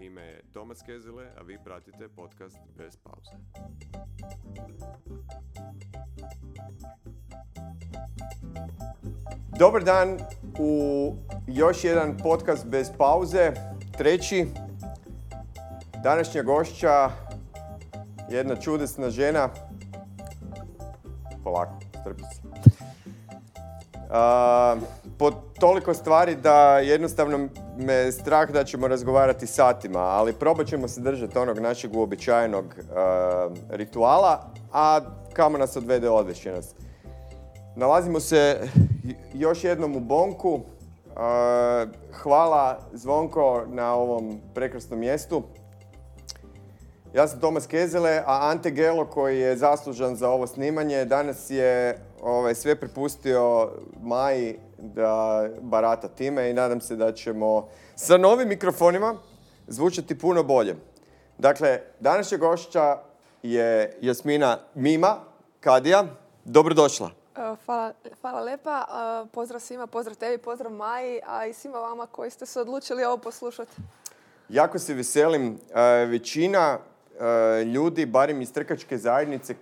ime je Tomas Kezele, a vi pratite podcast Bez pauze. Dobar dan u još jedan podcast Bez pauze, treći. Današnja gošća, jedna čudesna žena. Polako, strpi se. A, po toliko stvari da jednostavno me strah da ćemo razgovarati satima, ali probat ćemo se držati onog našeg uobičajenog a, rituala, a kamo nas odvede nas. Nalazimo se još jednom u Bonku. A, hvala Zvonko na ovom prekrasnom mjestu. Ja sam Tomas Kezele, a Ante Gelo koji je zaslužan za ovo snimanje danas je ovaj, sve prepustio Maji da barata time i nadam se da ćemo sa novim mikrofonima zvučati puno bolje. Dakle, današnja gošća je Jasmina Mima Kadija. Dobrodošla. E, Hvala, hvala lepa. E, Pozdrav svima, pozdrav tebi, pozdrav Maji, a i svima vama koji ste se odlučili ovo poslušati. Jako se veselim. E, Većina ljudi, barem iz trkačke zajednice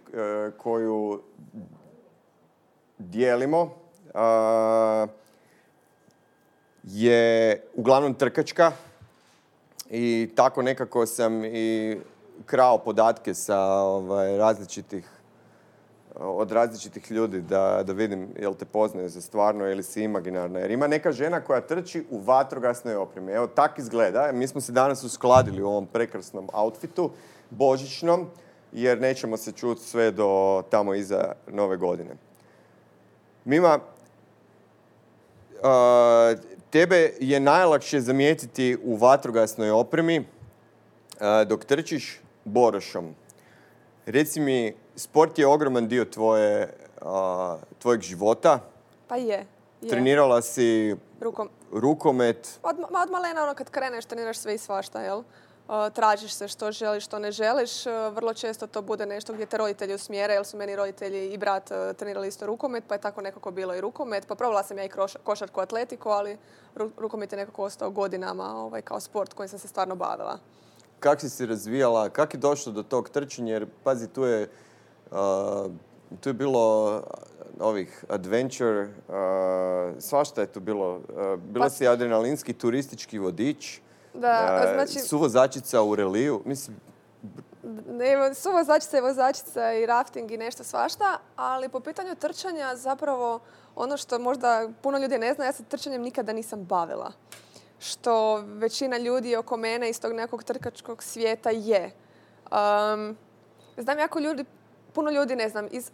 koju dijelimo, je uglavnom trkačka i tako nekako sam i krao podatke sa ovaj, različitih od različitih ljudi da, da vidim jel te poznaju za stvarno ili si imaginarna. Jer ima neka žena koja trči u vatrogasnoj opremi. Evo, tak izgleda. Mi smo se danas uskladili u ovom prekrasnom outfitu, božićnom, jer nećemo se čuti sve do tamo iza nove godine. Mima, tebe je najlakše zamijetiti u vatrogasnoj opremi dok trčiš borošom. Reci mi, sport je ogroman dio tvoje, tvojeg života. Pa je. je. Trenirala si Rukom. rukomet. Od, od malena ono kad kreneš treniraš sve i svašta, jel? E, tražiš se što želiš, što ne želiš. E, vrlo često to bude nešto gdje te roditelji usmjere, jer su meni roditelji i brat e, trenirali isto rukomet, pa je tako nekako bilo i rukomet. Pa probala sam ja i košarku atletiku, ali ru- rukomet je nekako ostao godinama ovaj, kao sport kojim sam se stvarno bavila. Kako si se razvijala? Kako je došlo do tog trčanja? Jer, pazi, tu je, a, tu je bilo ovih adventure, a, svašta je tu bilo. A, bila Pa- si adrenalinski turistički vodič. Da, znači, Suvozačica u reliju. Mislim, su vozačica i vozačica i rafting i nešto svašta, ali po pitanju trčanja zapravo ono što možda puno ljudi ne zna, ja se trčanjem nikada nisam bavila. Što većina ljudi oko mene iz tog nekog trkačkog svijeta je. Um, znam jako ljudi, puno ljudi, ne znam, iz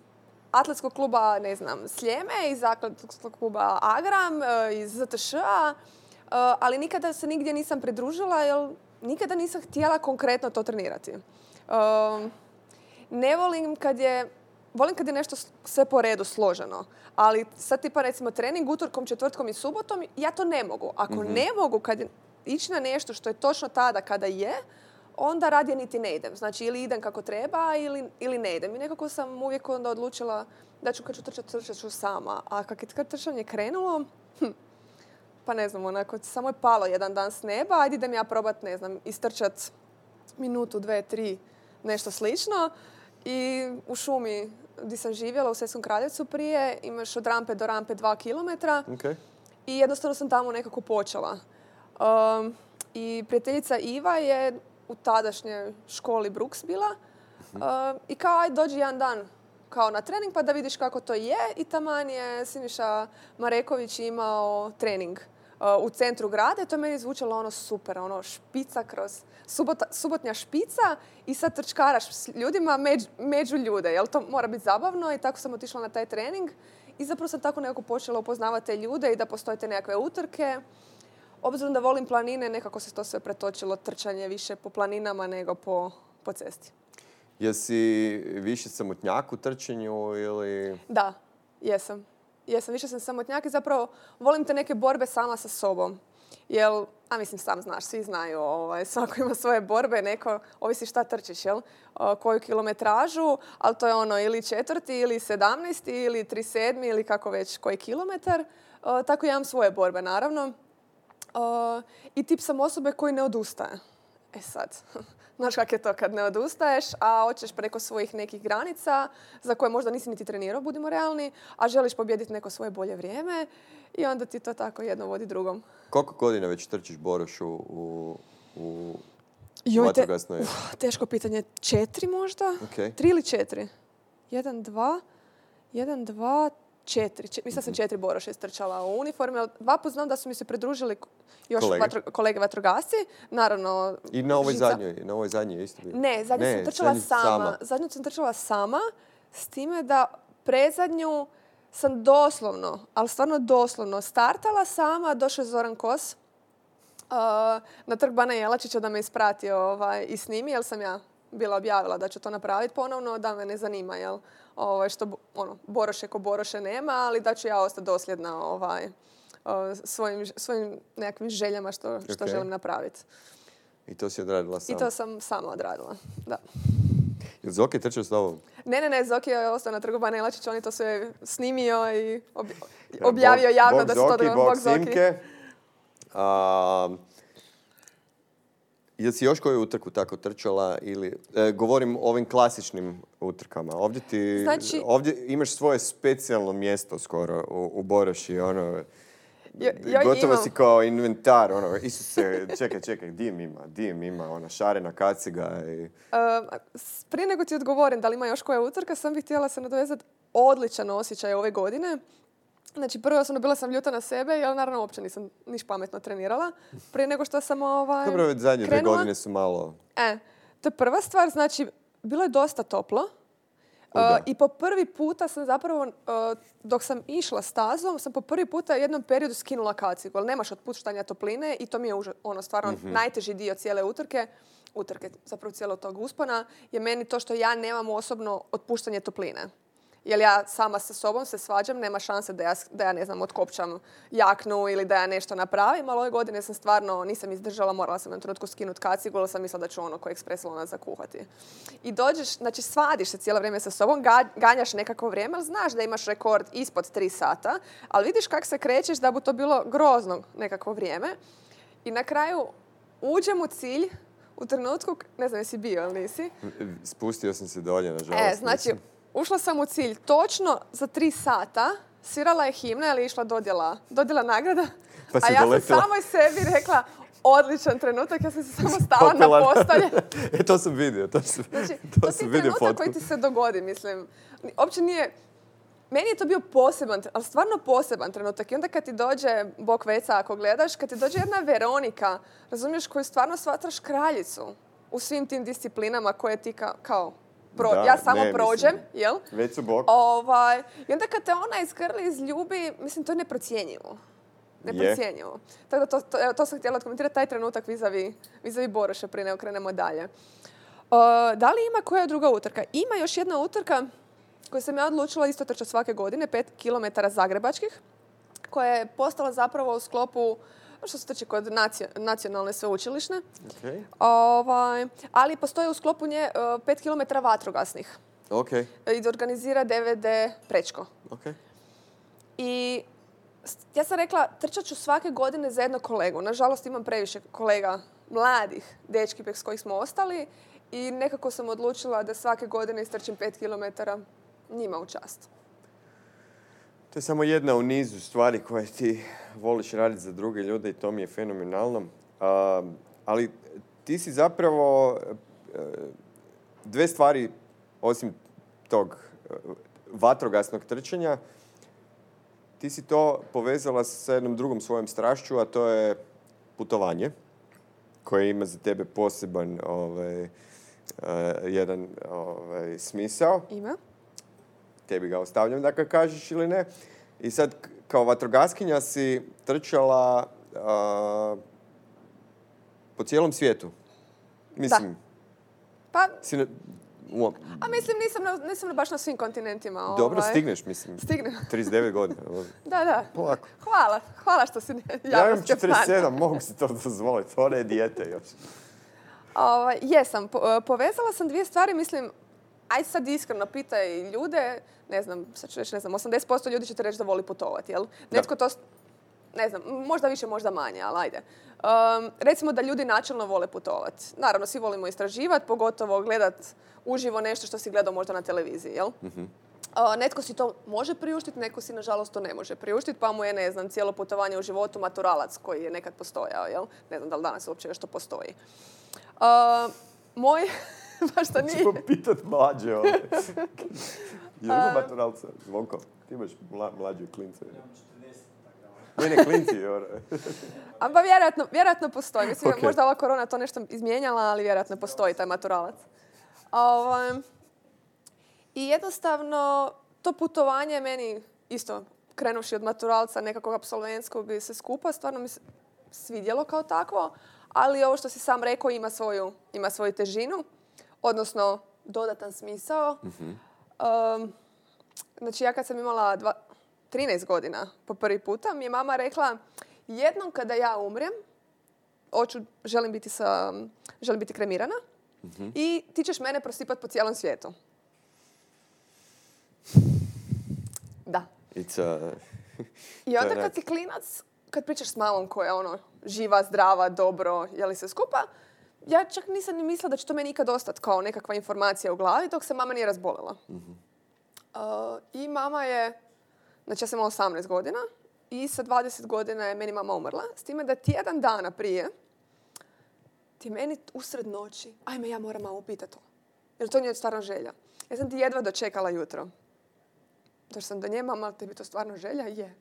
atletskog kluba, ne znam, Sljeme, iz atletskog kluba Agram, e, iz ZTŠ-a, ali nikada se nigdje nisam pridružila jer nikada nisam htjela konkretno to trenirati. Ne volim kad je, volim kad je nešto sve po redu složeno, ali sad tipa recimo trening utorkom, četvrtkom i subotom, ja to ne mogu. Ako ne mogu kad ići na nešto što je točno tada kada je, onda radije niti ne idem. Znači ili idem kako treba ili, ili ne idem. I nekako sam uvijek onda odlučila da ću kad ću trčati, trčat ću sama. A kak je kad trčanje krenulo, hm, pa ne znam, onako, samo je palo jedan dan s neba, ajde idem ja probat, ne znam, istrčat minutu, dve, tri, nešto slično. I u šumi gdje sam živjela u Svjetskom kraljevcu prije, imaš od rampe do rampe dva kilometra ok. i jednostavno sam tamo nekako počela. Um, I prijateljica Iva je u tadašnjoj školi Brooks bila um, i kao aj dođi jedan dan kao na trening pa da vidiš kako to je i taman je Siniša Mareković imao trening uh, u centru grada to je meni zvučalo ono super, ono špica kroz subota, subotnja špica i sad trčkaraš s ljudima među, među ljude, jel to mora biti zabavno i tako sam otišla na taj trening i zapravo sam tako nekako počela upoznavati te ljude i da postoje te nekakve utrke. Obzirom da volim planine, nekako se to sve pretočilo trčanje više po planinama nego po, po cesti. Jesi više samotnjak u trčanju ili... Da, jesam. Jesam, više sam samotnjak i zapravo volim te neke borbe sama sa sobom. Jel, a mislim sam znaš, svi znaju, ovaj, svako ima svoje borbe, neko, ovisi šta trčiš, jel? Koju kilometražu, ali to je ono ili četvrti, ili sedamnaesti, ili tri sedmi, ili kako već koji kilometar. Tako ja imam svoje borbe, naravno. I tip sam osobe koji ne odustaje. E sad, znaš kak je to kad ne odustaješ, a hoćeš preko svojih nekih granica za koje možda nisi niti trenirao, budimo realni, a želiš pobijediti neko svoje bolje vrijeme i onda ti to tako jedno vodi drugom. Koliko godina već trčiš Borošu u, u Joj, te-? Uf, teško pitanje. Četiri možda? Ok. Tri ili četiri? Jedan, dva, jedan, dva, četiri. Če- mislim da Mhm. sam četiri boroše istrčala u uniformi, ali dva put znam da su mi se pridružili još Kolege. vatro- kolege vatrogasci. Naravno, I na ovoj žica- zadnjoj, na ovoj zadnjoj isto bilo. Ne, zadnju sam trčala zadnju sama. Zadnju sam trčala sama, s time da predzadnju sam doslovno, ali stvarno doslovno, startala sama, došao je Zoran Kos uh, na trg Bana Jelačića da me isprati ovaj, i snimi, jer sam ja bila objavila da ću to napraviti ponovno, da me ne zanima, jel? Ovaj, što, ono, Boroše ko Boroše nema, ali da ću ja ostati dosljedna ovaj, svojim, svojim nekakvim željama što, što želim napraviti. I to si odradila I sama. to sam sama odradila, da. Jel Zoki trčao s tobom? Ne, ne, ne, Zoki je ostao na trgu Bana Jelačić, on je to sve snimio i obj- Ja, objavio Bog- javno Bog da se to Zoki. Bog Bog Zoki. Simke. A, jel si još koju utrku tako trčala ili... e, govorim o ovim klasičnim utrkama. Ovdje ti... Znači- Ovdje imaš svoje specijalno mjesto skoro u, u Boroši, ono... Jo- jo, gotovo imam. si kao inventar, ono, Isuse, čekaj, čekaj, dim ima, dim ima, ona šarena kaciga i... S- prije nego ti odgovorim da li ima još koja utrka, sam bih htjela se nadovezati odličan osjećaj ove godine. Znači, prvo sam bila sam ljuta na sebe, jer naravno uopće nisam niš pametno trenirala. Prije nego što sam ovaj, Dobro, već zadnje dvije krenula. godine su malo... E, to je prva stvar, znači, bilo je dosta toplo. Uh, I po prvi puta sam zapravo, uh, dok sam išla stazom, sam po prvi puta u jednom periodu skinula kacigu. Ali nemaš otpuštanja topline i to mi je uža- ono stvarno Mhm. najteži dio cijele utrke. Utrke, zapravo cijelog tog uspona, je meni to što ja nemam osobno otpuštanje topline. Jer ja sama sa sobom se svađam, nema šanse da ja, da ja ne znam, otkopčam jaknu ili da ja nešto napravim, ali ove godine sam stvarno, nisam izdržala, morala sam na trenutku skinuti kacigu, jer sam mislila da ću ono ko ekspres lona zakuhati. I dođeš, znači svadiš se cijelo vrijeme sa sobom, ga- ganjaš nekako vrijeme, ali znaš da imaš rekord ispod 3 sata, ali vidiš kako se krećeš da bi to bilo grozno nekakvo vrijeme. I na kraju uđem u cilj, u trenutku, ne znam jesi bio ili nisi, Spustio sam se dolje, nažalost. E, znači, nisam. Ušla sam u cilj točno za tri sata, svirala je himna, ali je išla dodjela, dodjela nagrada. Pa a ja doletila. sam samoj sebi rekla, odličan trenutak, ja sam se samo stala na postolje. e, to sam vidio, to sam, Znači, to to, sam je vidio trenutak fotku. koji ti se dogodi, mislim. Uopće nije... Meni je to bio poseban, ali stvarno poseban trenutak. I onda kad ti dođe, bok veca ako gledaš, kad ti dođe jedna Veronika, razumiješ, koju stvarno smatraš kraljicu u svim tim disciplinama koje ti ka- kao... pro- Da, ja samo ne, prođem, mislim, jel? Već su bok. Ovaj, I onda kad te ona izgrli, izljubi, mislim, to je neprocjenjivo. Neprocjenjivo. Tako da to, to, evo, to sam htjela komentirati, taj trenutak vizavi, vizavi Boroša prije nego krenemo dalje. Uh, da li ima koja druga utrka? Ima još jedna utrka koju sam ja odlučila isto trčati svake godine, 5 km zagrebačkih, koja je postala zapravo u sklopu što se tiče kod nacio- nacionalne sveučilišne, Ok, ovaj, ali postoje u sklopu nje uh, 5 km vatrogasnih ok, i organizira DVD Prečko. ok. I ja sam rekla, trčat ću svake godine za jednog kolegu. Nažalost, imam previše kolega, mladih dečki s kojih smo ostali i nekako sam odlučila da svake godine istrčim 5 km njima u čast. To je samo jedna u nizu stvari koje ti voliš raditi za druge ljude i to mi je fenomenalno. Um, ali ti si zapravo e, dve stvari, osim tog e, vatrogasnog trčanja, ti si to povezala sa jednom drugom svojom strašću, a to je putovanje, koje ima za tebe poseban ovaj, e, jedan ovaj, smisao Ima? Tebi ga ostavljam da ga kažeš ili ne. I sad kao vatrogaskinja si trčala a, po cijelom svijetu. Mislim, Pa, si u- a mislim, nisam, na, nisam baš na svim kontinentima. dobro ovaj. stigneš, mislim. Stignem. 39 godina. Da, da. Polako. Hvala. Hvala što si Ja imam javnosti obznanila. 47, mogu si to dozvoliti. Ona je dijete još. Ovaj, jesam, po- povezala sam dvije stvari, mislim, aj sad iskreno pitaj ljude, ne znam, sad ću reći, ne znam, 80% ljudi će ti reći da voli putovati, jel? Netko to, ne znam, možda više, možda manje, ali ajde. Um, recimo da ljudi načelno vole putovati. Naravno, svi volimo istraživati, pogotovo gledat uživo nešto što si gledao možda na televiziji, jel? Uh, netko si to može priuštiti, netko si nažalost to ne može priuštiti, pa mu je, ne znam, cijelo putovanje u životu maturalac koji je nekad postojao, jel? Ne znam da li danas uopće još to postoji. Uh, moj, baš da nije. Ćemo pitat mlađe ovdje. Je li ima maturalca? Zvonko, ti imaš mla, mlađe klince. Ne, ne, klinci. A pa vjerojatno, vjerojatno postoji. Mislim, možda ova korona to nešto izmijenjala, ali vjerojatno postoji taj maturalac. Ovaj, I jednostavno, to putovanje je meni isto, krenuvši od maturalca nekakvog apsolventskog i se skupa, stvarno mi se svidjelo kao takvo, ali ovo što si sam rekao ima svoju, ima svoju težinu, odnosno dodatan smisao. Um, znači ja kad sam imala dva, 13 godina po prvi puta, mi je mama rekla jednom kada ja umrem, hoću, želim biti, sa, želim biti kremirana i ti ćeš mene prosipati po cijelom svijetu. Da. It's a... I onda kad si klinac, kad pričaš s mamom koja je ono živa, zdrava, dobro, je li se skupa, ja čak nisam ni mislila da će to meni ikad ostati kao nekakva informacija u glavi dok se mama nije razbolila. Uh, I mama je, znači ja sam imala 18 godina i sa 20 godina je meni mama umrla, s time da tjedan dana prije ti meni usred noći, ajme ja moram mamu pitati to. Jer to nije stvarno želja. Ja sam ti jedva dočekala jutro. Došla sam do nje, mama, tebi to stvarno želja? Je.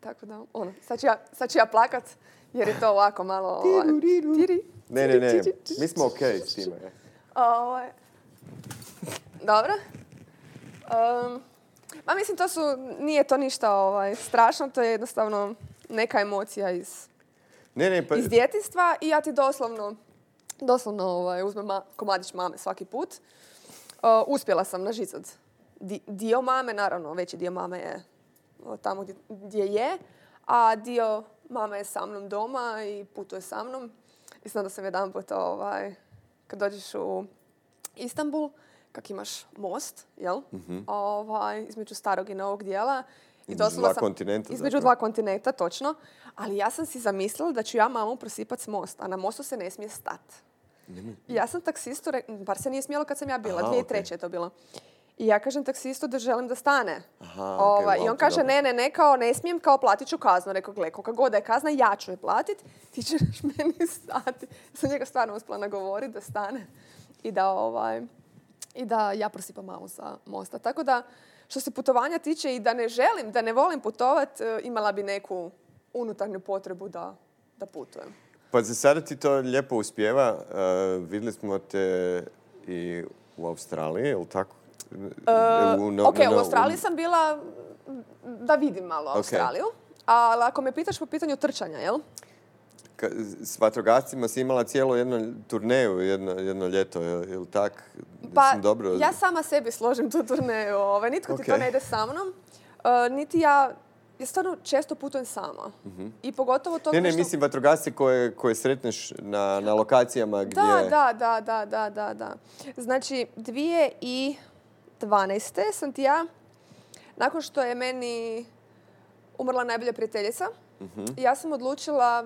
Tako da, ono, sad ću ja, sad ću ja plakat, jer je to ovako malo... Ovaj, tiri, Ne, ne, ne, mi smo okej s time. Ovaj, dobro. Um, ma mislim, to su, nije to ništa ovaj, strašno, to je jednostavno neka emocija iz, Ne, ne, pa... iz djetinstva i ja ti doslovno, doslovno ovaj, uzmem ma- komadić mame svaki put. Uh, uspjela sam nažicat di- dio mame, naravno veći dio mame je tamo gdje, gdje je, a dio mame je sa mnom doma i putuje sa mnom. I znam da sam jedan put, ovaj, kad dođeš u Istanbul, kak imaš most, jel? ovaj, između starog i novog dijela. I Između dva sam- kontinenta Između zapravo. dva kontinenta, točno. Ali ja sam si zamislila da ću ja mamu prosipat s mosta, a na mostu se ne smije stat. I ja sam taksistu, bar se nije smjelo kad sam ja bila, Aha, 2003. okej. je to bilo. I ja kažem taksistu da želim da stane. Aha, Ovaj, okej, I on kaže, dobro. ne, ne, ne, kao ne smijem, kao platit ću kaznu. Rekao, gle, koliko god je kazna, ja ću je platit, ti ćeš meni stati. Sam njega stvarno uspjela nagovoriti da stane i da, ovaj, i da ja prosipam mamu sa mosta. Tako da, što se putovanja tiče i da ne želim, da ne volim putovat, e, imala bi neku unutarnju potrebu da, da putujem. Pa za sada ti to lijepo uspjeva. Uh, vidjeli smo te i u Australiji, je li tako? U- no- ok, no- u Australiji sam bila m, da vidim malo Australiju. Ali ako me pitaš po pitanju trčanja, jel? Ka- S vatrogascima si imala cijelu jednu turneju, jedno, jedno ljeto, je li tak? Pa dobro... ja sama sebi složim tu turneju. Ovaj, nitko ti to ne ide sa mnom. Uh, niti ja, ja stvarno često putujem sama. I pogotovo to Ne, ne, mislim vatrogasci koje, koje sretneš na, na lokacijama gdje... Da, da, da, da, da, da, da. Znači, 2012. sam ti ja, nakon što je meni umrla najbolja prijateljica, ja sam odlučila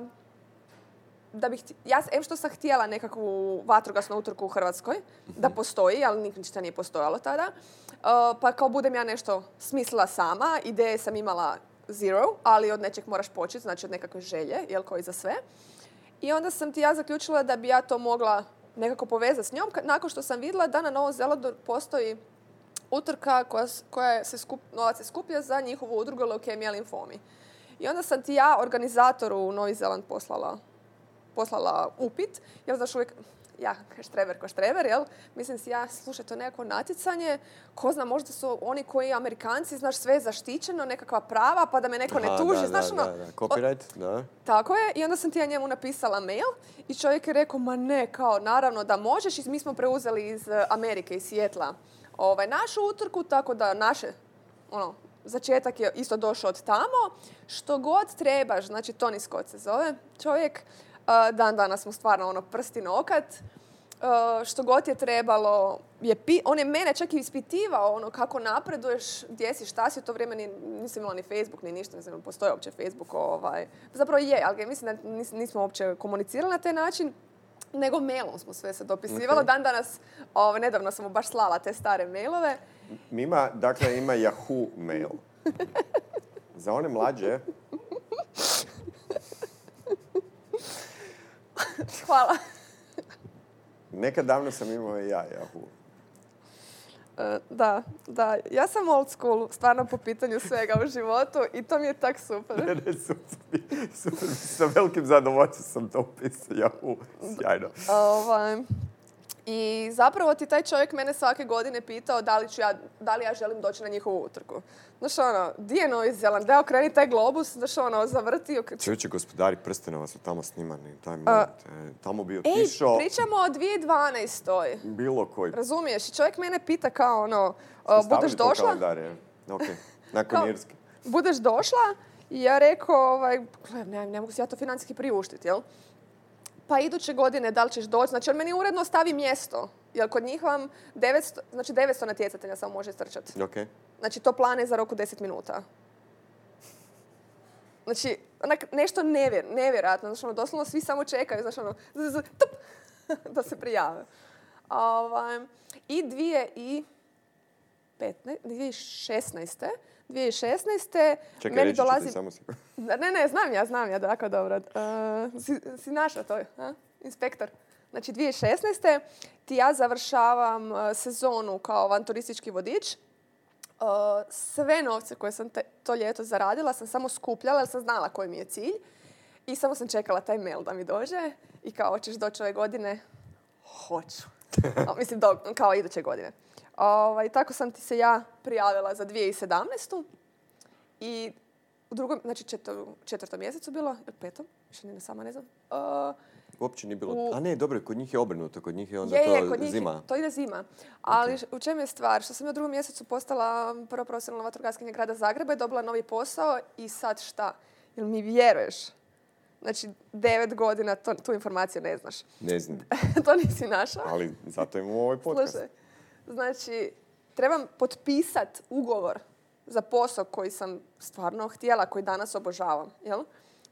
da bih, ja, em što sam htjela nekakvu vatrogasnu utrku u Hrvatskoj, da postoji, ali ništa nije postojalo tada, uh, pa kao budem ja nešto smislila sama, ideje sam imala zero, ali od nečeg moraš početi, znači od nekakve želje, jel, kao i za sve. I onda sam ti ja zaključila da bi ja to mogla nekako povezati s njom, nakon što sam vidjela da na Novom Zelandu postoji utrka koja, koja se skup, novac se skuplja za njihovu udrugu leukemija limfomi. I onda sam ti ja, organizatoru u Novi Zeland, poslala, poslala upit, jer znaš uvijek, ja, štreber ko štreber, jel? Mislim si ja, slušaj, to je nekako natjecanje, ko zna, možda su oni koji Amerikanci, znaš, sve je zaštićeno, nekakva prava, pa da me neko ne tuži, da, znaš, da, ono, da, da. Copyright, da. tako je, i onda sam ti ja njemu napisala mail i čovjek je rekao, ma ne, kao, naravno da možeš, i mi smo preuzeli iz eh, Amerike, iz Sijetla, ovaj, našu utrku, tako da naše, ono, začetak je isto došao od tamo. Što god trebaš, znači Tony Scott se zove čovjek, eh, dan danas mu stvarno ono prsti nokat. Uh, što god je trebalo, je on je mene čak i ispitivao ono kako napreduješ, gdje si, šta si u to vrijeme, ni, nisam imala ni Facebook, ni ništa, ne znam, postoji uopće Facebook, ovaj, zapravo je, ali mislim da nis- nismo uopće komunicirali na taj način, nego mailom smo sve se dopisivalo. Ok. Dan danas, ovaj, nedavno sam mu baš slala te stare mailove. Ima, dakle, ima Yahoo mail. Za one mlađe, Hvala. nekad davno sam imao i ja Yahoo. E, da, da, ja sam old school, stvarno po pitanju svega u životu i to mi je tak super. Ne, ne, super, super, sa velikim zadovoljstvom sam to upisao, sjajno. Ovaj, I zapravo ti taj čovjek mene svake godine pitao da li, ću ja, da li ja želim doći na njihovu utrku. Znaš ono, di je Novi Zeland? Daj okreni taj globus, znaš ono, zavrti. ok- Čovječe, gospodari prstenova su tamo snimani, taj moment. e, Tamo bi Ej, otišao pričamo o 2012. bilo koji. Razumiješ? Čovjek mene pita kao ono, o, Stavili budeš to došla? kalendar, je. Ok, nakon Kao- Irske. budeš došla i ja rekao, ovaj, ne, ne mogu si ja to financijski priuštiti, jel? Pa iduće godine da li ćeš doći, znači on meni uredno stavi mjesto, jer kod njih vam 900, znači 900 natjecatelja samo može strčati. Ok. Znači to plane za roku 10 minuta. Znači, onak, nešto nevjer, nevjerojatno, znači ono, doslovno svi samo čekaju, znači ono, z- z- tup, da se prijave. Ovaj, I dvije i 15, 2016. 2016. Čekaj, meni reći ću ti dolazi... samo. Da, Ne, ne, znam ja, znam ja, da, jako dobro. Uh, si, si našla to, a? inspektor. Znači, 2016. ti ja završavam uh, sezonu kao avanturistički vodič. Uh, sve novce koje sam te- to ljeto zaradila sam samo skupljala jer sam znala koji mi je cilj. I samo sam čekala taj mail da mi dođe. I kao, hoćeš doći ove godine? Hoću. Mislim, do, kao iduće godine. Ovaj, tako sam ti se ja prijavila za 2017. I u drugom, znači četvrtom, četvrtom mjesecu bilo, ili petom, više ne sama ne znam. Uh, Uopće nije bilo... U- A ne, dobro, kod njih je obrnuto, kod njih je onda je, to je, kod njih je- zima. to ide zima. Ali u čemu je stvar? Što sam ja u drugom mjesecu postala prva profesionalna vatrogaskinja grada Zagreba i dobila novi posao i sad šta? Jel mi vjeruješ? Znači, devet godina to, tu informaciju ne znaš. Ne znam, to nisi našao. ali zato imamo ovaj podcast. Slušaj, znači, trebam potpisat ugovor za posao koji sam stvarno htjela, koji danas obožavam, jel?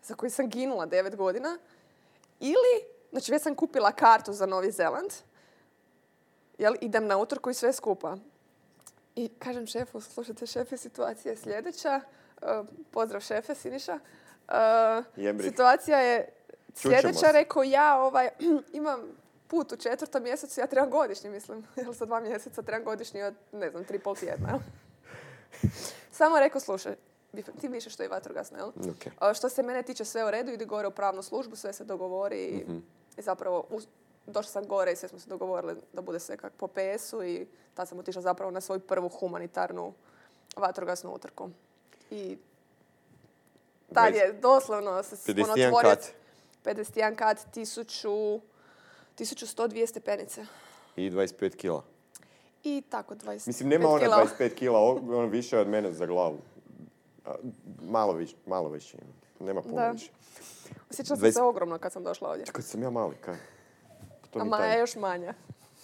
Za koji sam ginula devet godina. Ili, znači već sam kupila kartu za Novi Zeland, jel? Idem na utorku i sve skupa. I kažem šefu, slušajte šefe, situacija je sljedeća. E, pozdrav šefe, Siniša. Jemri. situacija je sljedeća, rekao ja ovaj, imam put u četvrtom mjesecu, ja trebam godišnji, mislim. Jel za dva mjeseca trebam godišnji od, ne znam, tri pol tjedna? Samo rekao, slušaj, ti više što je vatrogasno, jel? Ok. A Što se mene tiče sve u redu, idi gore u pravnu službu, sve se dogovori i, Mhm. i zapravo došla sam gore i sve smo se dogovorili da bude sve kak po PS-u i tad sam otišla zapravo na svoju prvu humanitarnu vatrogasnu utrku. I tad je doslovno se 51 otvorio kat. 51 kat, 1000, 1102 stepenice. I 25 kila. I tako 20 Mislim, nema ona 25 kila, o- ono više od mene za glavu. Malo više, malo više ima. Nema puno Da. više. Osjećala sam 20 se ogromno kad sam došla ovdje. Kad sam ja mali, kaj? To A mi Maja je još manja.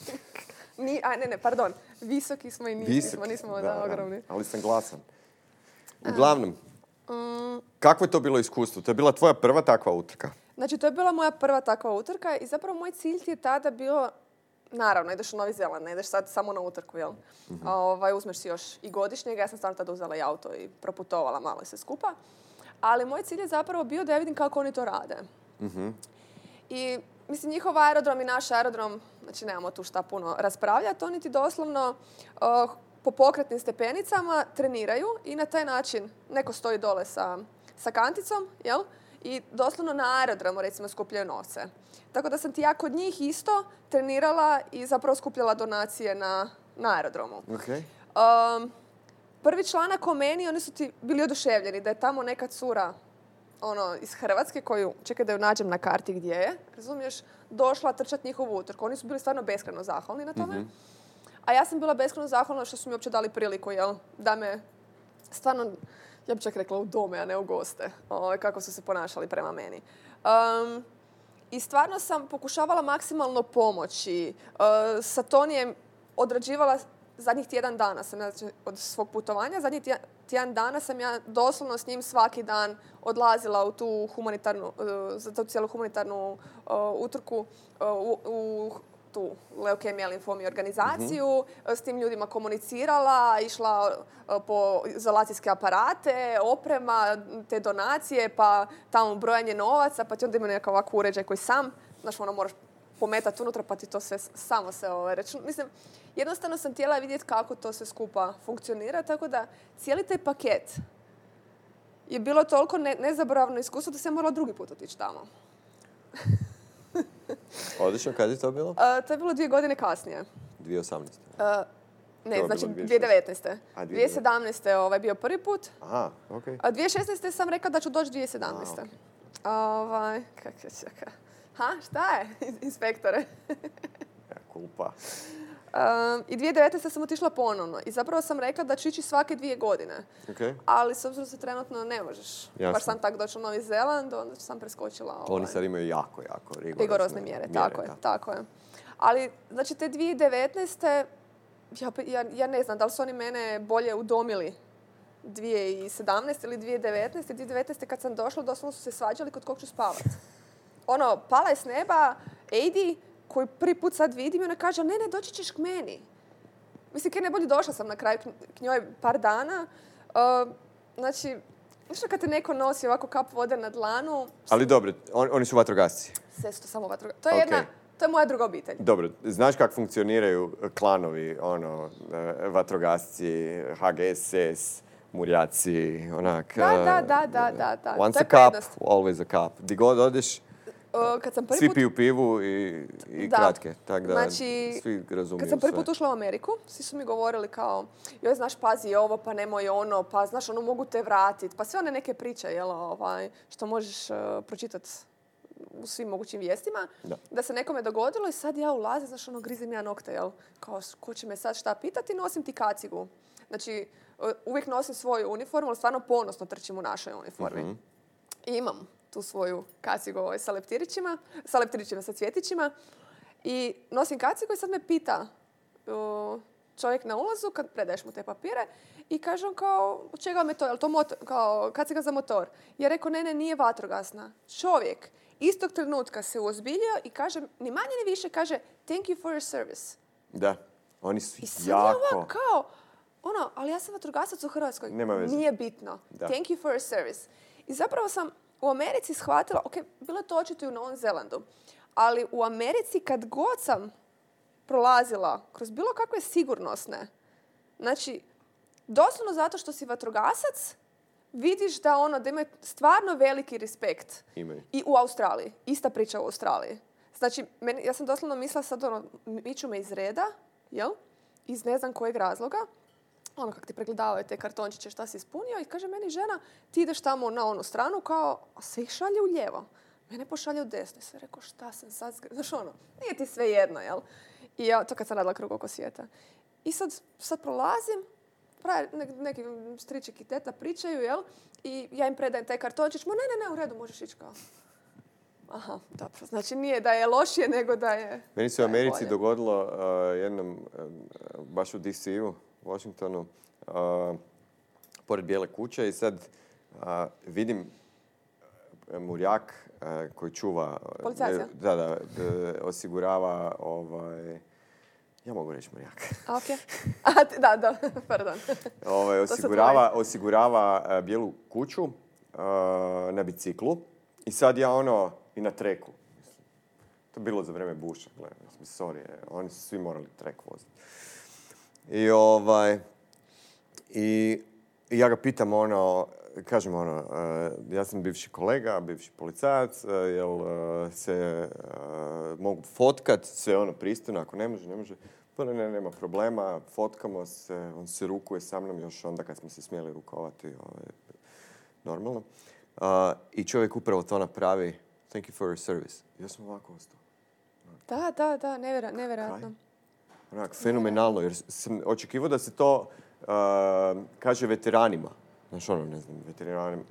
Ni, a ne, ne, pardon. Visoki smo i niski Visok. smo, nismo Da, da, da, ogromni. Ali sam glasan. Uglavnom, Mm, kakvo je to bilo iskustvo? To je bila tvoja prva takva utrka. Znači, to je bila moja prva takva utrka i zapravo moj cilj ti je tada bilo, naravno, ideš u Novi Zeland, ne ideš sad samo na utrku, jel? A, ovaj, uzmeš si još i godišnjega, ja sam stvarno tada uzela i auto i proputovala malo i sve skupa. Ali moj cilj je zapravo bio da ja vidim kako oni to rade. I mislim, njihov aerodrom i naš aerodrom, znači nemamo tu šta puno raspravljati, oni ti doslovno uh, po pokretnim stepenicama treniraju i na taj način neko stoji dole sa, sa kanticom, jel? I doslovno na aerodromu, recimo, skupljaju novce. Tako da sam ti ja kod njih isto trenirala i zapravo skupljala donacije na, na aerodromu. Ok. Um, prvi članak o meni, oni su ti bili oduševljeni da je tamo neka cura ono, iz Hrvatske koju, čekaj da ju nađem na karti gdje je, razumiješ, došla trčati njihovu utrku. Oni su bili stvarno beskreno zahvalni na tome. A ja sam bila beskreno zahvalna što su mi uopće dali priliku, jel, da me stvarno, ja bih čak rekla u dome, a ne u goste, ovaj, kako su se ponašali prema meni. Um, I stvarno sam pokušavala maksimalno pomoći. E, sa Tonijem odrađivala zadnjih tjedan dana sam znači, od svog putovanja. Zadnjih tjedan- dana sam ja doslovno s njim svaki dan odlazila u tu humanitarnu, e, za tu cijelu humanitarnu e, utrku u tu leukemija limfomija organizaciju, e, s tim ljudima komunicirala, išla e, po izolacijske aparate, oprema, te donacije, pa tamo brojanje novaca, pa ti onda ima nekakav ovako uređaj koji sam, znaš, ono moraš pometati unutra pa ti to sve samo se ovaj, računa. Mislim, jednostavno sam htjela vidjeti kako to sve skupa funkcionira, tako da cijeli taj paket je bilo toliko ne, nezaboravno iskustvo da sam morala drugi put otići tamo. Odlično, kad je to bilo? E, to je bilo dvije godine kasnije. 2018. E, ne, znači bilo 2019. A, 2019. 2017. ovaj bio prvi put, Aha, okej. a 2016. sam rekla da ću doći 2017. A, okej. Ovaj, kak je čeka. Ha, šta je, inspektore? Ja, kulpa. Um, I 2019. sam otišla ponovno i zapravo sam rekla da ću ići svake dvije godine. Okej. Ali s obzirom da se trenutno ne možeš Jasno. baš sam tako doći u Novi Zeland, onda sam preskočila Oni ovaj, sad imaju jako, jako rigorozne, rigorozne mjere. Tako je, tako je. Ali, znači, te 2019. Ja, ja, ja ne znam da li su oni mene bolje udomili 2017 ili 2019. 2019. kad sam došla, doslovno su se svađali kod kog ću spavat. Ono, pala je s neba, Ejdi, koju prvi put sad vidim, i ona kaže, ne, ne, doći ćeš k meni. Mislim, kaj ne bolje došla sam na kraju k, njoj par dana. Uh, znači, znaš kad te neko nosi ovako kap vode na dlanu, Ali dobro, on- oni su vatrogasci. sve su to samo vatroga. To je Ok. jedna, to je moja druga obitelj. Dobro, znaš kako funkcioniraju klanovi, ono, e, vatrogasci, HGSS, murjaci, onak... Da, e, da, da, da, da, da. Once a cup, always a cup. Di god odeš, Uh, kad sam prvi svi put, piju pivu i, i Da. kratke. Tako da Znači, svi razumiju kad sam prvi put ušla u Ameriku, svi su mi govorili kao, joj, znaš, pazi ovo, pa nemoj ono, pa znaš, ono, mogu te vratit. Pa sve one neke priče, jel, ovaj, što možeš uh, pročitati u svim mogućim vijestima, Da. se nekome dogodilo i sad ja ulazim, znaš, ono, grizim ja nokte, jel, kao, ko će me sad šta pitati, nosim ti kacigu. Znači, uh, uvijek nosim svoju uniformu, ali stvarno ponosno trčim u našoj uniformi. Mhm. I imam tu svoju kacigu ovaj, sa leptirićima, sa leptirićima, sa cvjetićima. I nosim kacigu i sad me pita uh, čovjek na ulazu kad predaješ mu te papire i kaže on kao, čega vam je to, je li to motor, kao kaciga za motor? Ja rekao, ne, ne, nije vatrogasna. Čovjek istog trenutka se uozbiljio i kaže, ni manje ni više, kaže, thank you for your service. Da, oni su I sad ja jako... ovak kao, ono, ali ja sam vatrogasac u Hrvatskoj. Nema veze. Nije bitno. Da. Thank you for your service. I zapravo sam u Americi shvatila, ok, bilo je to očito i u Novom Zelandu, ali u Americi kad god sam prolazila kroz bilo kakve sigurnosne, znači, doslovno zato što si vatrogasac, vidiš da ono, da imaju stvarno veliki respekt. Imaju. I u Australiji. Ista priča u Australiji. Znači, meni, ja sam doslovno mislila sad ono, miču me iz reda, jel? Iz ne znam kojeg razloga. Ono kak ti pregledavaju te kartončiće šta si ispunio i kaže meni žena ti ideš tamo na onu stranu kao, a sve ih šalje u lijevo. Mene pošalje u desno. I sve rekao šta sam sad, znaš ono, nije ti sve jedno, jel? I ja, to kad sam radila krug oko svijeta. I sad, sad prolazim, pravi, nek, neki striček i teta pričaju, jel? I ja im predajem taj kartončić, mo ne, ne, ne, u redu, možeš ići kao. Aha, dobro. Znači nije da je lošije, nego da je... Meni se u Americi dogodilo uh, jednom, uh, baš u DC-u, Washingtonu, pored Bijele kuće i sad vidim uh, murjak uh, koji čuva... uh, Policajac, ja? Da, da, osigurava ovaj... Ja mogu reći murjak. A, okej. Da, da, pardon. Ovaj, osigurava, osigurava bijelu kuću uh, na biciklu i sad ja ono i na treku. To je bilo za vrijeme buša, sorry, e, oni su svi morali trek voziti. I ovaj, i, i ja ga pitam ono, kažem ono, uh, ja sam bivši kolega, bivši policajac, uh, jel uh, se mogu fotkat, sve ono pristojno, ako ne može, ne može. Pa ne, ne, nema problema, fotkamo se, on se rukuje sa mnom još onda kad smo se smjeli rukovati, ovaj, normalno. I čovjek upravo to napravi, thank you for your service. Ja sam ovako ostao. Da, da, da, nevjera- nevjerojatno. Onak, fenomenalno, jer sam očekivao da se to uh, kaže veteranima. Znaš, ono, ne znam, veteranima,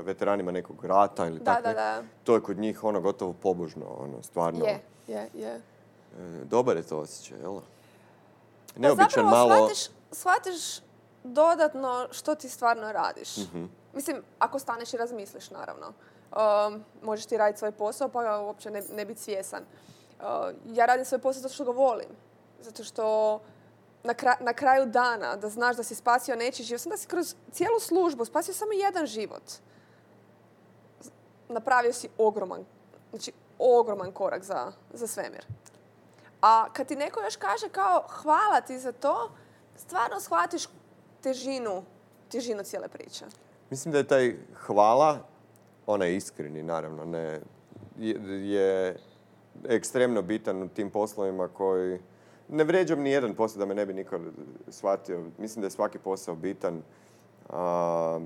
veteranima nekog rata ili Da, tako. da, da. To je kod njih ono gotovo pobožno, ono, stvarno. Je, je, je. E, Dobar je to osjećaj, jel? Pa Neobičan zapravo malo... shvatiš, shvatiš dodatno što ti stvarno radiš. Mhm. Mislim, ako staneš i razmisliš, naravno. Um, možeš ti raditi svoj posao, pa uopće ne, ne biti svjesan. Uh, ja radim svoj posao zato što ga volim. Zato što na, na kraju dana, da znaš da si spasio nečiji život, sam da si kroz cijelu službu spasio samo jedan život. Napravio si ogroman, znači ogroman korak za, za svemir. A kad ti neko još kaže kao hvala ti za to, stvarno shvatiš težinu, težinu cijele priče. Mislim da je taj hvala, onaj iskreni naravno, ne, je, je ekstremno bitan u tim poslovima koji... Ne vređam ni jedan posao da me ne bi niko shvatio. Mislim da je svaki posao bitan. A,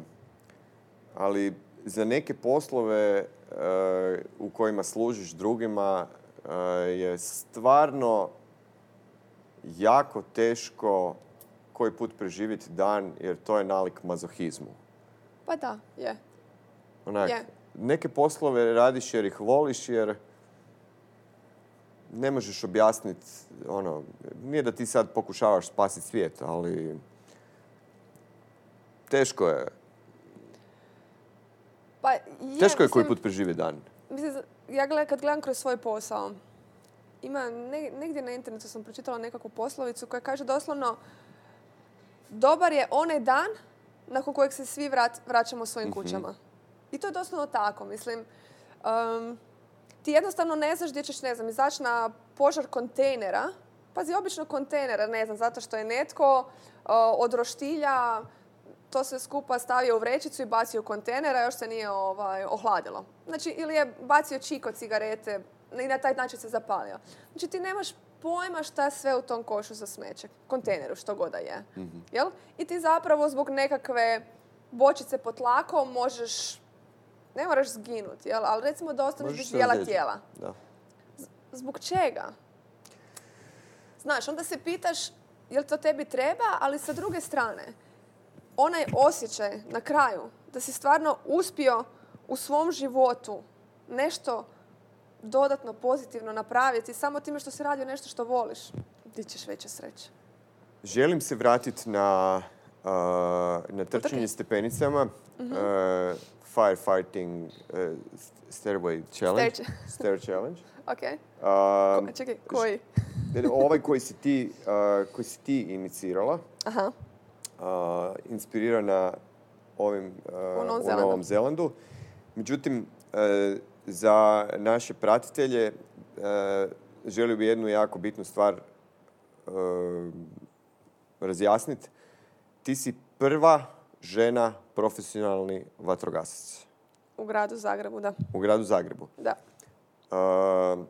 ali za neke poslove e, u kojima služiš drugima e, je stvarno jako teško koji put preživjeti dan jer to je nalik mazohizmu. Pa da, je. Onak, Je. neke poslove radiš jer ih voliš, jer ne možeš objasniti, ono, nije da ti sad pokušavaš spasiti svijet, ali teško je. Pa je, Teško je koji put preživjeti dan. Mislim, ja gled, kad gledam kroz svoj posao, ima ne- negdje na internetu sam pročitala nekakvu poslovicu koja kaže doslovno dobar je onaj dan nakon kojeg se svi vrat- vraćamo svojim kućama. I to je doslovno tako, mislim. um, ti jednostavno ne znaš gdje ćeš, ne znam, izaći na požar kontejnera, pazi, obično kontejnera, ne znam, zato što je netko uh, od roštilja to sve skupa stavio u vrećicu i bacio u kontejner, a još se nije ovaj, ohladilo. Znači, ili je bacio čik od cigarete i na taj način se zapalio. Znači, ti nemaš pojma šta sve u tom košu za smeće, kontejneru, što god da je. Jel? I ti zapravo zbog nekakve bočice pod tlakom možeš, ne moraš zginuti, jel? ali recimo da ostaneš bez dijela tijela. Da. Zbog čega? Znaš, onda se pitaš jel to tebi treba, ali sa druge strane, onaj osjećaj na kraju da si stvarno uspio u svom životu nešto dodatno pozitivno napraviti samo time što si radio nešto što voliš, di ćeš veće sreće. Želim se vratiti na, uh, na trčanje stepenicama. uh, firefighting uh, stairway challenge. Stair- Stair challenge. Ok, Um, Ko- čekaj, koji? ovaj koji si ti, uh, koji si ti inicirala, Aha, uh, inspirirana ovim uh, Novom u Zelandu. Novom Zelandu. Međutim, uh, za naše pratitelje uh, želio bi jednu jako bitnu stvar uh, razjasniti. Ti si prva žena profesionalni vatrogasac u gradu Zagrebu, da. u gradu Zagrebu. da. Uh,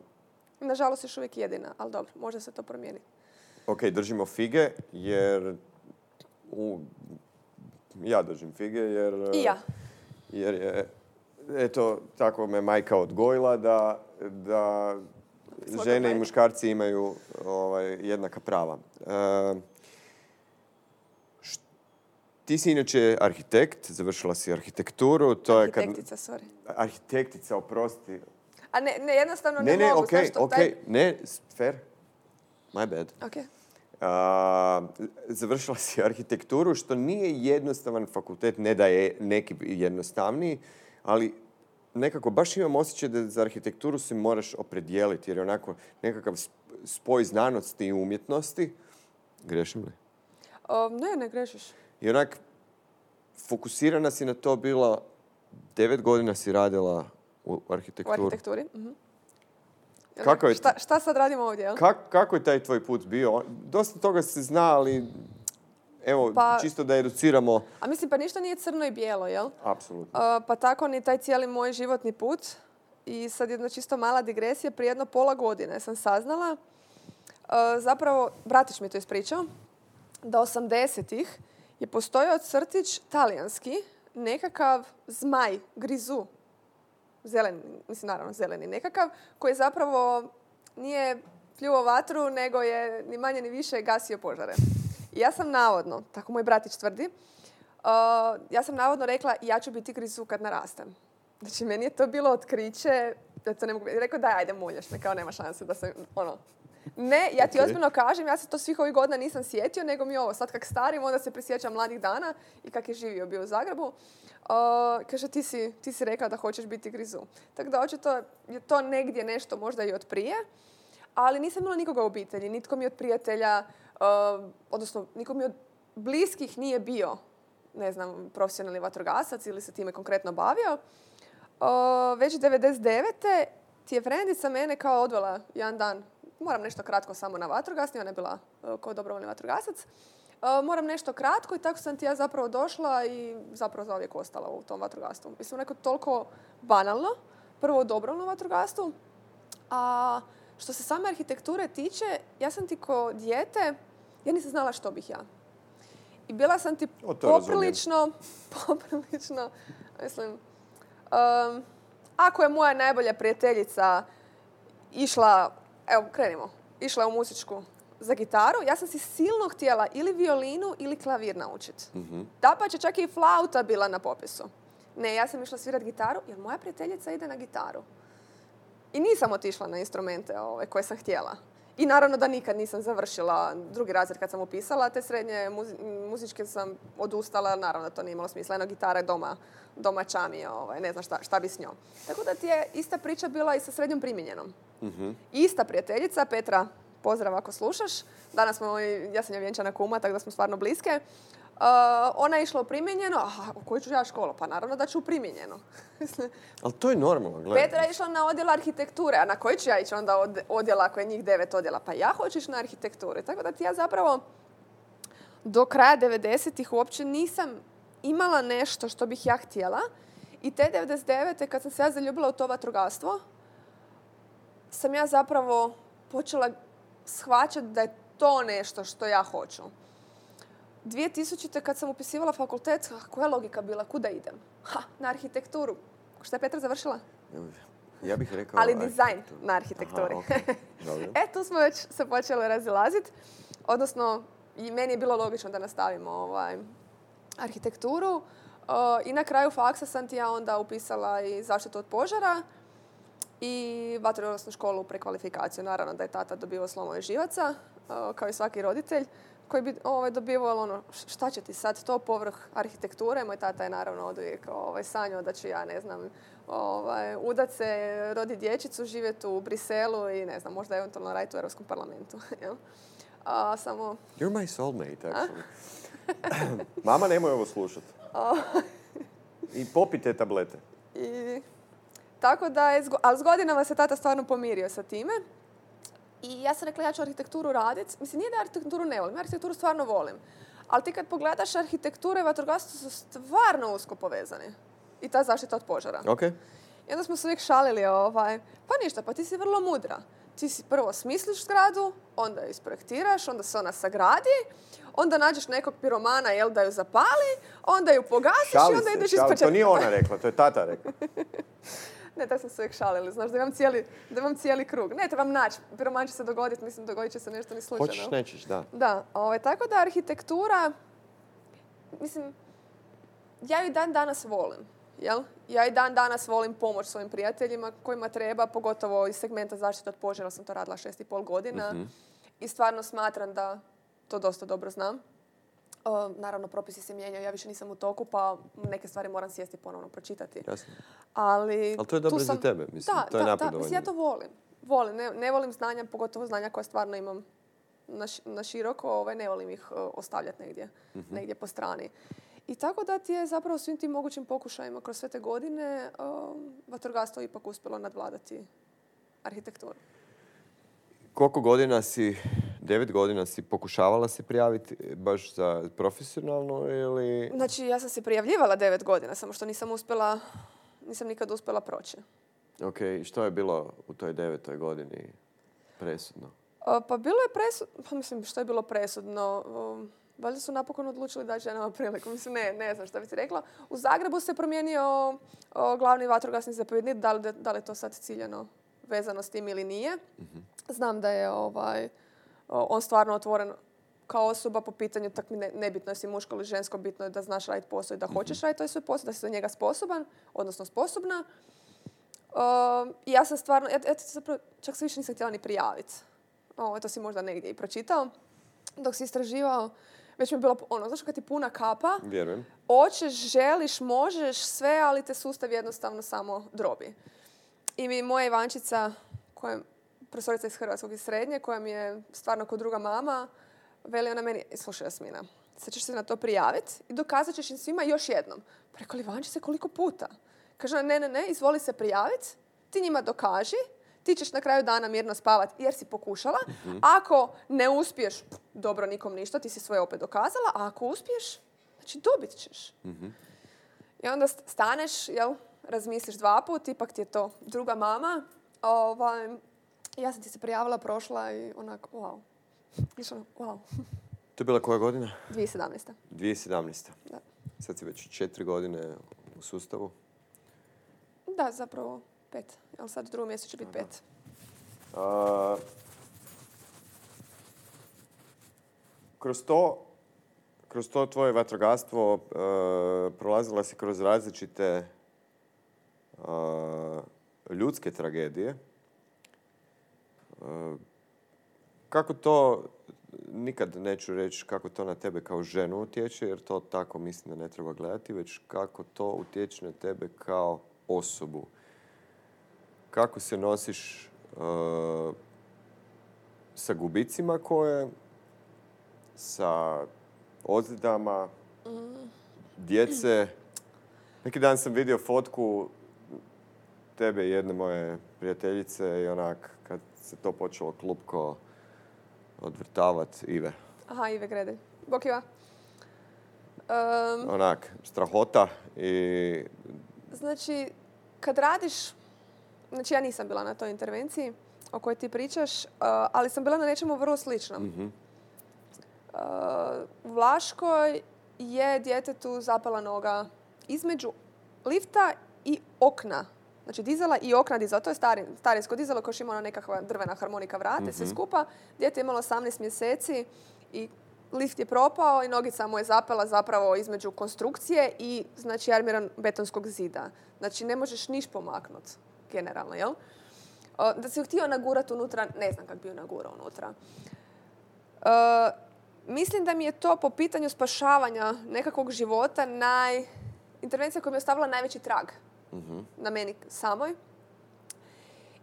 Nažalost, još uvijek jedina, ali dobro, može se to promijeniti. ok, držimo fige jer u, ja držim fige jer... I ja. Jer je, eto, tako me majka odgojila da, da žene i muškarci imaju ovaj, jednaka prava. E, š- ti si inače arhitekt, završila si arhitekturu. To arhitektica, je kad... sorry. Arhitektica, oprosti. A ne, ne jednostavno ne, ne, ne mogu, okay, znaš što, okay. Taj... Ne, fair. My bad. Okay. A, završila si arhitekturu, što nije jednostavan fakultet, ne da je neki jednostavniji, ali nekako baš imam osjećaj da za arhitekturu se moraš opredijeliti, jer je onako nekakav spoj znanosti i umjetnosti. Grešim li? Um, ne, ne grešiš. I onak, fokusirana si na to bila, devet godina si radila u U arhitekturu. arhitekturi. Mhm. Jel Kako je- Šta, šta sad radimo ovdje, jel? Kak- kako je taj tvoj put bio? Dosta toga se zna, ali evo, Pa- čisto da educiramo. A mislim, pa ništa nije crno i bijelo, jel? Apsolutno. A, pa tako ni taj cijeli moj životni put. I sad jedna čisto mala digresija. Prije jedno pola godine sam saznala, a, zapravo, bratić mi to ispričao, da 80-ih je postojao crtić talijanski, nekakav zmaj, grizu, zeleni, mislim naravno zeleni nekakav, koji zapravo nije pljuo vatru, nego je ni manje ni više gasio požare. I ja sam navodno, tako moj bratić tvrdi, uh, ja sam navodno rekla ja ću biti grizu kad narastem. Znači, meni je to bilo otkriće, da to ne mogu... Rekao, daj, ajde, muljaš me, kao nema šanse da se, ono... Ne, ja ti ozbiljno kažem, ja se to svih ovih godina nisam sjetio, nego mi ovo, sad kak starim, onda se prisjećam mladih dana i kak je živio bio u Zagrebu. kaže, ti si, ti si rekla da hoćeš biti grizu. Tako da očito je to negdje nešto možda i od prije, ali nisam imala nikoga u obitelji, nitko mi od prijatelja, odnosno niko mi od bliskih nije bio, ne znam, profesionalni vatrogasac ili se time konkretno bavio već 99. ti je frendica mene kao odvela jedan dan, moram nešto kratko samo na vatrogasni, ona je bila e, kao dobrovoljni vatrogasac. moram nešto kratko i tako sam ti ja zapravo došla i zapravo zauvijek ostala u tom vatrogastvu. Mislim, neko toliko banalno, prvo u dobrovoljnom vatrogastu, a što se same arhitekture tiče, ja sam ti ko dijete, ja nisam znala što bih ja. I bila sam ti poprilično, poprilično, mislim, Um, ako je moja najbolja prijateljica išla, evo krenimo, išla je u muzičku za gitaru, ja sam si silno htjela ili violinu ili klavir naučiti. Mm-hmm. Da pa će čak i flauta bila na popisu. Ne, ja sam išla svirati gitaru jer moja prijateljica ide na gitaru. I nisam otišla na instrumente ove, koje sam htjela. I naravno da nikad nisam završila drugi razred kad sam upisala te srednje muzičke sam odustala, naravno da to nije imalo smisla. Jedna gitara je doma, doma čami, ovaj, ne znam šta, šta bi s njom. Tako da ti je ista priča bila i sa srednjom primjenjenom. uh Ista prijateljica, Petra, pozdrav ako slušaš. Danas smo, ja sam je vjenčana kuma, tako da smo stvarno bliske. Uh, ona je išla u primjenjeno, a u koju ću ja školu? Pa naravno da ću u primjenjeno. Ali to je normalno, gledaj. Petra je išla na odjel arhitekture, a na koji ću ja ići onda od odjela ako je njih devet odjela? Pa ja hoću ići na arhitekturu. Tako da ti ja zapravo do kraja 90-ih uopće nisam imala nešto što bih ja htjela. I te 99. kad sam se ja zaljubila u to vatrogastvo, sam ja zapravo počela shvaćati da je to nešto što ja hoću. 2000. kad sam upisivala fakultet, koja je logika bila? Kuda idem? Ha, na arhitekturu. Šta je Petra završila? Ja bih rekao... Ali dizajn na arhitekturi. e, tu smo već se počeli razilaziti. Odnosno, i meni je bilo logično da nastavimo ovaj, arhitekturu. I na kraju faksa sam ti ja onda upisala i zaštitu od požara i vatrogasnu školu prekvalifikaciju. Naravno da je tata dobio slomove živaca, kao i svaki roditelj koji bi ovaj, dobivao ono, šta će ti sad to povrh arhitekture. Moj tata je naravno od uvijek ovaj, sanjao da ću ja, ne znam, ovaj, udat se, rodi dječicu, živjeti u Briselu i ne znam, možda eventualno raditi u Europskom parlamentu. A, samo... You're my soulmate, actually. Mama, nemoj ovo slušati. I popite tablete. I, tako da, je, ali s godinama se tata stvarno pomirio sa time. I ja sam rekla, ja ću arhitekturu raditi. Mislim, nije da arhitekturu ne volim, ja arhitekturu stvarno volim. Ali ti kad pogledaš arhitekture i vatrogastvo su stvarno usko povezani. I ta zaštita od požara. Okay. I onda smo se uvijek šalili, ovaj, pa ništa, pa ti si vrlo mudra. Ti si prvo smisliš zgradu, onda ju isprojektiraš, onda se ona sagradi, onda nađeš nekog piromana, jel, da ju zapali, onda ju pogasiš i onda ideš ispočetka. To nije ona rekla, to je tata rekla. Ne, tako smo se uvijek šalili, znaš, da imam cijeli, da imam cijeli krug. Ne, trebam naći, piroman će se dogoditi, mislim, dogodit će se nešto ni slučajno. Hoćeš, nećeš, da. Da, ovaj, tako da arhitektura, mislim, ja ju dan danas volim. Jel? Ja i dan danas volim pomoć svojim prijateljima kojima treba, pogotovo iz segmenta zaštite od požara sam to radila šest i pol godina. Mhm. I stvarno smatram da to dosta dobro znam naravno, propisi se mijenjaju, ja više nisam u toku, pa neke stvari moram sjesti ponovno pročitati. Jasno. Ali, Ali to je dobro za tebe, mislim, da, to je da, da, mislim, ja to volim. Volim, ne, ne volim znanja, pogotovo znanja koja stvarno imam na, na široko, ovaj, ne volim ih ostavljati negdje, uh negdje po strani. I tako da ti je zapravo svim tim mogućim pokušajima kroz sve te godine uh, vatrogastvo ipak uspjelo nadvladati arhitekturu. Koliko godina si devet godina si pokušavala se prijaviti baš za profesionalno ili... Znači, ja sam se prijavljivala devet godina, samo što nisam uspjela, nisam nikad uspjela proći. Ok, i što je bilo u toj devetoj godini presudno? pa bilo je presudno, pa mislim, što je bilo presudno? valjda su napokon odlučili da će nema priliku. Mislim, ne, ne znam što bi ti rekla. U Zagrebu se promijenio glavni vatrogasni zapovjednik, da li, da li je to sad ciljano vezano s tim ili nije. Mhm. Znam da je ovaj, on stvarno otvoren kao osoba po pitanju, tak mi ne, nebitno jesi muško ili žensko, bitno je da znaš raditi posao i da hoćeš raditi taj svoj posao, da si za njega sposoban, odnosno sposobna. Uh, ja sam stvarno, ja, ja zapravo čak se više nisam htjela ni prijaviti. O, to si možda negdje i pročitao. Dok si istraživao, već mi je bilo ono, znaš kad ti puna kapa, Vjerujem. hoćeš, želiš, možeš, sve, ali te sustav jednostavno samo drobi. I mi moja Ivančica, koja je profesorica iz Hrvatskog i srednje, koja mi je stvarno kao druga mama, veli ona meni, slušaj Jasmina, sad ćeš se na to prijaviti i dokazat ćeš im svima još jednom. Pa Rekao li Ivančice koliko puta? Kaže ona, ne, ne, ne, izvoli se prijaviti, ti njima dokaži, ti ćeš na kraju dana mirno spavati jer si pokušala. Ako ne uspiješ, dobro, nikom ništa, ti si svoje opet dokazala, a ako uspiješ, znači dobit ćeš. I onda st- staneš, jel, razmisliš dva put, ipak ti je to druga mama. Ovaj, ja sam ti se prijavila, prošla i onako, wow. Išla, wow. To je bila koja godina? 2017. 2017. Da. Sad si već četiri godine u sustavu. Da, zapravo pet. Jel sad u drugom mjesecu će biti pet. A, kroz to, kroz to tvoje vatrogastvo e, prolazila si kroz različite e, ljudske tragedije. E, kako to, nikad neću reći kako to na tebe kao ženu utječe, jer to tako mislim da ne treba gledati, već kako to utječe na tebe kao osobu. Kako se nosiš e, sa gubicima koje, sa ozljedama, djece. Neki dan sam vidio fotku tebe i jedne moje prijateljice i onak, se to počelo klupko odvrtavat, Ive. Aha, Ive Gredelj. Bok Iva. Em, Onak, strahota i Znači, kad radiš, znači ja nisam bila na toj intervenciji o kojoj ti pričaš, uh, ali sam bila na nečemu vrlo sličnom. mhm, Uh, u Vlaškoj je djetetu zapala noga između lifta i okna. Znači dizela i okna dizela. To je stari, starinsko dizelo koje ona nekakva drvena harmonika vrate, sve skupa. Dijete je imalo 18 mjeseci i lift je propao i nogica mu je zapela zapravo između konstrukcije i znači armiran betonskog zida. Znači ne možeš niš pomaknut, generalno, jel? Da si htio nagurati unutra, ne znam kako bi ju nagurao unutra. E, mislim da mi je to po pitanju spašavanja nekakvog života naj... intervencija koja mi je ostavila najveći trag na meni samoj.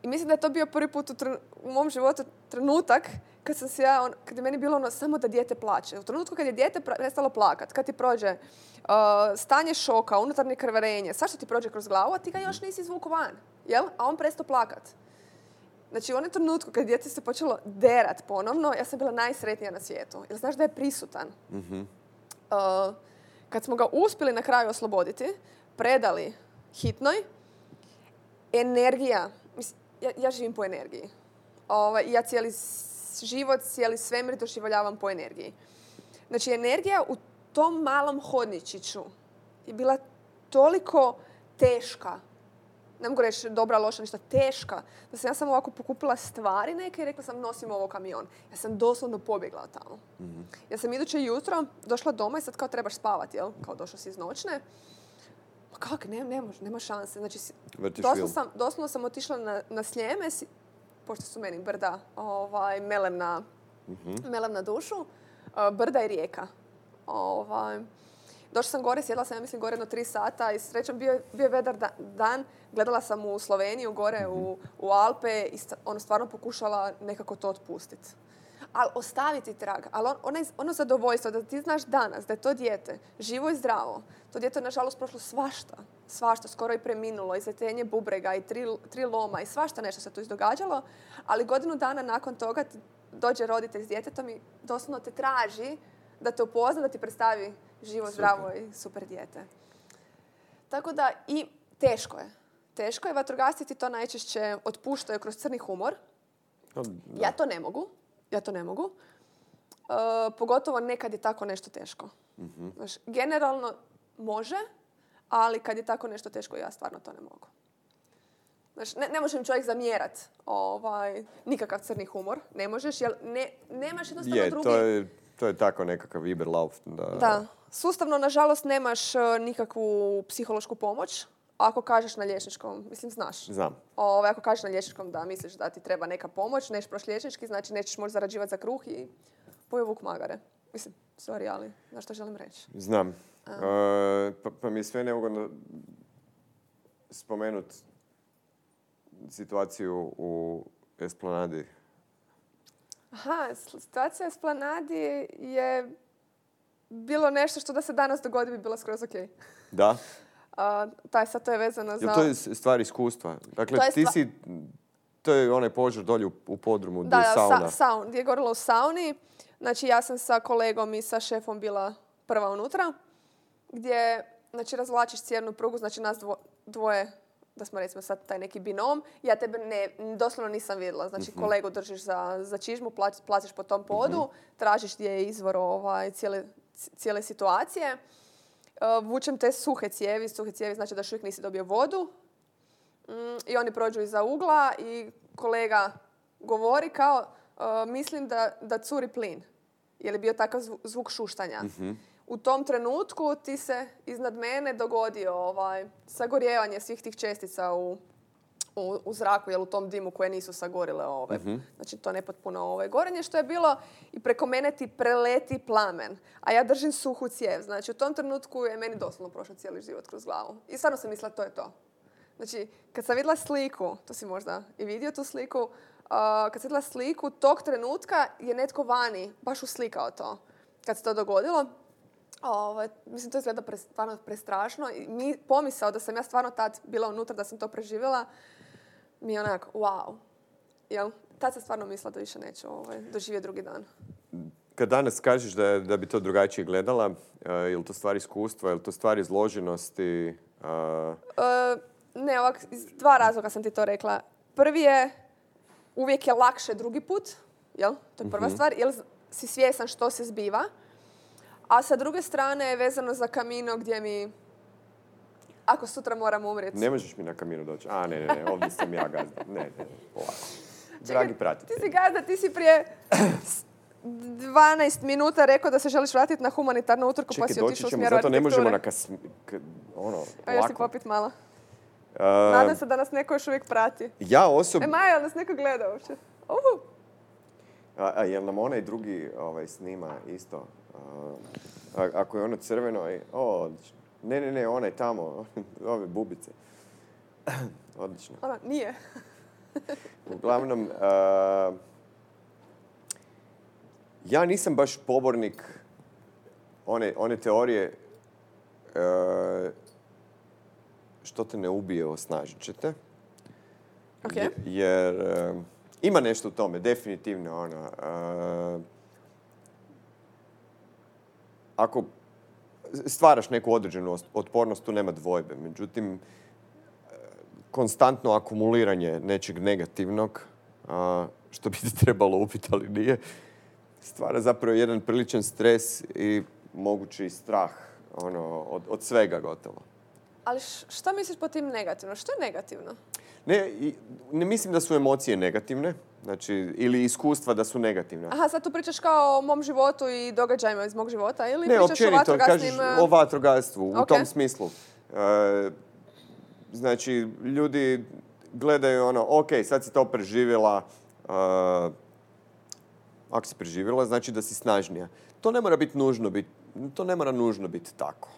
I mislim da je to bio prvi put u, u mom životu trenutak kad sam se ja, on, kad je meni bilo ono samo da dijete plaće. U trenutku kad je dijete prestalo plakat, kad ti prođe uh, stanje šoka, unutarnje krvarenje, svašta ti prođe kroz glavu, a ti ga još nisi izvuku van, jel? A on prestao plakat. Znači u onom trenutku kad dijete se počelo derat ponovno, ja sam bila najsretnija na svijetu. Jer znaš da je prisutan. Uh, kad smo ga uspjeli na kraju osloboditi, predali hitnoj, energija, ja, ja živim po energiji. Ovaj, ja cijeli život, cijeli svemir doživljavam po energiji. Znači, energija u tom malom hodničiću je bila toliko teška, ne mogu reći dobra, loša, ništa, teška, da sam ja samo ovako pokupila stvari neke i rekla sam nosim ovo kamion. Ja sam doslovno pobjegla od tamo. Ja sam iduće jutro došla doma i sad kao trebaš spavati, jel? Kao došla si iz noćne. Pa kak, ne, ne može, nema šanse. Znači, doslovno sam, doslovno sam otišla na, na sljeme, pošto su meni brda ovaj, melem, na, melem na dušu, a, brda i rijeka. Ovaj, došla sam gore, sjedla sam, ja mislim, gore jedno tri sata i srećom bio, bio je vedar da- dan. Gledala sam u Sloveniju, gore u, u Alpe i sta- ono, stvarno pokušala nekako to otpustiti. Ali ostaviti trag, ali on, onaj- ono zadovoljstvo da ti znaš danas da je to dijete živo i zdravo. To dijete je nažalost prošlo svašta, svašta, skoro i preminulo, i zatenje bubrega, i tri, tri loma, i svašta nešto se tu izdogađalo. Ali godinu dana nakon toga ti dođe roditelj s djetetom i doslovno te traži da te upozna, da ti predstavi živo, zdravo i super dijete. Tako da i teško je. Teško je, vatrogasci ti to najčešće otpuštaju kroz crni humor. No, Ja to ne mogu. Ja to ne mogu. E, pogotovo nekad je tako nešto teško. Znaš, generalno može, ali kad je tako nešto teško, ja stvarno to ne mogu. Znaš, ne, ne može im čovjek zamjerat ovaj, nikakav crni humor. Ne možeš, jer ne, nemaš jednostavno Je, drugi... to je To je tako nekakav Iberlauf. Da. Da. Sustavno, nažalost, nemaš e, nikakvu psihološku pomoć. Ako kažeš na liječničkom, mislim, znaš. Znam. Ove, ako kažeš na liječničkom da misliš da ti treba neka pomoć, neš proći liječnički, znači nećeš moći zarađivati za kruh i pojeo vuk magare. Mislim, sorry, ali znaš što želim reći. Znam. E, pa, pa mi je sve neugodno spomenut situaciju u Esplanadi. Aha, situacija u Esplanadi je bilo nešto što da se danas dogodi bi bilo skroz ok. Da? A, taj sad to je vezano za... Jel to je stvar iskustva? Dakle, To je ti stva- si... To je onaj požar dolje u, u podrumu gdje Da, je da, sauna. sa, saun, gdje je gorilo u sauni. Znači ja sam sa kolegom i sa šefom bila prva unutra. Gdje, znači razvlačiš cijelu prugu, znači nas dvo- dvoje, da smo recimo sad taj neki binom. Ja tebe ne, doslovno nisam vidjela. Znači kolegu držiš za, za čižmu, plać- plaziš po tom podu, tražiš gdje je izvor ovaj, cijele, cijele situacije. Uh, vučem te suhe cijevi, suhe cijevi znači da još uvijek nisi dobio vodu. Mm, I oni prođu iza ugla i kolega govori kao uh, mislim da, da curi plin. Jer je bio takav zvu- zvuk šuštanja. U tom trenutku ti se iznad mene dogodio ovaj, sagorijevanje svih tih čestica u, u, u zraku, jel u tom dimu koje nisu sagorile ove. Znači to nepotpuno ovaj, gorenje što je bilo i preko mene ti preleti plamen, a ja držim suhu cijev. Znači u tom trenutku je meni doslovno prošao cijeli život kroz glavu. I stvarno sam mislila to je to. Znači, kad sam vidjela sliku, to si možda i vidio tu sliku, uh, kad sam vidjela sliku, tog trenutka je netko vani baš uslikao to. Kad se to dogodilo, ovaj, mislim, to izgleda pre, stvarno prestrašno. I mi, pomisao da sam ja stvarno tad bila unutra, da sam to preživjela, mi je onak, wow. Jel? Tad sam stvarno mislila da više neću ovaj, doživjeti drugi dan. Kad danas kažeš da, da bi to drugačije gledala, uh, je li to stvar iskustva, je li to stvar izloženosti? uh, E, ne, ovak, iz dva razloga sam ti to rekla. Prvi je, uvijek je lakše drugi put, jel? To je prva stvar, jer si svjesan što se zbiva. A sa druge strane je vezano za kamino gdje mi, ako sutra moram umrijeti. ne možeš mi na kaminu doći. A, ne, ne, ne, ovdje sam ja gazda. Ne, ne, polako. Dragi Ti pratitelji. si gazda, ti si prije 12 minuta rekao da se želiš vratiti na humanitarnu utrku pa si otišao u ćemo, smjeru zato ne možemo na arhitekture. kas... k- ono, A još lako. popit malo. Uh, Nadam se da nas neko još uvijek prati. ja E, osobno... Maja, jel nas neko gleda uopće? Uhu. A, a jel nam onaj drugi ovaj, snima isto? A- ako je ono crveno, i, o, odlično. Ne, ne, ne, onaj tamo, ove bubice. odlično. Ono, nije. Uglavnom, a, ja nisam baš pobornik one, one teorije e, što te ne ubije, osnažit će te. Ok. Je- Jer ima nešto u tome, definitivno. E, ako stvaraš neku određenu os- otpornost, tu nema dvojbe. Međutim, e, konstantno akumuliranje nečeg negativnog, što bi ti trebalo upiti, ali nije, stvara zapravo jedan priličan stres i mogući strah ono, od, od svega gotovo. Ali šta misliš po tim negativno? Što je negativno? Ne, ne mislim da su emocije negativne, znači, ili iskustva da su negativna. Aha, sad tu pričaš kao o mom životu i događajima iz mog života ili Ne, pričaš o općenito, vatrogasnim... kažeš e, o vatrogastvu, u Ok. tom smislu. E, znači, ljudi gledaju ono, ok, sad si to preživjela, e, ako si preživjela, znači da si snažnija. To ne mora biti nužno biti, to ne mora nužno biti tako.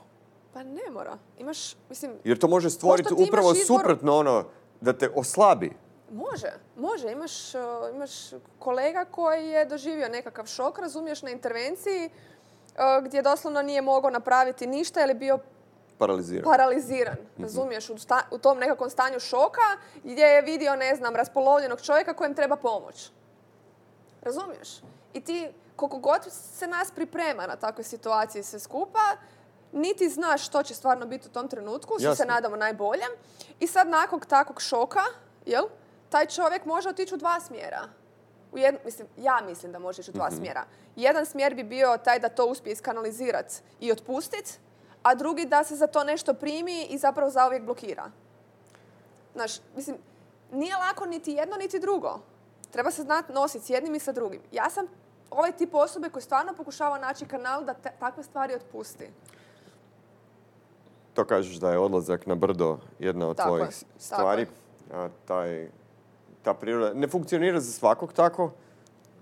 Pa ne mora. Imaš, mislim, Jer to može stvoriti upravo izbor- suprotno ono, da te oslabi. Može, može. Imaš, imaš kolega koji je doživio nekakav šok, razumiješ, na intervenciji gdje doslovno nije mogao napraviti ništa jer je bio Paralizira. paraliziran, razumiješ, u, sta- u tom nekakvom stanju šoka gdje je vidio, ne znam, raspolovljenog čovjeka kojem treba pomoć. Razumiješ? I ti, koliko god se nas priprema na takve situacije sve skupa, niti znaš što će stvarno biti u tom trenutku, svi se nadamo najboljem. I sad nakon takvog šoka, jel, taj čovjek može otići u dva smjera. U jed- mislim, ja mislim da može ići u dva smjera. Jedan smjer bi bio taj da to uspije iskanalizirati i otpustiti, a drugi da se za to nešto primi i zapravo zauvijek blokira. Znaš, mislim, nije lako niti jedno niti drugo. Treba se znati nositi s jednim i sa drugim. Ja sam ovaj tip osobe koji stvarno pokušava naći kanal da te- takve stvari otpusti. To kažeš da je odlazak na brdo jedna od Tako tvojih stvari. A, taj, ta priroda ne funkcionira za svakog tako.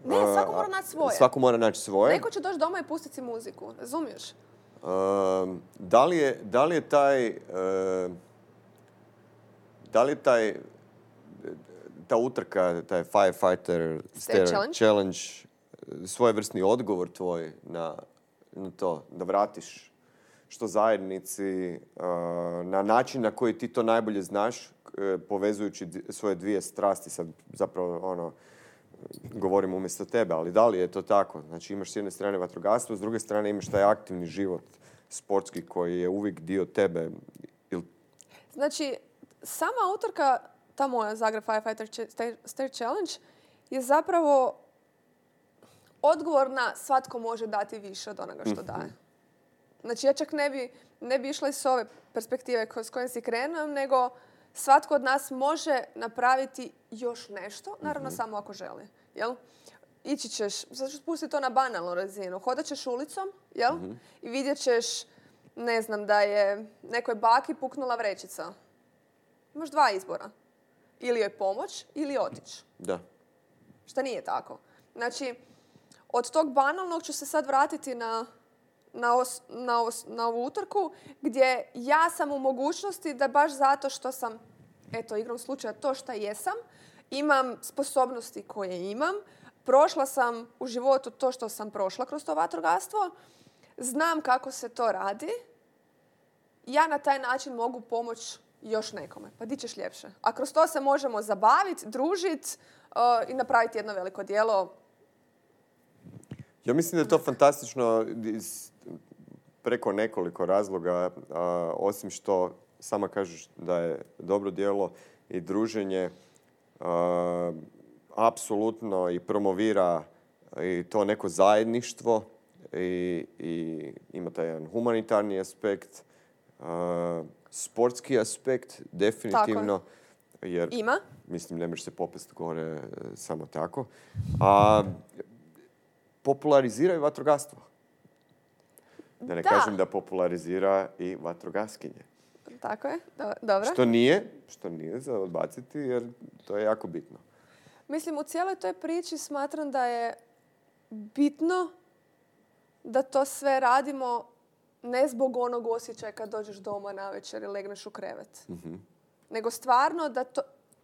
Ne, svako mora naći svoje. Svako mora naći svoje. Neko će doći doma i pustiti muziku, razumiješ? Um, da, li je, da li je taj um, da li je taj ta utrka, taj Firefighter Stair Stair Challenge? Challenge svojevrsni odgovor tvoj na, na to, da vratiš što zajednici uh, na način na koji ti to najbolje znaš, k- povezujući svoje dvije strasti, sad zapravo ono, govorim umjesto tebe, ali da li je to tako? Znači imaš s jedne strane vatrogastvo, s druge strane imaš taj aktivni život sportski koji je uvijek dio tebe. Znači, sama utrka, ta moja Zagreb Firefighter Stair- Stair Challenge, je zapravo odgovor na svatko može dati više od onoga što daje. Znači, ja čak ne bi, ne bi išla iz ove perspektive s kojom si krenuo, nego svatko od nas može napraviti još nešto, naravno samo ako želi. Jel? Ići ćeš, sad ću spustiti to na banalnu razinu, hodat ćeš ulicom, jel? I vidjet ćeš, ne znam, da je nekoj baki puknula vrećica. Imaš dva izbora. Ili joj pomoć, ili otići. da. Šta nije tako. Znači, od tog banalnog ću se sad vratiti na, na, os- na, os- ovu utrku gdje ja sam u mogućnosti da baš zato što sam, eto, igrom slučaja to što jesam, imam sposobnosti koje imam, prošla sam u životu to što sam prošla kroz to vatrogastvo, znam kako se to radi, ja na taj način mogu pomoći još nekome. Pa di ćeš ljepše. A kroz to se možemo zabaviti, družiti i napraviti jedno veliko dijelo. Ja mislim da je to fantastično preko nekoliko razloga, a, osim što sama kažeš da je dobro djelo i druženje, a, apsolutno i promovira i to neko zajedništvo i, i ima taj jedan humanitarni aspekt, a, sportski aspekt definitivno, jer Ima. mislim ne možeš se popest gore e, samo tako. A populariziraju vatrogastvo. Da ne Da. kažem da popularizira i vatrogaskinje. Tako je, Do- dobro. Što nije, što nije za odbaciti jer to je jako bitno. Mislim, u cijeloj toj priči smatram da je bitno da to sve radimo ne zbog onog osjećaja kad dođeš doma na večer i legneš u krevet. Nego stvarno da to,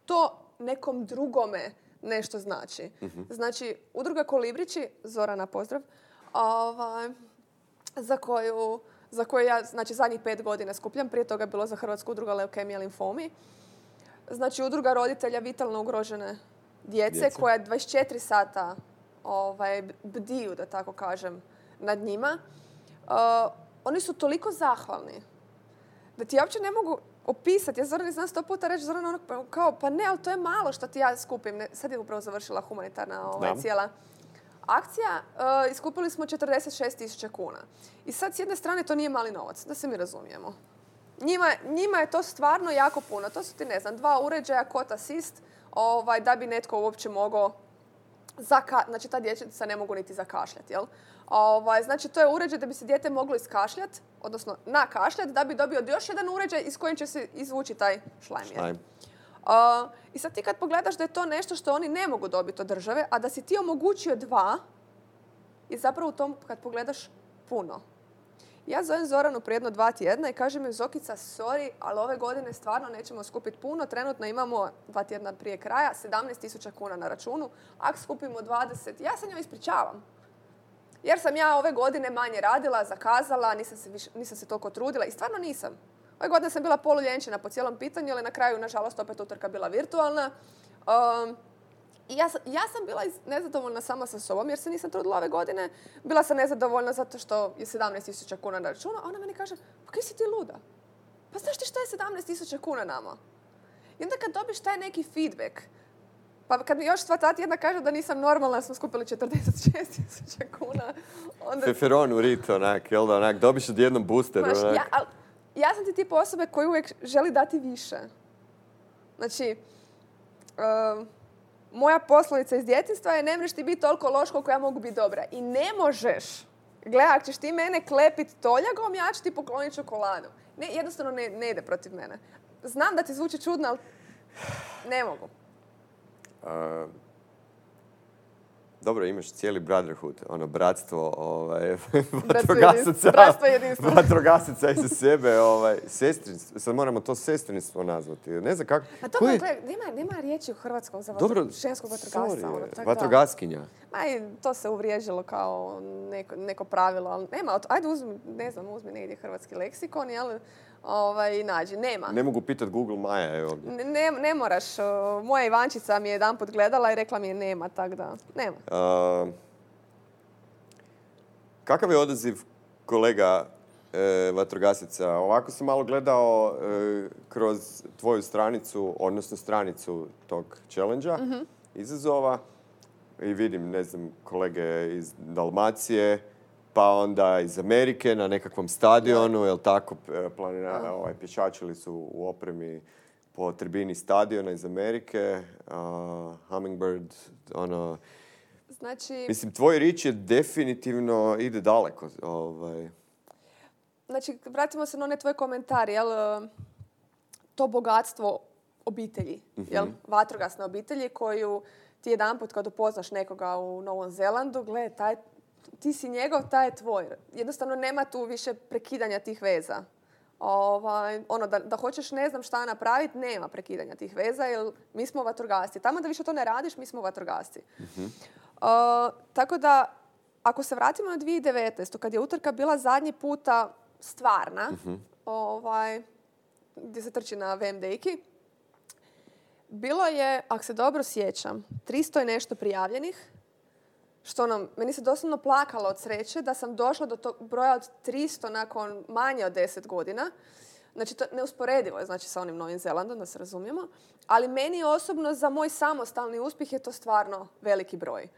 to nekom drugome nešto znači. Znači, udruga Kolibrići, Zorana pozdrav, ovaj, za koju, za koju ja znači, zadnjih pet godina skupljam. Prije toga je bilo za Hrvatsku udruga Leukemija limfomi. Znači, udruga roditelja vitalno ugrožene djece, Djece. koja 24 sata ovaj, bdiju, da tako kažem, nad njima. Uh, oni su toliko zahvalni da ti ja uopće ne mogu opisati. Ja Zorani znam sto puta reći Zorana ono pa- kao, pa ne, ali to je malo što ti ja skupim. Ne, sad je upravo završila humanitarna ovaj, cijela akcija. Uh, iskupili smo 46 tisuća kuna. I sad s jedne strane to nije mali novac, da se mi razumijemo. Njima, njima je to stvarno jako puno. To su ti, ne znam, dva uređaja, kot asist, ovaj, da bi netko uopće mogao zaka... Znači, ta dječica ne mogu niti zakašljati, jel? Ovaj, znači, to je uređaj da bi se dijete moglo iskašljati, odnosno nakašljati, da bi dobio još jedan uređaj iz kojim će se izvući taj? Šlajm. I sad ti kad pogledaš da je to nešto što oni ne mogu dobiti od države, a da si ti omogućio dva, je zapravo u tom kad pogledaš puno. Ja zovem Zoranu prije jedno dva tjedna i kažem joj Zokica, sorry, ali ove godine stvarno nećemo skupiti puno. Trenutno imamo dva tjedna prije kraja 17.000 kuna na računu. Ako skupimo 20, ja se njoj ispričavam. Jer sam ja ove godine manje radila, zakazala, nisam se, više, nisam se toliko trudila i stvarno nisam. Ove godine sam bila poluljenčina po cijelom pitanju, ali na kraju, nažalost, opet utrka bila virtualna. Um, i ja, sam- ja sam bila nezadovoljna sama sa sobom jer se nisam trudila ove godine. Bila sam nezadovoljna zato što je 17.000 kuna na računu, a ona meni kaže, pa kaj si ti luda? Pa znaš ti šta je 17.000 kuna nama? I onda kad dobiš taj neki feedback, pa kad mi još sva ta tjedna kaže da nisam normalna, smo skupili 46.000 kuna, onda... Feferon u rit, onak, jel da, onak, dobiš odjednom booster, Znaš, onak. ja, al- ja sam ti tip osobe koji uvijek želi dati više. Znači, um, moja poslovica iz djetinstva je ne možeš ti biti toliko loš koliko ja mogu biti dobra. I ne možeš. Gle, ako ćeš ti mene klepit toljagom, ja ću ti pokloniti čokoladu. Ne, jednostavno ne, ne ide protiv mene. Znam da ti zvuči čudno, ali ne mogu. A, dobro, imaš cijeli brotherhood, ono, bratstvo, ovaj, vatrogasaca, Bratstvo jedinstvo. vatrogasaca iza sebe, ovaj, sestrinstvo, sad moramo to sestrinstvo nazvati, ne znam kako, A to koji- gle, nema, nema riječi u hrvatskom za dobro, ženskog vatrogasca. ono, vatrogaskinja. Ma i to se uvriježilo kao neko, neko pravilo, ali nema, ajde uzmi, ne znam, uzmi negdje hrvatski leksikon, jel, ovaj, nađi, nema. Ne mogu pitat Google Maja je ovdje. Ne, ne, moraš, moja Ivančica mi je jedanput gledala i rekla mi je nema, tak da, nema. A, kakav je odaziv kolega e, vatrogasaca? Ovako sam malo gledao e, kroz tvoju stranicu, odnosno stranicu tog challenge izazova i vidim, ne znam, kolege iz Dalmacije, pa onda iz Amerike na nekakvom stadionu, jel tako, planina, ovaj, pješačili su u opremi po tribini stadiona iz Amerike, a, Hummingbird, ono, Znači, Mislim, tvoj rič je definitivno ide daleko. Ovaj. znači, vratimo se na one tvoje komentari, jel, to bogatstvo obitelji, jel, vatrogasne obitelji koju ti jedanput kad upoznaš nekoga u Novom Zelandu, gle, taj, ti si njegov, taj je tvoj. Jednostavno nema tu više prekidanja tih veza. Ovaj, ono, da, da hoćeš ne znam šta napraviti, nema prekidanja tih veza, jer mi smo vatrogasci. Tamo da više to ne radiš, mi smo vatrogasci. Uh, tako da, ako se vratimo na 2019. kad je utrka bila zadnji puta stvarna, ovaj, gdje se trči na VMD-ki, bilo je, ako se dobro sjećam, 300 i nešto prijavljenih, što nam, meni se doslovno plakalo od sreće da sam došla do tog broja od 300 nakon manje od 10 godina. Znači, to neusporedivo je znači, sa onim Novim Zelandom, da se razumijemo. Ali meni osobno za moj samostalni uspjeh je to stvarno veliki broj.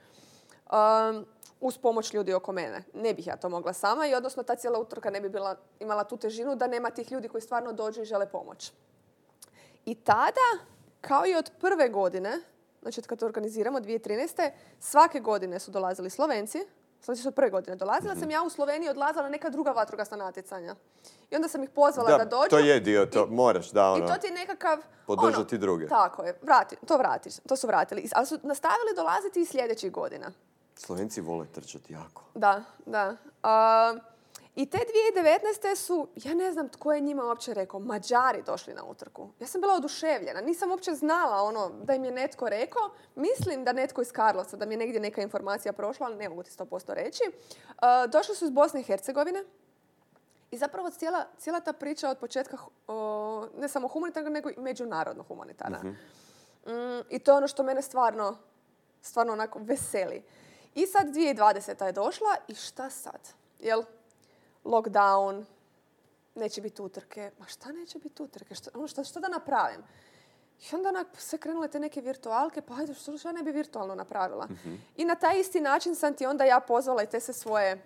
Um, uz pomoć ljudi oko mene. Ne bih ja to mogla sama i odnosno ta cijela utrka ne bi bila, imala tu težinu da nema tih ljudi koji stvarno dođu i žele pomoć. I tada, kao i od prve godine, znači kad to organiziramo, 2013. svake godine su dolazili Slovenci. Slovenci su od prve godine dolazila, sam ja u Sloveniji odlazila na neka druga vatrogasna natjecanja. I onda sam ih pozvala da, Da, dođu. to je dio, to I- moraš, da, I ono. to ti je nekakav... Podržati ono, druge. Tako je, vrati, to vratiš, to su vratili. Ali su nastavili dolaziti i sljedećih godina. Slovenci vole trčati jako. Da, da. A, I te 2019. su, ja ne znam tko je njima uopće rekao, Mađari došli na utrku. Ja sam bila oduševljena, nisam uopće znala ono da im je netko rekao. Mislim da netko iz Karlovca, da mi je negdje neka informacija prošla, ali ne mogu ti 100% reći. A, došli su iz Bosne i Hercegovine. I zapravo cijela, cijela ta priča od početka, o, ne samo humanitarna, nego i međunarodno humanitarna. Mm, I to je ono što mene stvarno, stvarno onako veseli. I sad 2020. je došla i šta sad? Jel, lockdown, neće biti utrke. Ma šta neće biti utrke? Šta, ono, šta, šta da napravim? I onda onak sve krenule te neke virtualke, pa ajde, što, što ne bi virtualno napravila? I na taj isti način sam ti onda ja pozvala i te se svoje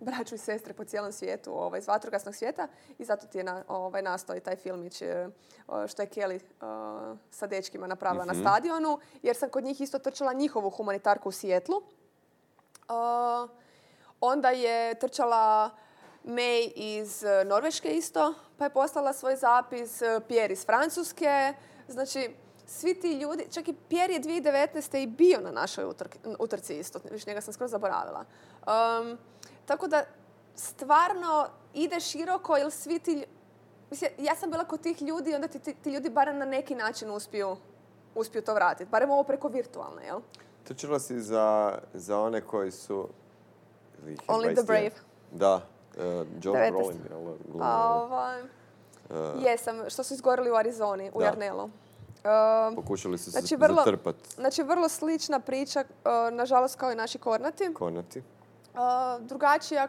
braću i sestre po cijelom svijetu ovaj, iz vatrogasnog svijeta i zato ti je na, ovaj, nastao i taj filmić e, o, što je Kelly e, sa dečkima napravila na stadionu, jer sam kod njih isto trčala njihovu humanitarku u Sijetlu. E, onda je trčala May iz e, Norveške isto, pa je poslala svoj zapis, e, Pierre iz Francuske. Znači, svi ti ljudi, čak i Pierre je 2019. i bio na našoj utrk- utrci isto, više njega sam skroz zaboravila. Um, tako da, stvarno ide široko, jer svi ti... Mislim, ja sam bila kod tih ljudi i onda ti, ti, ti ljudi barem na neki način uspiju, uspiju to vratiti. Barem ovo preko virtualne, jel? Trčala si za, za one koji su... Only the 21. brave. Da, uh, Joe 19. Brolin, jel? glumi, A, jel? ovaj, Jesam, što su izgorili u Arizoni, u Da. Jarnelu. Um, Pokušali su Znači, se vrlo- zatrpat znači, vrlo slična priča, uh, nažalost, kao i naši kornati. konati. Uh, drugačija,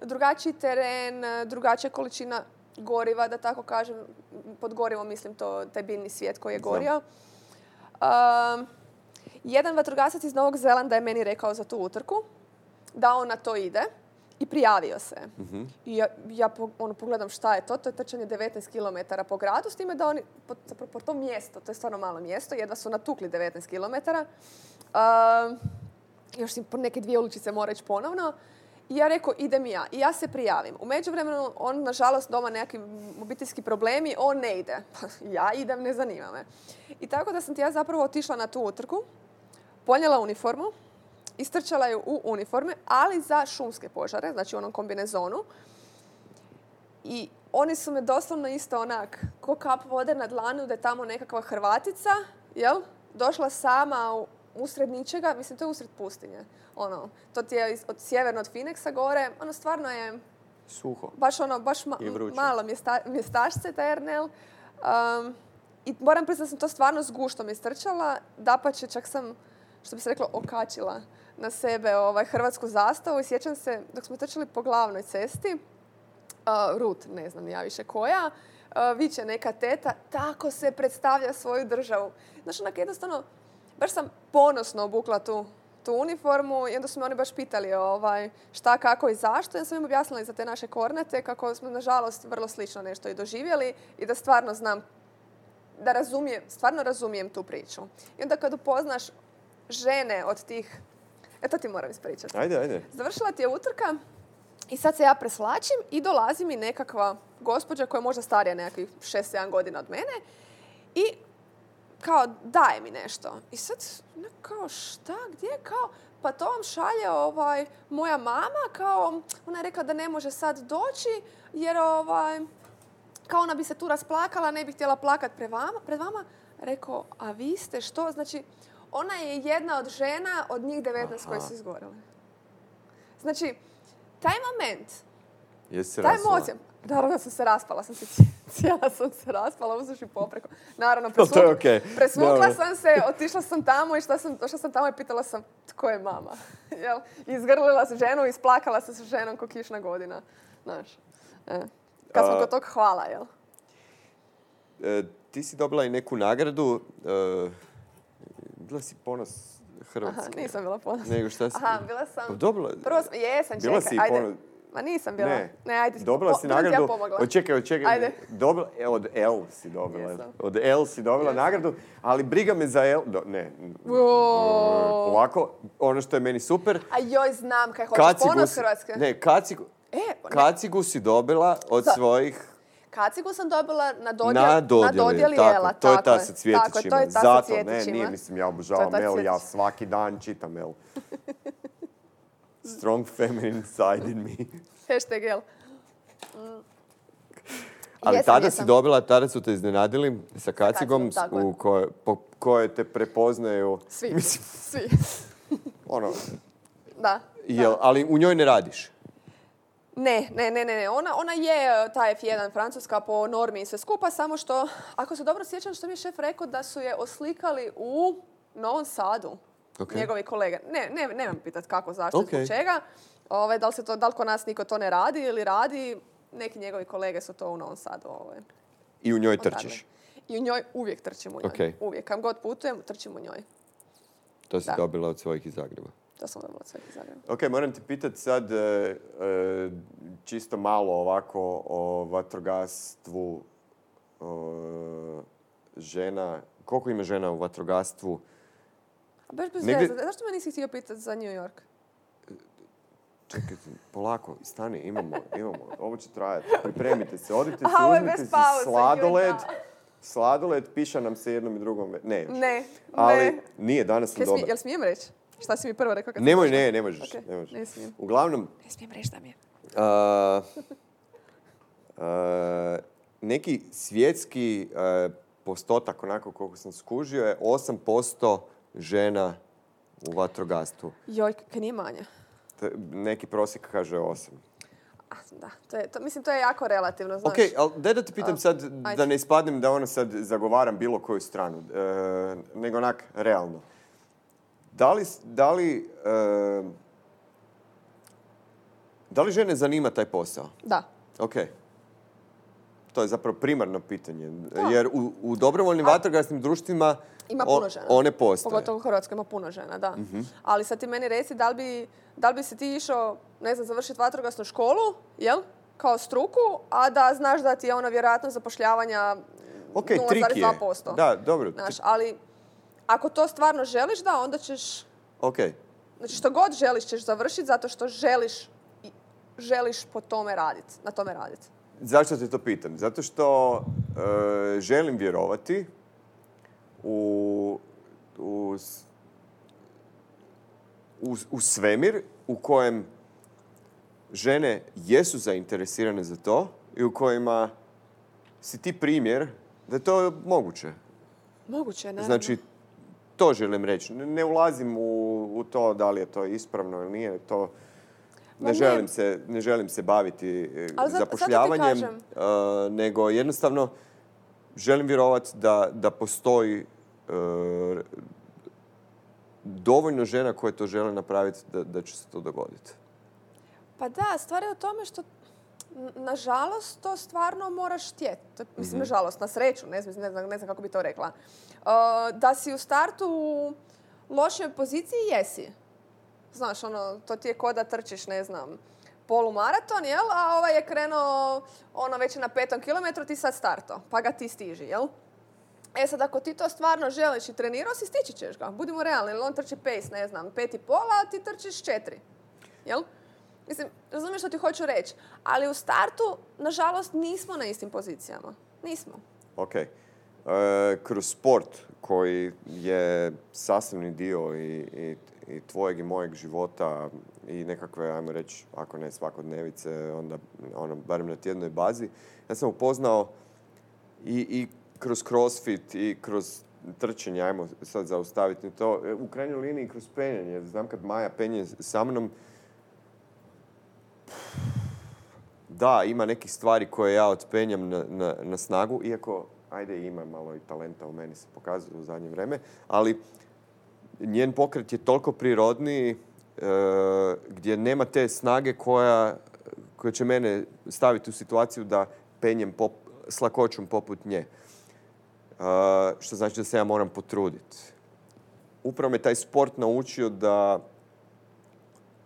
drugačiji teren, uh, drugačija količina goriva, da tako kažem. Pod gorivom mislim to taj biljni svijet koji je gorio. Jedan vatrogasac iz Novog Zelanda je meni rekao za tu utrku da on na to ide I prijavio se. I ja, ja ono, pogledam šta je to. To je trčanje 19 km po gradu, s time da oni, po, zapravo po to mjesto, to je stvarno malo mjesto, jedva su natukli 19 km. još im po neke dvije uličice mora ići ponovno. I ja rekao, idem ja. I ja se prijavim. U međuvremenu, on, nažalost, doma neki obiteljski problemi, on ne ide. ja idem, ne zanima me. I tako da sam ti ja zapravo otišla na tu utrku, ponijela uniformu, istrčala ju u uniforme, ali za šumske požare, znači u onom kombinezonu. I oni su me doslovno isto onak, ko kap vode na dlanu, da je tamo nekakva Hrvatica, jel? Došla sama u, usred ničega, mislim to je usred pustinje. Ono, to ti je iz- od sjeverno od Phoenixa gore, ono stvarno je Suho. baš ono, baš ma- malo mjesta, mjestašce taj Ernel. Um, I moram priznati da sam to stvarno s guštom istrčala. Dapače, čak sam, što bi se reklo, okačila na sebe ovaj, hrvatsku zastavu i sjećam se dok smo trčali po glavnoj cesti, Rut, ne znam ja više koja, uh, viče neka teta, tako se predstavlja svoju državu. Znaš, onak jednostavno, baš sam ponosno obukla tu, tu uniformu i onda su me oni baš pitali ovaj, šta, kako i zašto. Ja sam im objasnila i za te naše kornete kako smo, nažalost, vrlo slično nešto i doživjeli i da stvarno znam, da razumijem, stvarno razumijem tu priču. I onda kad upoznaš žene od tih, eto ti moram ispričati. Ajde, ajde. Završila ti je utrka i sad se ja preslačim i dolazi mi nekakva gospođa koja je možda starija nekakvih 6-7 godina od mene i kao daje mi nešto. I sad ne, kao šta, gdje, kao pa to vam šalje ovaj, moja mama, kao ona je rekla da ne može sad doći jer ovaj, kao ona bi se tu rasplakala, ne bi htjela plakat pred vama, pred vama. Rekao, a vi ste što? Znači, ona je jedna od žena od njih 19 koje su izgorele. Znači, taj moment, Jesi se taj emocija, naravno sam se raspala, sam se cijela, sam se raspala, uzduž i popreko. Naravno, To je presvukla, sam se, otišla sam tamo i šta sam, došla sam tamo i pitala sam tko je mama. Jel? Izgrlila se ženu isplakala se sa ženom ko kišna godina. Znaš, e. Kad smo kod tog hvala, jel? E, ti si dobila i neku nagradu. E, bila si ponos Hrvatske. Aha, nisam bila ponosna. Nego šta si... Aha, bila sam... Dobila... Prvo sam, jesam, Bila čekaj, si ajde. ponos- Ma nisam bila. Ne. ajde. Dobila po- si ti nagradu. Ja. Očekaj, očekaj. Ajde. Dobila, e, od L si dobila. Jesam. Od L si dobila Jesam. nagradu, ali briga me za L. Do, ne. Wow. Ovako, ono što je meni super. A joj, znam kaj hoćeš Kacigu ponos Hrvatske. Ne, kacigu, E, ne, kacigu si dobila od Sa- svojih kacigu sam dobila na dodjeli, na dodjeli. dodjeli tako, Ela. to je tako ta sa Tako je, cvjetićima. to je ta sa Zato, ne, cvjetićima. nije, mislim, ja obožavam je ta L, ja svaki dan čitam L. Strong feminine side in me. Hashtag L. Ali Jesam, tada jesam. si dobila, tada su te iznenadili sa kacigom, kacigom, tako je. u koje, po koje te prepoznaju. Svi. Mislim, Svi. ono, Da. jel, ali u njoj ne radiš. Ne, ne, ne, ne. Ona, ona je e, ta F1 francuska po normi i sve skupa, samo što, ako se dobro sjećam što mi je šef rekao da su je oslikali u Novom Sadu. Ok. Njegovi kolege. Ne, ne, nemam pitat kako, zašto, Ok. zbog čega. Ove, da li se to, da li kod nas niko to ne radi ili radi, neki njegovi kolege su to u Novom Sadu ovaj, I u njoj trčiš. I u njoj uvijek trčim u njoj. Ok. Uvijek. Kam god putujem, trčim u njoj. To si Da. dobila od svojih iz Zagreba. To sam dobila od sveg iz Zagreba. Ok, moram ti pitati sad e, e, čisto malo ovako o vatrogastvu e, žena. Koliko ima žena u vatrogastvu? A baš bez Negdje- veze. Zašto me nisi htio pitati za New York? Čekajte, polako, stani, imamo, imamo. Ovo će trajati. Pripremite se, odite se, uzmite si pauze, sladoled. Sladoled, piša nam se jednom i drugom. Ne, još. Ne, Ali ne. nije, danas sam Kaj dobar. jel smijem reći? Šta si mi prvo rekao kad Nemoj, ne, ne možeš. Ne, možeš. ne smijem. Uglavnom, Ne smijem reći da mi je. a, a, neki svjetski a, postotak, onako koliko sam skužio, je 8% žena u vatrogastvu. Joj, kaj nije manje. Te- Neki prosjek kaže 8. A, da, to je, to, mislim, to je jako relativno, znaš. Ok, ali daj da te pitam sad, ajde. da ne ispadnem da ono sad zagovaram bilo koju stranu, e, nego onak realno. Da li, da li, e, da li žene zanima taj posao? Da. Ok. to je zapravo primarno pitanje. Jer u, u dobrovoljnim vatrogasnim društvima Ima puno žena. one postoje. Pogotovo u Hrvatskoj ima puno žena, da. Mhm. Ali sad ti meni reci da li, bi, da li bi si ti išao, ne znam, završiti vatrogasnu školu, jel? Kao struku, a da znaš da ti je ona vjerojatno zapošljavanja Ok, trik je. 0,2%. Da, dobro. Znaš, ali ako to stvarno želiš, da, onda ćeš, Ok. znači što god želiš ćeš završiti zato što želiš, želiš po tome raditi, na tome raditi. Zašto te to pitam? Zato što e, želim vjerovati u, u, u, u svemir u kojem žene jesu zainteresirane za to i u kojima si ti primjer da je to moguće. Moguće naravno. Znači, to želim reći. Ne, ulazim u, u to da li je to ispravno ili nije. To ne ne. želim se, ne želim se baviti e, Ali zapošljavanjem, e, nego jednostavno želim vjerovati da, da postoji e, dovoljno žena koje to žele napraviti da, da će se to dogoditi. Pa da, stvar je u tome što nažalost to stvarno moraš htjeti. Mislim, nažalost, na sreću, ne znam, ne znam, ne znam kako bi to rekla. Da si u startu u lošoj poziciji, jesi. Znaš, ono, to ti je ko da trčiš, ne znam, polumaraton, jel? A ovaj je krenuo, ono, već na petom kilometru, ti sad starto, pa ga ti stiži, jel? E sad, ako ti to stvarno želiš i trenirao si, stići ćeš ga. Budimo realni, on trči pace, ne znam, pet i pola, a ti trčiš četiri. Jel? Mislim, razumiješ što ti hoću reći. Ali u startu, nažalost, nismo na istim pozicijama. Nismo. Ok. E, kroz sport koji je sastavni dio i, i, i tvojeg i mojeg života i nekakve, ajmo reći, ako ne svakodnevice, onda ono, barem na tjednoj bazi, ja sam upoznao i, i kroz crossfit i kroz trčanje, ajmo sad zaustaviti to, e, u krajnjoj liniji kroz penjanje. Znam kad Maja penje sa mnom, da, ima nekih stvari koje ja otpenjam na, na, na snagu, iako, ajde, ima malo i talenta u meni se pokazuje u zadnje vrijeme, ali njen pokret je toliko prirodniji e, gdje nema te snage koja, koja će mene staviti u situaciju da penjem pop, s lakoćom poput nje. E, što znači da se ja moram potruditi. Upravo me taj sport naučio da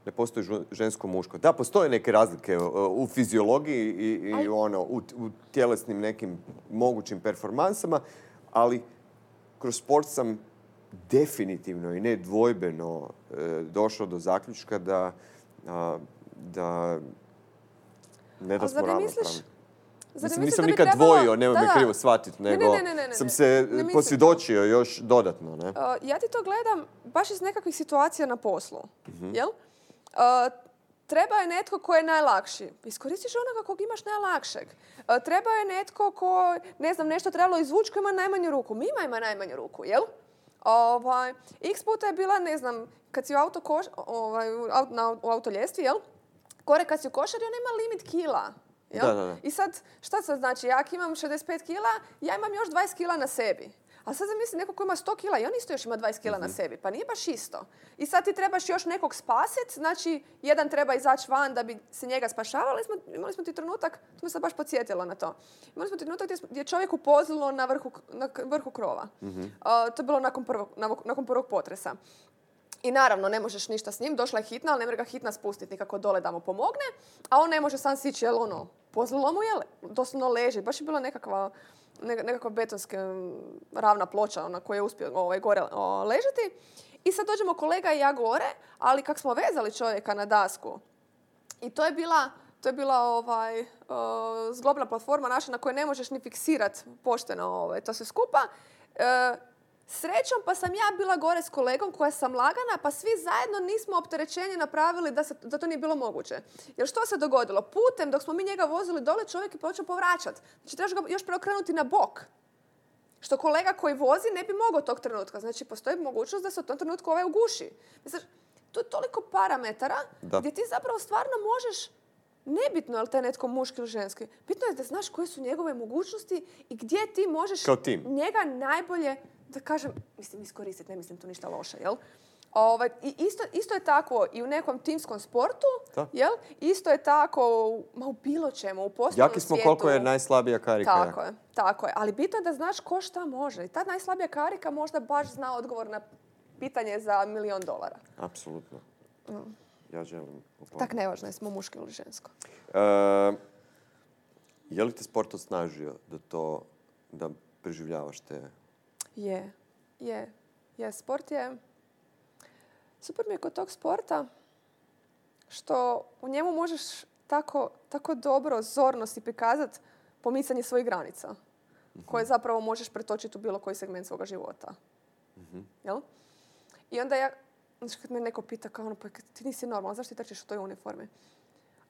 ne postoji žu- žensko muško. Da, postoje neke razlike uh, u fiziologiji i, i ono, u, u tjelesnim nekim mogućim performansama, ali kroz sport sam definitivno i nedvojbeno e, došao do zaključka da, a, da ne da smo ravnopravni. Mislim, nisam nikad trebalo- dvojio, nemoj me krivo shvatiti, Ne, ne, nego ne, ne, ne, sam se posvjedočio još dodatno. Ne? Uh, ja ti to gledam baš iz nekakvih situacija na poslu. Jel? Uh, treba je netko ko je najlakši. Iskoristiš onoga kog imaš najlakšeg. Uh, treba je netko ko, ne znam, nešto trebalo izvući ko ima najmanju ruku. Mima ima najmanju ruku, jel? Ovaj, x puta je bila, ne znam, kad si u, auto koš, ovaj, na, u autoljestvi, jel? Kore kad si u košari, on ima limit kila. Jel? Da, da, da. I sad, šta sad znači? Ja imam 65 kila, ja imam još 20 kila na sebi. A sad zamisli neko ko ima 100 kila i on isto još ima 20 kila Mhm. na sebi. Pa nije baš isto. I sad ti trebaš još nekog spasit, znači jedan treba izaći van da bi se njega spašavali. Smo, imali smo ti trenutak, to me sad baš podsjetilo na to. Imali smo ti trenutak gdje, je čovjek upozilo na vrhu, na vrhu krova. Mhm. A, to je bilo nakon prvog, nakon prvog potresa. I naravno, ne možeš ništa s njim, došla je hitna, ali ne može ga hitna spustiti nikako dole da mu pomogne, a on ne može sam sići, jel ono, pozlilo mu je, doslovno leži. Baš je bila nekakva, ne- nekakva betonska ravna ploča na kojoj je uspio ovaj, gore o, ležati. I sad dođemo kolega i ja gore, ali kak smo vezali čovjeka na dasku, i to je bila, to je bila ovaj, zglobna platforma naša na kojoj ne možeš ni fiksirat pošteno ovaj, to sve skupa. E, srećom pa sam ja bila gore s kolegom koja sam lagana, pa svi zajedno nismo opterećenje napravili da, se, da to nije bilo moguće. Jer što se dogodilo? Putem dok smo mi njega vozili dole čovjek je počeo povraćat. Znači trebaš ga još preokrenuti na bok. Što kolega koji vozi ne bi mogao tog trenutka. Znači, postoji mogućnost da se u tom trenutku ovaj uguši. Mislim, tu je toliko parametara Da. gdje ti zapravo stvarno možeš Nebitno je li taj netko muški ili ženski. Bitno je da znaš koje su njegove mogućnosti i gdje ti možeš Kao tim. njega najbolje, da kažem, mislim iskoristiti, ne mislim tu ništa loše, jel? Ovaj, i isto, isto je tako i u nekom timskom sportu, Da. jel? Isto je tako ma u bilo čemu, u poslovnom Jaki smo svijetu. koliko je najslabija karika. Tako je, tako je. Ali bitno je da znaš ko šta može. I ta najslabija karika možda baš zna odgovor na pitanje za milion dolara. Apsolutno. Ja želim. upamtiti. Tak nevažno je smo muški ili žensko. E, je li te sport osnažio da to, da preživljavaš te... Je, je. Je, sport je... Super mi je kod tog sporta što u njemu možeš tako, tako dobro, zorno si prikazati pomicanje svojih granica koje zapravo možeš pretočiti u bilo koji segment svoga života. Jel? I onda ja, znači kad me neko pita kao ono, pa ti nisi normalan, zašto ti trčiš u toj uniformi?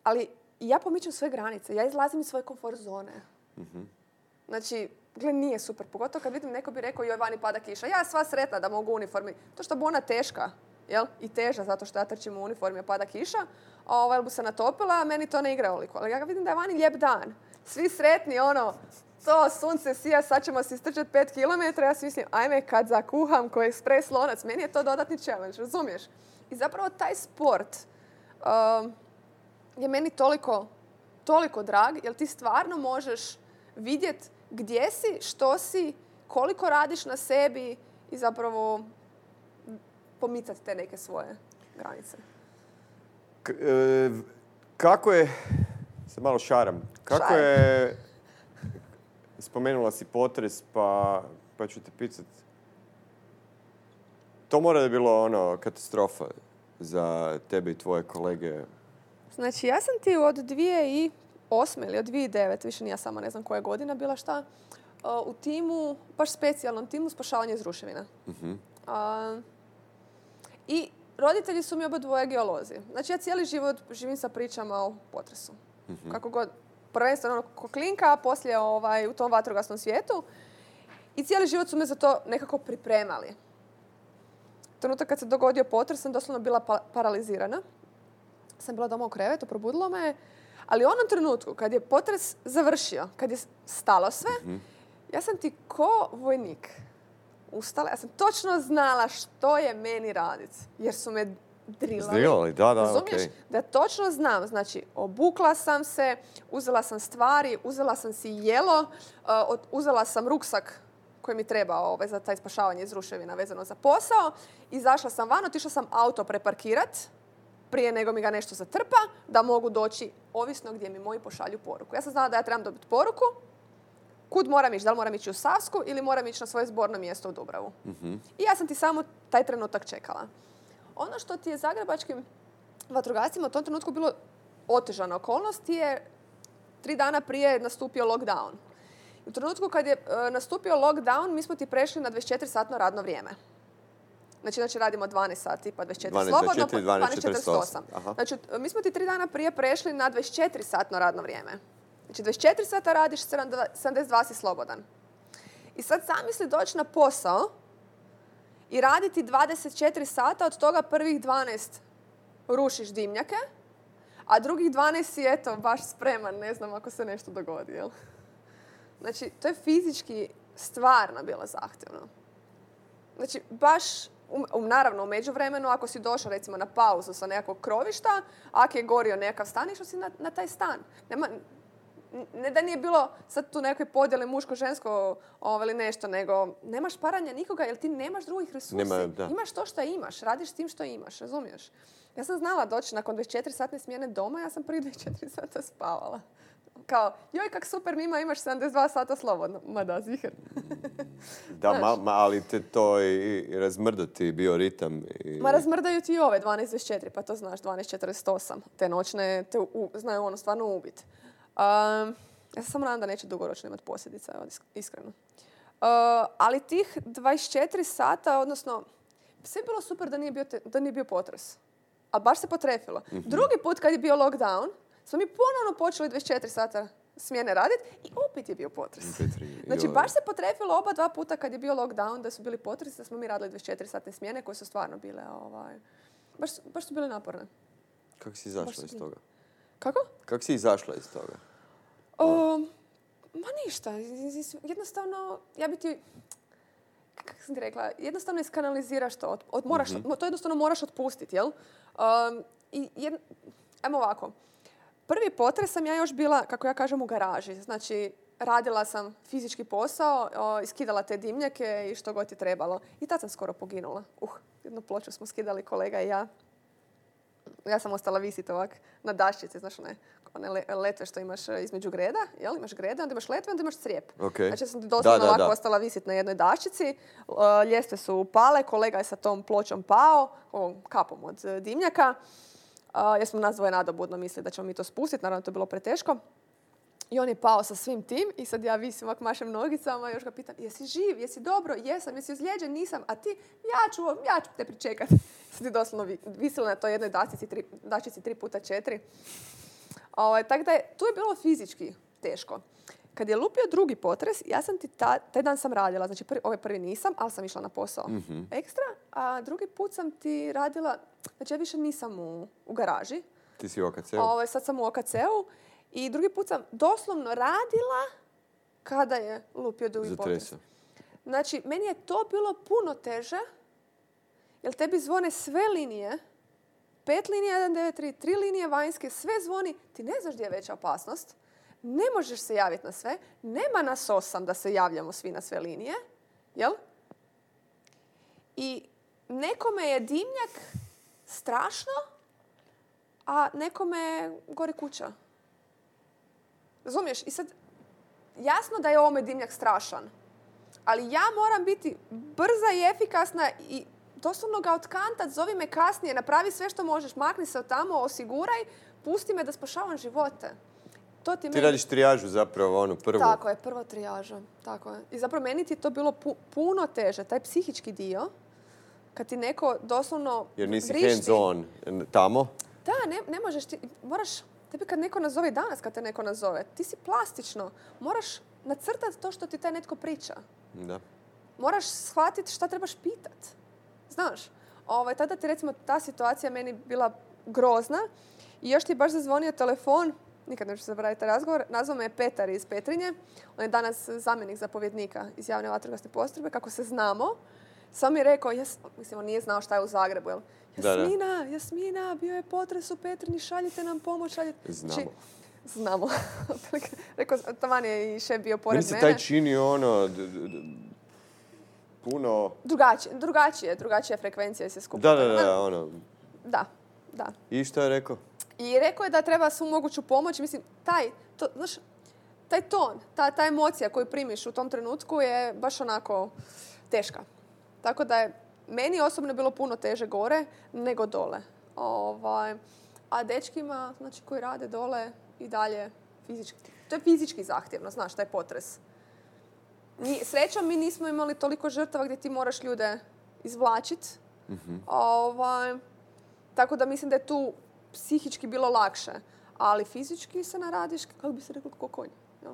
Ali ja pomičem svoje granice, ja izlazim iz svoje komfort zone. Znači, gle, nije super. Pogotovo kad vidim neko bi rekao, joj, vani pada kiša. Ja sva sretna da mogu u uniformi. To što bi ona teška, jel? I teža zato što ja trčim u uniformi, pada kiša. Ovaj bi se natopila, a meni to ne igra oliko. Ali ja vidim da je vani lijep dan. Svi sretni, ono, to sunce sija, sad ćemo si istrčati pet km. Ja si mislim, ajme kad zakuham ko ekspres lonac. Meni je to dodatni challenge, razumiješ? I zapravo taj sport um, je meni toliko, toliko drag, jer ti stvarno možeš vidjet gdje si, što si, koliko radiš na sebi i zapravo pomicati te neke svoje granice. K- e, kako je, se malo šaram, kako Šaram. je, spomenula si potres, pa, pa ću te pitat, to mora da je bilo ono, katastrofa za tebe i tvoje kolege. Znači, ja sam ti od 2008. ili od 2009. više nije sama ne znam koja je godina bila šta, u timu, baš specijalnom timu spašavanja iz ruševina. A, I roditelji su mi oba dvoje geolozi. Znači, ja cijeli život živim sa pričama o potresu. Kako god, prvenstveno ono klinka, a poslije ovaj, u tom vatrogasnom svijetu. I cijeli život su me za to nekako pripremali. Trenutak kad se dogodio potres, sam doslovno bila pa- paralizirana sam bila doma u krevetu, probudilo me. Ali u onom trenutku, kad je potres završio, kad je stalo sve, ja sam ti ko vojnik ustala. Ja sam točno znala što je meni radit. Jer su me drilali. Zdrilali, da, da, Razumiješ? Da točno znam. Znači, obukla sam se, uzela sam stvari, uzela sam si jelo, uh, od- uzela sam ruksak koji mi treba ovaj, za taj spašavanje iz ruševina vezano za posao. Izašla sam van, otišla sam auto preparkirat prije nego mi ga nešto zatrpa, da mogu doći ovisno gdje mi moji pošalju poruku. Ja sam znala da ja trebam dobiti poruku, kud moram ići, da li moram ići u Savsku ili moram ići na svoje zborno mjesto u Dubravu. I ja sam ti samo taj trenutak čekala. Ono što ti je zagrebačkim vatrogascima u tom trenutku bilo otežana okolnost je tri dana prije je nastupio lockdown. U trenutku kad je e, nastupio lockdown, mi smo ti prešli na 24-satno radno vrijeme. Znači, znači radimo 12 sati pa 24 12, slobodno, 24, pa 12, 12.48. Aha. Znači, mi smo ti tri dana prije prešli na 24-satno radno vrijeme. Znači, 24 sata radiš, 72 72 si slobodan. I sad zamisli doći na posao i raditi 24 sata, od toga prvih 12 rušiš dimnjake, a drugih 12 si, eto, baš spreman, ne znam ako se nešto dogodi, jel? Znači, to je fizički stvarno bilo zahtjevno. Znači, baš, u, u- naravno, u međuvremenu, ako si došao, recimo, na pauzu sa nekakvog krovišta, ako je gorio nekakav stan, išao si na, na taj stan. Nema, ne da nije bilo sad tu nekakve podjele muško-žensko ovaj, ili nešto, nego nemaš paranja nikoga jer ti nemaš drugih resursi. Nema, da. Imaš to što imaš, radiš s tim što imaš, razumiješ? Ja sam znala doći nakon 24 satne smjene doma, ja sam prvi 24 sata spavala. Kao, joj kak super Mima, imaš 72 sata slobodno. Ma da, ziher. Da, ma, ma, ali te to i, i razmrdati bioritam. I... Ma razmrdaju ti i ove 12.24, pa to znaš, 12.48. Te noćne te u- znaju ono stvarno ubit. Um, ja se samo nadam da neće dugoročno imati posljedica, iskreno. Uh, ali tih 24 sata, odnosno, sve je bilo super da nije bio, te- da nije bio potres. A baš se potrefilo. Drugi put kad je bio lockdown, smo mi ponovno počeli 24 sata smjene raditi i opet je bio potres. Znači, baš se potrefilo oba dva puta kad je bio lockdown, da su bili potresi, da smo mi radili 24 satne smjene koje su stvarno bile, ovaj, baš, baš su bile naporne. Kako si izašla iz toga? Kako? Kako si izašla iz toga? O, ma ništa, jednostavno, ja bi ti, kako sam ti rekla, jednostavno iskanaliziraš to. Od, od- moraš, To jednostavno moraš otpustiti, jel? Um, I jed- ajmo ovako. Prvi potres sam ja još bila, kako ja kažem, u garaži. Znači, radila sam fizički posao, o, iskidala te dimnjake i što god je trebalo. I tad sam skoro poginula. Uh, jednu ploču smo skidali kolega i ja. Ja sam ostala visiti ovak na daščici, znaš one, one le- letve što imaš e, između greda, jel? Imaš grede, onda imaš letve, onda imaš crijep. Ok. Znači ja sam doslovno ovako da. ostala visiti na jednoj daščici, uh, ljestve su upale, kolega je sa tom pločom pao, ovom kapom od e, dimnjaka, jer smo nas dvoje nadobudno mislili da ćemo mi to spustiti, naravno to je bilo preteško. I on je pao sa svim tim i sad ja visim ovak mašem nogicama i još ga pitam jesi živ, jesi dobro, jesam, jesi ozlijeđen, nisam, a ti ja ću, ja ću te pričekat. Sad je doslovno vi- visila na toj jednoj dačici, tri, dačici tri puta četiri. Ovaj, tako da je, tu je bilo fizički teško. Kad je lupio drugi potres, ja sam ti ta, taj dan sam radila, znači prvi, ovaj prvi nisam, ali sam išla na posao. Ekstra, a drugi put sam ti radila, znači ja više nisam u, u garaži, Ti si u OKC-u? Ovaj, sad sam u OKC-u i drugi put sam doslovno radila kada je lupio drugi potres. Zatresao. Znači, meni je to bilo puno teže, jer tebi zvone sve linije, pet linija 193, tri linije vanjske, sve zvoni, ti ne znaš gdje je veća opasnost, ne možeš se javiti na sve, nema nas osam da se javljamo svi na sve linije, jel? I nekome je dimnjak strašno, a nekome gori kuća. Razumiješ? I sad, jasno da je ovome dimnjak strašan, ali ja moram biti brza i efikasna i doslovno ga otkantat, zovi me kasnije, napravi sve što možeš, makni se od tamo, osiguraj, pusti me da spašavam živote. To ti, Ti meni- radiš trijažu zapravo, onu prvu. Tako je, prva trijaža. Tako je. I zapravo meni ti je to bilo pu- puno teže, taj psihički dio, kad ti neko doslovno Jer nisi vrišti. hands on tamo. Da, ne, ne možeš ti, moraš, tebi kad neko nazove danas kad te neko nazove, ti si plastično, moraš nacrtati to što ti taj netko priča. Da. Moraš shvatiti šta trebaš pitat. Znaš, ovaj, tada ti recimo ta situacija meni bila grozna i još ti je baš zazvonio telefon, nikad neću zaboraviti razgovor, nazvao me je Petar iz Petrinje, on je danas zamjenik zapovjednika iz javne vatrogasne postrojbe, kako se znamo. Samo mi je rekao, jas, mislim, on nije znao šta je u Zagrebu, jel? Da, da. Jasmina, Jasmina, bio je potres u Petrinji, šaljite nam pomoć, šaljite... Znamo. Znači, znamo. rekao, taman je i šef bio pored se mene. taj čini ono... d- d- d- puno... Drugačije, drugačije, drugačija frekvencija se skupa. Da, da, da, ono... Da, da. I što je rekao? I rekao je da treba svu moguću pomoć. Mislim, taj, to, znaš, taj ton, ta, ta emocija koju primiš u tom trenutku je baš onako teška. Tako da je meni osobno bilo puno teže gore nego dole. Ovaj, a dečkima, znači, koji rade dole i dalje fizički. To je fizički zahtjevno, znaš, taj potres. Srećom mi nismo imali toliko žrtava gdje ti moraš ljude izvlačit. Ovaj, tako da mislim da je tu psihički bilo lakše. Ali fizički se naradiš, kako bi se reklo, ko konj. jel?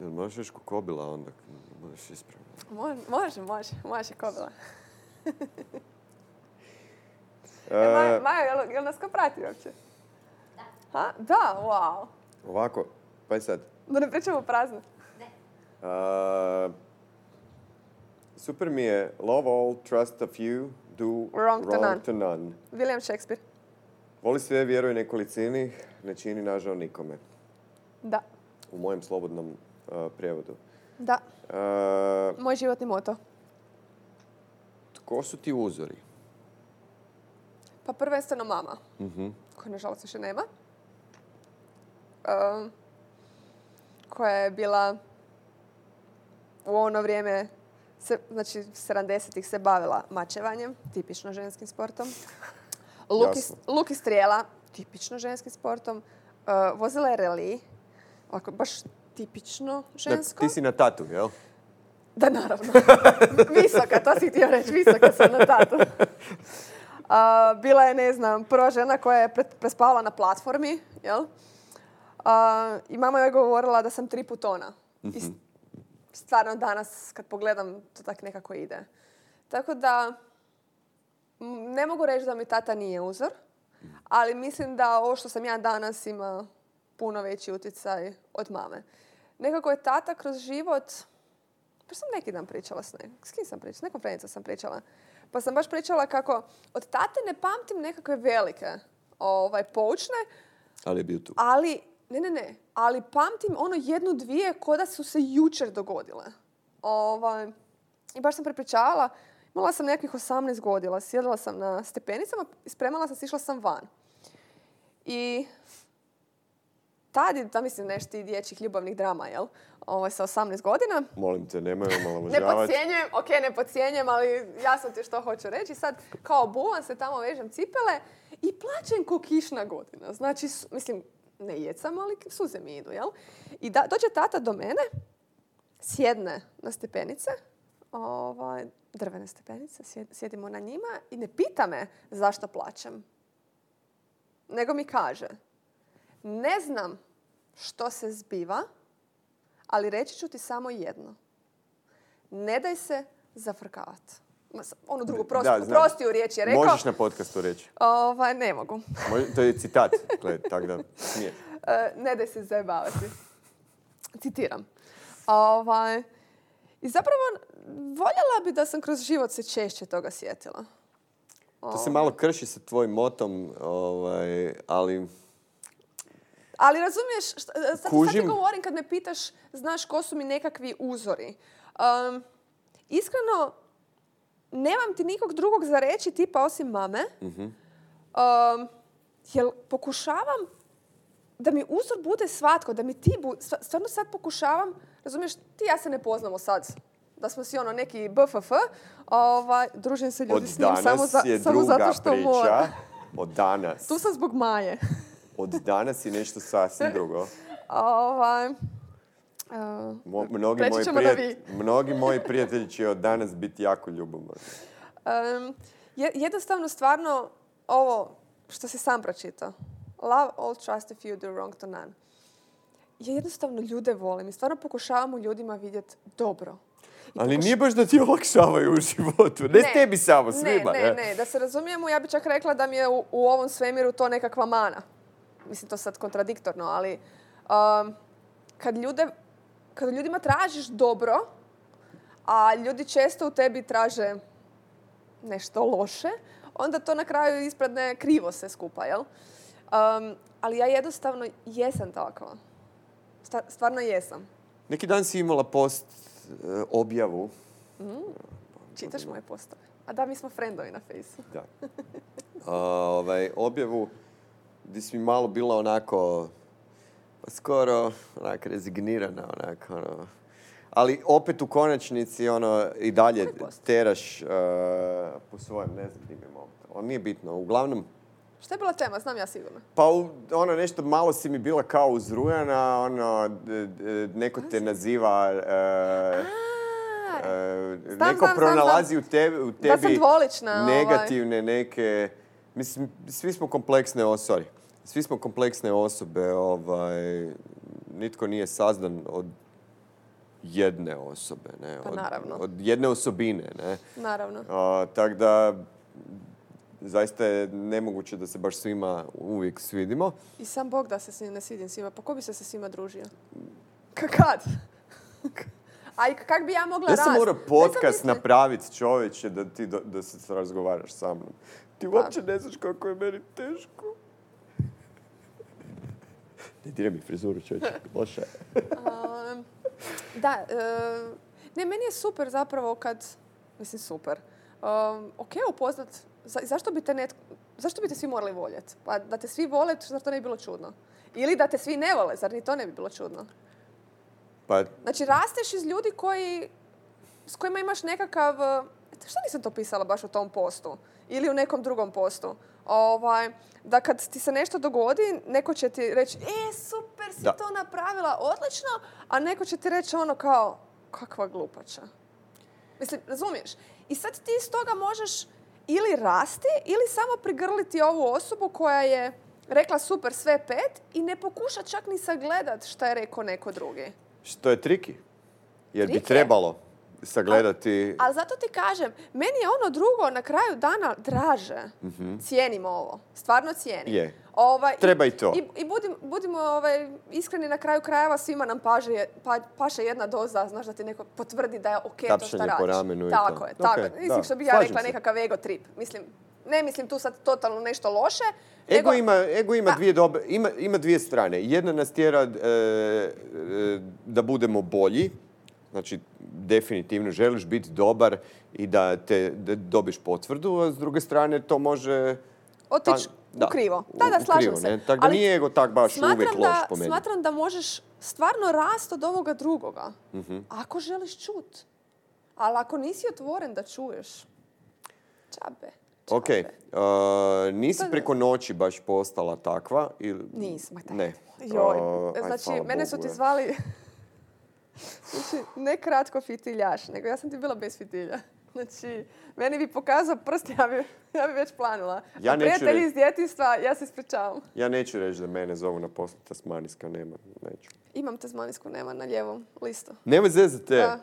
Jel možeš još kukobila onda? Možeš ispravno. Može, može, može, može kobila. E, E, Maja, Maja, jel, jel nas ko prati uopće? Da. Ha? Da, wow. ovako, pa i sad. Da ne pričamo prazno. Uh, super mi je love all, trust a few, do Wrong to none. to none. William Shakespeare. Voli sve, vjeruj nekolicini, ne čini nažao nikome. Da, U mojem slobodnom uh, prijevodu. da. Uh, Moj životni moto. tko su ti uzori? Pa prvenstveno mama, Mhm. koja nažalost više nema. Um, koja je bila u ono vrijeme, se, znači 70-ih se bavila mačevanjem, tipično ženskim sportom. Luk i, Jasno. luk i strijela, tipično ženskim sportom. Uh, vozila je reli, ovako baš tipično Da, žensko. ti si na tatu, jel? Da, naravno. visoka, to si htio reći, visoka sam na tatu. A, bila je, ne znam, prva žena koja je pre- prespavala na platformi, jel? A, I mama joj govorila da sam tri putona. I s- stvarno danas, kad pogledam, to tak nekako ide. Tako da, ne mogu reći da mi tata nije uzor, ali mislim da ovo što sam ja danas ima puno veći utjecaj od mame. Nekako je tata kroz život Pa sam neki dan pričala s nekom. S kim sam pričala? S nekom friendicom sam pričala. Pa sam baš pričala kako od tate ne pamtim nekakve velike ovaj, poučne, Ali je bio tu. ali, ne, ne, ne, ali pamtim ono jednu, dvije ko da su se jučer dogodile. Ovaj, I baš sam prepričavala, imala sam nekakvih 18 godina, sjedila sam na stepenicama i spremala sam, se, išla sam van. I tad je, da mislim, nešto tih dječjih ljubavnih drama, jel? Ovo, sa 18 godina. Molim te, nemoj Ne omalovažavati. podcjenjujem, ok, ne podcjenjujem, ali jasno ti što hoću reći. Sad, kao buvan se tamo vežem cipele i plaćem ko kišna godina. Znači, mislim, ne jecam, ali suze mi idu, jel? I da, dođe tata do mene, sjedne na stepenice, ovaj, drvene stepenice, sjed- sjedimo na njima i ne pita me zašto plaćam. Nego mi kaže, ne znam što se zbiva, ali reći ću ti samo jedno. Ne daj se zafrkavati. Ono drugo, prosti, Da, prostiju riječ je rekao. Možeš na podcastu reći. Ovaj, ne mogu. To je citat, tako da smije. E, ne daj se zajebavati. Citiram. Ovaj, I zapravo voljela bi da sam kroz život se češće toga sjetila. To se malo krši sa tvojim motom, ovaj, ali Ali razumiješ, šta, sad, sad ti Kužim. govorim kad me pitaš, znaš ko su mi nekakvi uzori. Um, iskreno, nemam ti nikog drugog za reći tipa osim mame. Um, jer pokušavam da mi uzor bude svatko, da mi ti bu, stva- stvarno sad pokušavam, razumiješ, ti ja se ne poznamo sad, da smo si ono neki BFF, ovaj, družim se ljudi od s njim samo, za, je samo druga zato što priča. mora. Od danas. Tu sam zbog Maje. Od danas je nešto sasvim drugo. Ovaj, uh, Mo- mnogi, moji prijat- mnogi moji prijatelji će od danas biti jako ljubomorni. Um, je- jednostavno, stvarno, ovo što si sam pročitao, love all trust if you do wrong to none. Ja jednostavno ljude volim i stvarno pokušavam u ljudima vidjeti dobro. Ali nije baš da ti olakšavaju u životu. Ne, tebi samo, svima. Ne, ne, ne, da se razumijemo, ja bi čak rekla da mi je u, u ovom svemiru to nekakva mana. Mislim, to sad kontradiktorno, ali um, kad, ljude, kad ljudima tražiš dobro, a ljudi često u tebi traže nešto loše, onda to na kraju ispadne krivo se skupa, jel? Um, ali ja jednostavno jesam takva. Stvarno jesam. Neki dan si imala post e, objavu. Čitaš moje postave. A da, mi smo friendovi na fejsu. Da. Ovaj, objavu gdje si mi malo bila onako pa skoro onak rezignirana onako ono. Ali opet u konačnici ono i dalje teraš e, po svojem, ne znam di mi. On nije bitno. Uglavnom, Šta je bila tema? Znam ja sigurno. Pa ono nešto malo si mi bila kao uzrujana, ono, neko te naziva, Znam, neko znam, pronalazi znam. u tebi, u Da sam tebi ovaj. negativne neke, mislim, svi smo kompleksne osobe, sorry, svi smo kompleksne osobe, ovaj, nitko nije sazdan od jedne osobe, ne, Pa od, naravno. od jedne osobine, ne. Naravno. Tako da, zaista je nemoguće da se baš svima uvijek svidimo. I sam Bog da se ne svidim svima. Pa ko bi se sa svima družio? Ka- Kad? A i kak bi ja mogla Ja sam morao podcast napraviti čovječe da ti da se razgovaraš sa mnom. Ti Pa. uopće ne znaš kako je meni teško. Ne diraj mi frizuru čovječe, loša je. Um, da, e, ne, meni je super zapravo kad, mislim super, um, ok upoznat, za, zašto bi te netko, zašto bi te svi morali voljeti? Pa da te svi vole, zar to ne bi bilo čudno? Ili da te svi ne vole, zar ni to ne bi bilo čudno? Pa Znači, rasteš iz ljudi koji, s kojima imaš nekakav... Što nisam to pisala baš u tom postu? Ili u nekom drugom postu? Ovaj, da kad ti se nešto dogodi, neko će ti reći, e, super si Da. to napravila, odlično, a neko će ti reći ono kao, kakva glupača. Mislim, razumiješ? I sad ti iz toga možeš ili rasti, ili samo prigrliti ovu osobu koja je rekla super sve pet i ne pokuša čak ni sagledat šta je rekao neko drugi. što je triki? Jer bi trebalo. Sagledati... Ali zato ti kažem, meni je ono drugo na kraju dana draže. Cijenim ovo. Stvarno cijenim. Je. Ovaj, Treba i to. I, i budim- budimo ovaj, iskreni na kraju krajeva, svima nam paže, pa, paše jedna doza, znaš da ti neko potvrdi da je ok to što radiš. po ramenu i tako to. je, tako je. Ok, Mislim da, što bi ja rekla se. nekakav ego trip. Mislim, ne mislim tu sad totalno nešto loše. Ego nego- ima, ego ima, dvije dobe, ima, ima dvije strane. Jedna nas tjera e, e, da budemo bolji, znači definitivno želiš biti dobar i da te da dobiš potvrdu, a s druge strane to može... otići u krivo. Da, da, slažem se. Tako da nije ego tak baš smatram uvijek da, loš po meni. Smatram da možeš stvarno rast od ovoga drugoga. Mhm. Ako želiš čut. Ali ako nisi otvoren da čuješ, čabe. Ok, e, nisi je- preko noći baš postala takva? Ili... Nisam. Ne. Joj, E, aj, znači, mene su ti zvali... znači, ne kratko fitiljaš, nego ja sam ti bila bez fitilja. Znači, meni bi pokazao prst, ja bi, ja bi već planula. Ja A prijatelji reći- iz djetinstva, ja se ispričavam. Ja neću reći da mene zovu na poslu tasmanijska, nema, neću. Imam tazmanijsku nema na lijevom listu. Nemoj zezati. Da.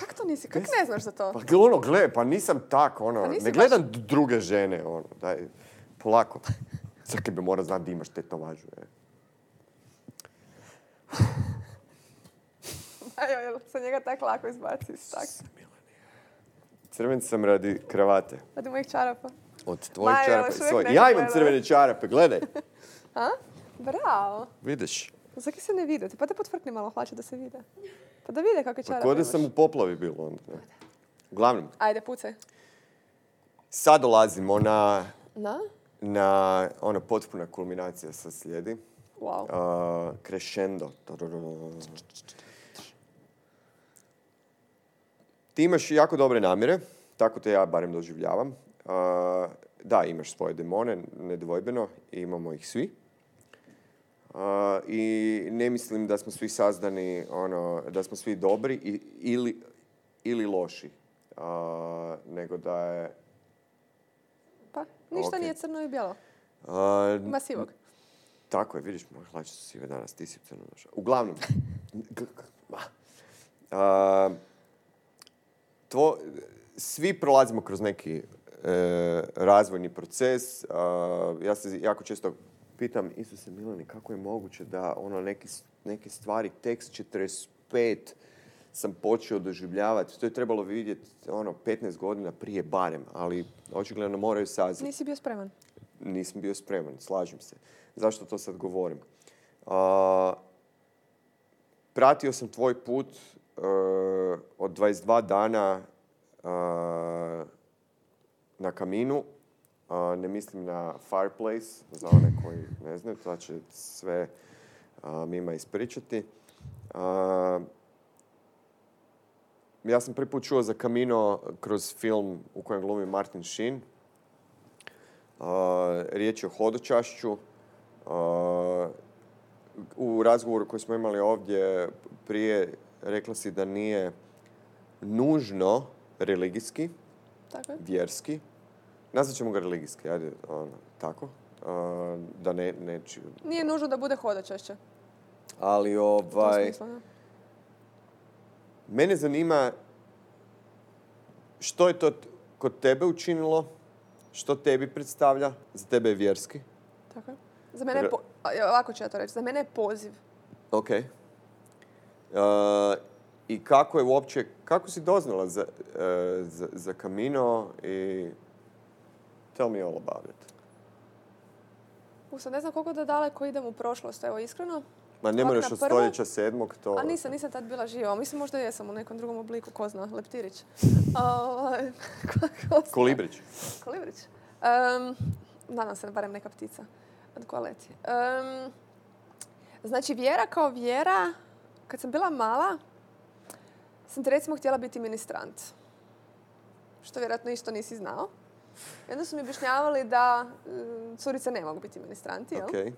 Kako to nisi? Kako ne znaš za to? Pa ono, gle, pa nisam tak, ono, Pa ne baš- gledam d- druge žene, ono, daj, polako. Svaki bi morao znati da imaš tetnovažu, e. Evo, jel se njega tako lako izbaci iz. Crven sam radi kravate. Radi mojih čarapa. Od tvojih čarapa. svoj- Ja imam crvene čarape, gledaj. A? Bravo. Vidiš? Zaki se ne vide? Pa da potvrkni malo hlače da se vide. Pa da vide kakve Pa čarape ko da sam u poplavi bilo onda. ne. Uglavnom, Ajde, pucaj. sad dolazimo na, Na? na ono, potpuna kulminacija sa slijedi. Wow. Uh, crescendo. Ti imaš jako dobre namjere, tako te ja barem doživljavam. Uh, da, imaš svoje demone, nedvojbeno, imamo ih svi. Uh, I ne mislim da smo svi sazdani, ono, da smo svi dobri i- ili, ili loši. Uh, nego da je... Pa, ništa nije crno i bijelo. uh, Ima sivog. Tako je, vidiš, moje hlače su sive danas, ti si u crnom došao. Uglavnom, a, tvo, svi prolazimo kroz neki e, razvojni proces. A, ja se jako često pitam, Isuse Milani, kako je moguće da ono neki, neke stvari, tekst 45 sam počeo doživljavati. To je trebalo vidjeti ono 15 godina prije barem, ali očigledno moraju sazreti Nisi bio spreman. Nisam bio spreman, slažem se. Zašto to sad govorim? A, pratio sam tvoj put e, od 22 dana a, na kaminu. A, ne mislim na Fireplace, za one koji ne znaju, to će sve Mima ispričati. Ja sam prvi čuo za Kamino kroz film u kojem glumi Martin Sheen. Riječ je o hodočašću. U razgovoru koji smo imali ovdje prije rekla si da nije nužno religijski, Tako je. vjerski. Nazvat ćemo ga religijski, ajde, ono, tako. Da ne, neću. Nije nužno da bude hodočašće. Ali ovaj, mene zanima što je to kod tebe učinilo, što tebi predstavlja, za tebe je vjerski. Tako je. Za mene je, po- ovako ću ja to reći, za mene je poziv. Ok. Uh, I kako je uopće, kako si doznala za, uh, za, za Camino i tell me all about it. U, sad ne znam koliko da daleko idem u prošlost, evo iskreno. Ma ne moraš od stoljeća sedmog, to... A nisam, nisam tad bila živa. Mislim možda jesam u nekom drugom obliku, ko zna, leptirić. Ovaj. Kolibrić. Kolibrić. Em, nadam se barem neka ptica koja leti. Em, znači, vjera kao vjera, kad sam bila mala, sam ti recimo htjela biti ministrant. Što vjerojatno isto nisi znao. I onda su mi objašnjavali da curice ne mogu biti ministranti, jel? Ok.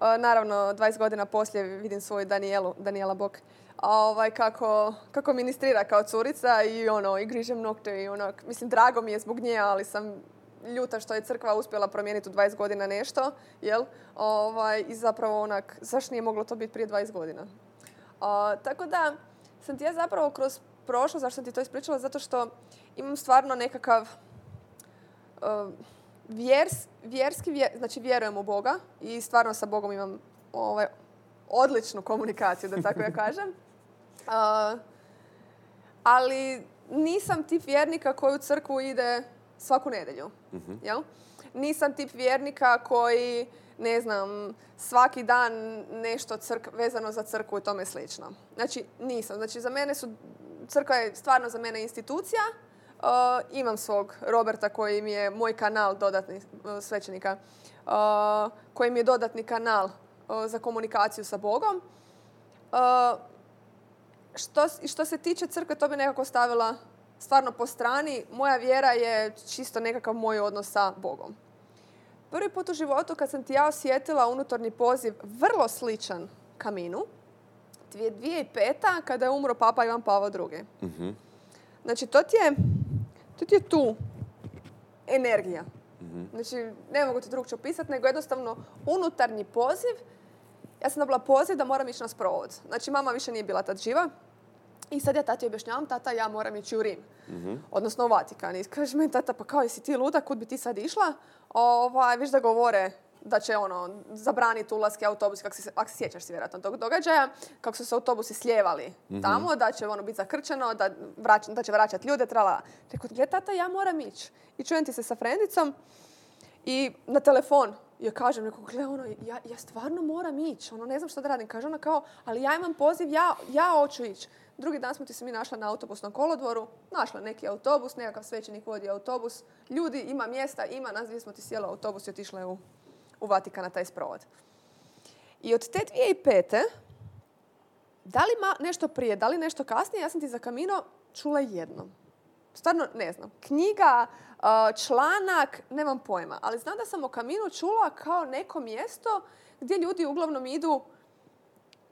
E, naravno, 20 godina poslije vidim svoju Danijelu, Danijela Bok, ovaj, kako, kako ministrira kao curica i ono, i grižem nokte i onak, mislim, drago mi je zbog nje, ali sam ljuta što je crkva uspjela promijeniti u 20 godina nešto, jel? Ovaj, I zapravo onak, zašto nije moglo to biti prije 20 godina? tako da sam ti ja zapravo kroz prošlo, zašto sam ti to ispričala, zato što imam stvarno nekakav vjerski, znači vjerujem u Boga i stvarno sa Bogom imam ovaj, odličnu komunikaciju, da tako ja kažem. ali nisam tip vjernika koji u crkvu ide svaku nedjelju. Mhm. Jel? Nisam tip vjernika koji, ne znam, svaki dan nešto crk, vezano za crkvu i tome slično. Znači, nisam. Znači, za mene su, crkva je stvarno za mene institucija. Uh, imam svog Roberta koji mi je moj kanal dodatni uh, svećenika, uh, koji mi je dodatni kanal za komunikaciju sa Bogom. Što, što se tiče crkve, to bi nekako stavila stvarno po strani. Moja vjera je čisto nekakav moj odnos sa Bogom. Prvi put u životu kad sam ti ja osjetila unutarnji poziv vrlo sličan kaminu, 2005. kada je umro papa Ivan Pavao II. uh Znači, to ti je, to ti je tu energija. uh Znači, ne mogu ti drugče opisati, nego jednostavno unutarnji poziv. Ja sam dobila poziv da moram ići na sprovod. Znači, mama više nije bila tad živa. I sad ja tati objašnjavam, tata, ja moram ići u Rim. mm Odnosno u Vatikan. I kaže meni tata, pa kao jesi ti luda, kud bi ti sad išla? Ovaj, viš da govore da će ono, zabraniti ulaske autobusi, kako se, ako se sjećaš si vjerojatno tog događaja, kako su se autobusi slijevali mm tamo, da će ono biti zakrčeno, da, da će vraćati ljude, trala. Rekao, gle tata, ja moram ići. I čujem ti se sa frendicom i na telefon ja kažem, neko, gle, ono, ja, ja stvarno moram ići, ono, ne znam što da radim. Kaže ona kao, ali ja imam poziv, ja, ja hoću ići. Drugi dan smo ti se mi našla na autobusnom kolodvoru, našla neki autobus, nekakav svećenik vodi autobus, ljudi, ima mjesta, ima, nas dvije smo ti sjela autobus i otišle u, u Vatikan na taj sprovod. I od te 2005. Da li ma nešto prije, da li nešto kasnije, ja sam ti za Kamino čula jednom. Stvarno ne znam. Knjiga, članak, nemam pojma. Ali znam da sam o Kaminu čula kao neko mjesto gdje ljudi uglavnom idu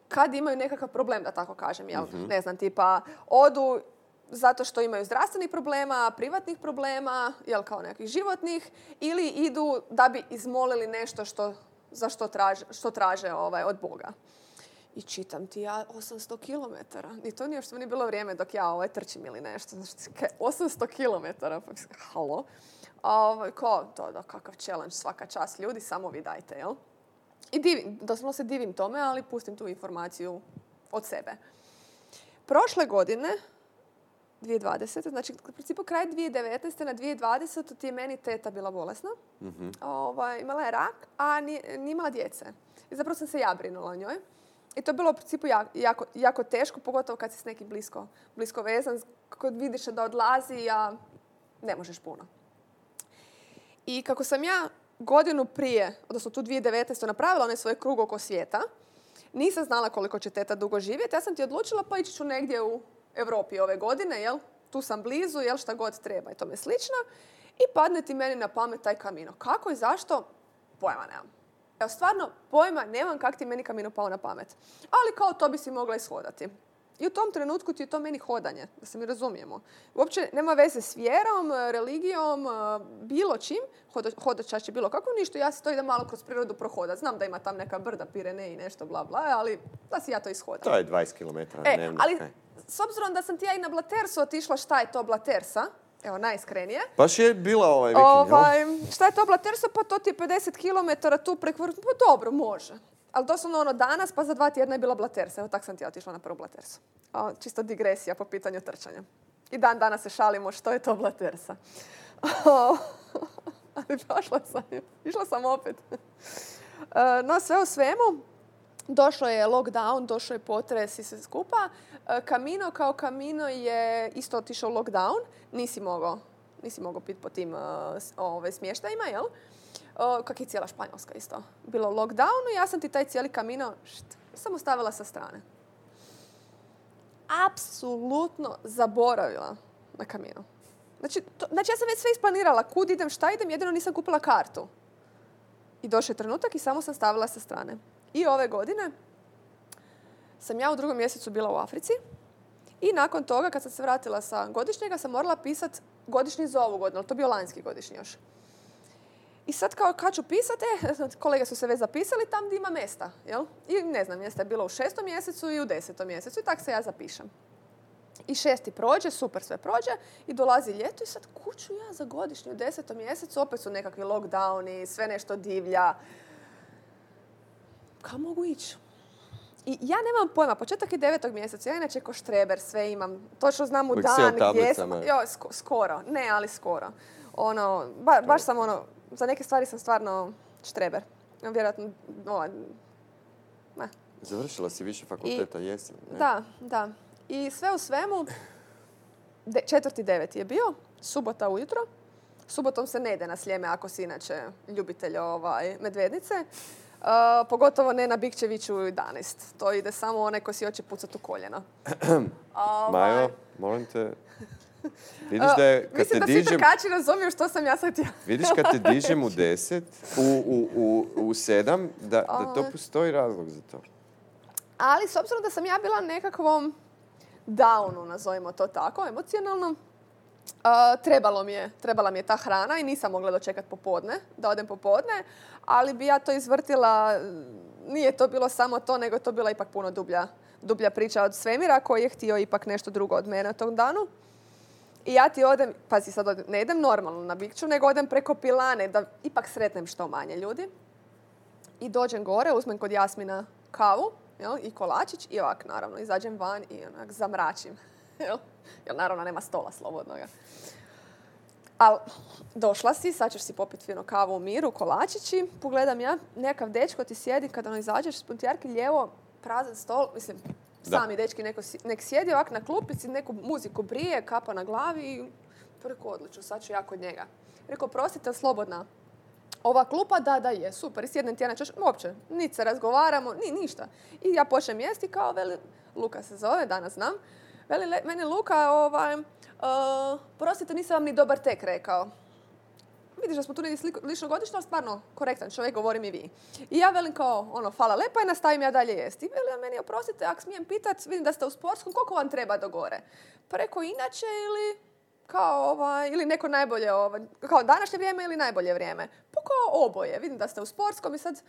kad imaju nekakav problem, da tako kažem, jel? Mhm. Ne znam, tipa odu zato što imaju zdravstvenih problema, privatnih problema, jel kao nekakvih životnih, ili idu da bi izmolili nešto što, za što traže, što traže ovaj, od Boga. I čitam ti ja 800 km. I to nije što mi bilo vrijeme dok ja ovaj, trčim ili nešto. Znači, 800 km. Pa, halo. Ovaj, ko to, da, kakav challenge svaka čast ljudi, samo vi dajte, jel? I divim, doslovno se divim tome, ali pustim tu informaciju od sebe. Prošle godine, 2020. Znači, u principu kraj 2019. na 2020. ti je meni teta bila bolesna. mm Ovaj, imala je rak, a nije, nije imala djece. I zapravo sam se ja brinula o njoj. I to je bilo u principu jako, jako, teško, pogotovo kad si s nekim blisko, blisko vezan, kad vidiš da odlazi, a ne možeš puno. I kako sam ja godinu prije, odnosno tu 2019. napravila onaj svoj krug oko svijeta, nisam znala koliko će teta dugo živjeti. Ja sam ti odlučila pa ići ću negdje u Europi ove godine, jel? Tu sam blizu, jel šta god treba i tome slično. I padne ti meni na pamet taj kamino. Kako i zašto? Pojma nemam. Evo, stvarno, pojma nemam kak ti meni kamino pao na pamet. Ali kao to bi si mogla ishodati. I u tom trenutku ti je to meni hodanje, da se mi razumijemo. Uopće nema veze s vjerom, religijom, bilo čim, hodat će bilo kako ništa. Ja si to idem malo kroz prirodu prohodat. Znam da ima tam neka brda, pirene i nešto, bla, bla, ali da si ja to ishodam. To je 20 km e, Ali s obzirom da sam ti ja i na Blatersu otišla šta je to Blatersa, evo najiskrenije. Baš je bila ovaj vikend, ovaj, Šta je to Blatersa? Pa to ti je 50 km tu preko... Pa dobro, može. Ali doslovno ono danas, pa za dva tjedna je bila Blatersa. Evo tak sam ti otišla na prvu Blatersu. čisto digresija po pitanju trčanja. I dan danas se šalimo što je to Blatersa. Ali prošla sam, išla sam opet. E, no sve u svemu, došlo je lockdown, došlo je potres i sve skupa. Kamino e, kao Kamino je isto otišao lockdown. Nisi mogao nisi mogao biti po tim uh, ove, smještajima, jel? kak je cijela Španjolska isto. Bilo lockdownu ja sam ti taj cijeli kamino št, samo stavila sa strane. Apsolutno zaboravila na kamino. Znači, znači ja sam već sve isplanirala. Kud idem, šta idem, jedino nisam kupila kartu. I došao je trenutak i samo sam stavila sa strane. I ove godine sam ja u drugom mjesecu bila u Africi i nakon toga kad sam se vratila sa godišnjega sam morala pisati godišnji za ovu godinu, ali to bio lanjski godišnji još. I sad kao kad ću pisati, e, kolege su se već zapisali tam gdje ima mjesta, jel? I ne znam, mjesta je bilo u šestom mjesecu i u desetom mjesecu i tak se ja zapišem. I šesti prođe, super sve prođe i dolazi ljeto i sad kuću ja za godišnju u desetom mjesecu, opet su nekakvi lockdowni, sve nešto divlja. Kako mogu ići? I ja nemam pojma, početak je devetog mjeseca, ja inače ko štreber sve imam, točno znam u dan gdje sam. Jo, skoro, ne, ali skoro. Ono, baš sam ono, za neke stvari sam stvarno štreber. Vjerojatno, ova, ne. Završila si više fakulteta, jesi? Da, da. I sve u svemu, de, četvrti deveti je bio, subota ujutro. Subotom se ne ide na sljeme ako si inače ljubitelj ovaj, medvednice. Pogotovo ne na Bikčeviću 11. To ide samo onaj ko si hoće pucati u koljeno. Majo, ovaj. molim te, Vidiš da je, kad Mislim te da dižem... svi trkači razumiju što sam ja sad htjela. Vidiš kad te dižem u deset, u, u, u, u sedam, da, da to postoji razlog za to. Ali s obzirom da sam ja bila nekakvom downu, nazovimo to tako, emocionalno, uh, trebalo mi je, trebala mi je ta hrana i nisam mogla dočekati popodne, da odem popodne, ali bi ja to izvrtila, nije to bilo samo to, nego to bila ipak puno dublja, dublja priča od svemira koji je htio ipak nešto drugo od mene tog danu. I ja ti odem, pazi sad, ne idem normalno na Bikću, nego odem preko Pilane da ipak sretnem što manje ljudi. I dođem gore, uzmem kod Jasmina kavu jel, i kolačić i ovak naravno izađem van i onak zamračim. Jer naravno nema stola slobodnoga. Ali došla si, sad ćeš si popiti fino kavu u miru, kolačići, pogledam ja, nekakav dečko ti sjedi kada ono izađeš s puntijarki lijevo, prazan stol, mislim, Sami dečki neko, nek sjedi ovak na klupici, neku muziku brije, kapa na glavi i preko odlično, sad ću ja kod njega. Rekao, prostite, slobodna. Ova klupa, da, da je, super. I sjednem ti ja uopće, niti se razgovaramo, ni ništa. I ja počnem jesti kao, veli, Luka se zove, danas znam. Veli, meni Luka, ovaj, uh, prostite, nisam vam ni dobar tek rekao vidiš da smo tu negdje lično godišnje, ali stvarno korektan čovjek, govori mi vi. I ja velim kao, ono, hvala lepa i nastavim ja dalje jesti. I velim meni, oprostite, ako smijem pitat, vidim da ste u sportskom, koliko vam treba do gore? Preko inače ili kao ovaj, ili neko najbolje, ovaj, kao današnje vrijeme ili najbolje vrijeme? Pa kao oboje, vidim da ste u sportskom i sad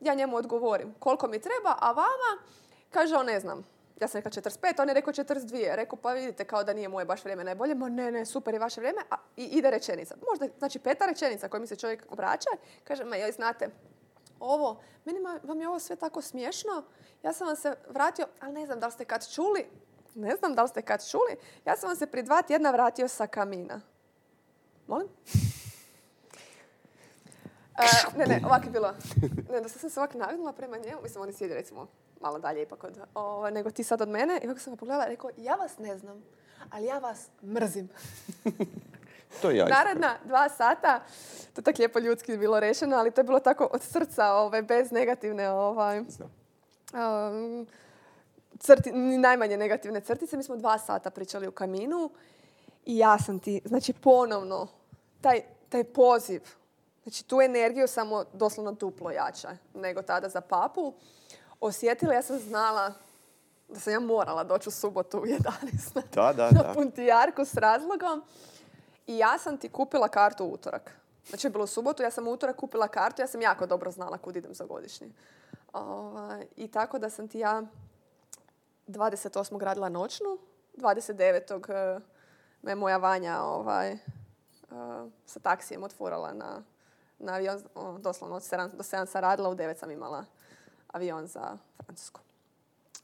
ja njemu odgovorim koliko mi treba, a vama, kaže on ne znam, ja sam rekla 45, on je rekao 42. Rekao, pa vidite kao da nije moje baš vrijeme najbolje. Ma ne, ne, super je vaše vrijeme. A, I ide rečenica. Možda, znači peta rečenica koju mi se čovjek obraća. Kaže, ma joj znate, ovo, meni vam je ovo sve tako smiješno. Ja sam vam se vratio, ali ne znam da li ste kad čuli, ne znam da li ste kad čuli, ja sam vam se prije dva tjedna vratio sa kamina. Molim? E, ne, ne, ovak je bilo. Ne, da sam se ovak nagnula prema njemu. Mislim, oni sjedi recimo malo dalje ipak od, o, nego ti sad od mene. I ovako sam ga pogledala i rekao, ja vas ne znam, ali ja vas mrzim. to je ja Naredna dva sata, to je tako lijepo ljudski bilo rešeno, ali to je bilo tako od srca, ovaj, bez negativne ovaj, um, crti, ni najmanje negativne crtice. Mi smo dva sata pričali u kaminu i ja sam ti, znači ponovno, taj, taj poziv, znači tu energiju samo doslovno duplo jača nego tada za papu osjetila, ja sam znala da sam ja morala doći u subotu u 11. Da, da, na puntijarku s razlogom. I ja sam ti kupila kartu u utorak. Znači je bilo u subotu, ja sam u utorak kupila kartu, ja sam jako dobro znala kud idem za godišnji. Ovaj, I tako da sam ti ja 28. gradila noćnu, 29. Eh, me moja Vanja ovaj, eh, sa taksijem otvorala na, na avion, doslovno od 7 do 7 sam radila, u 9 sam imala avion za Francusku.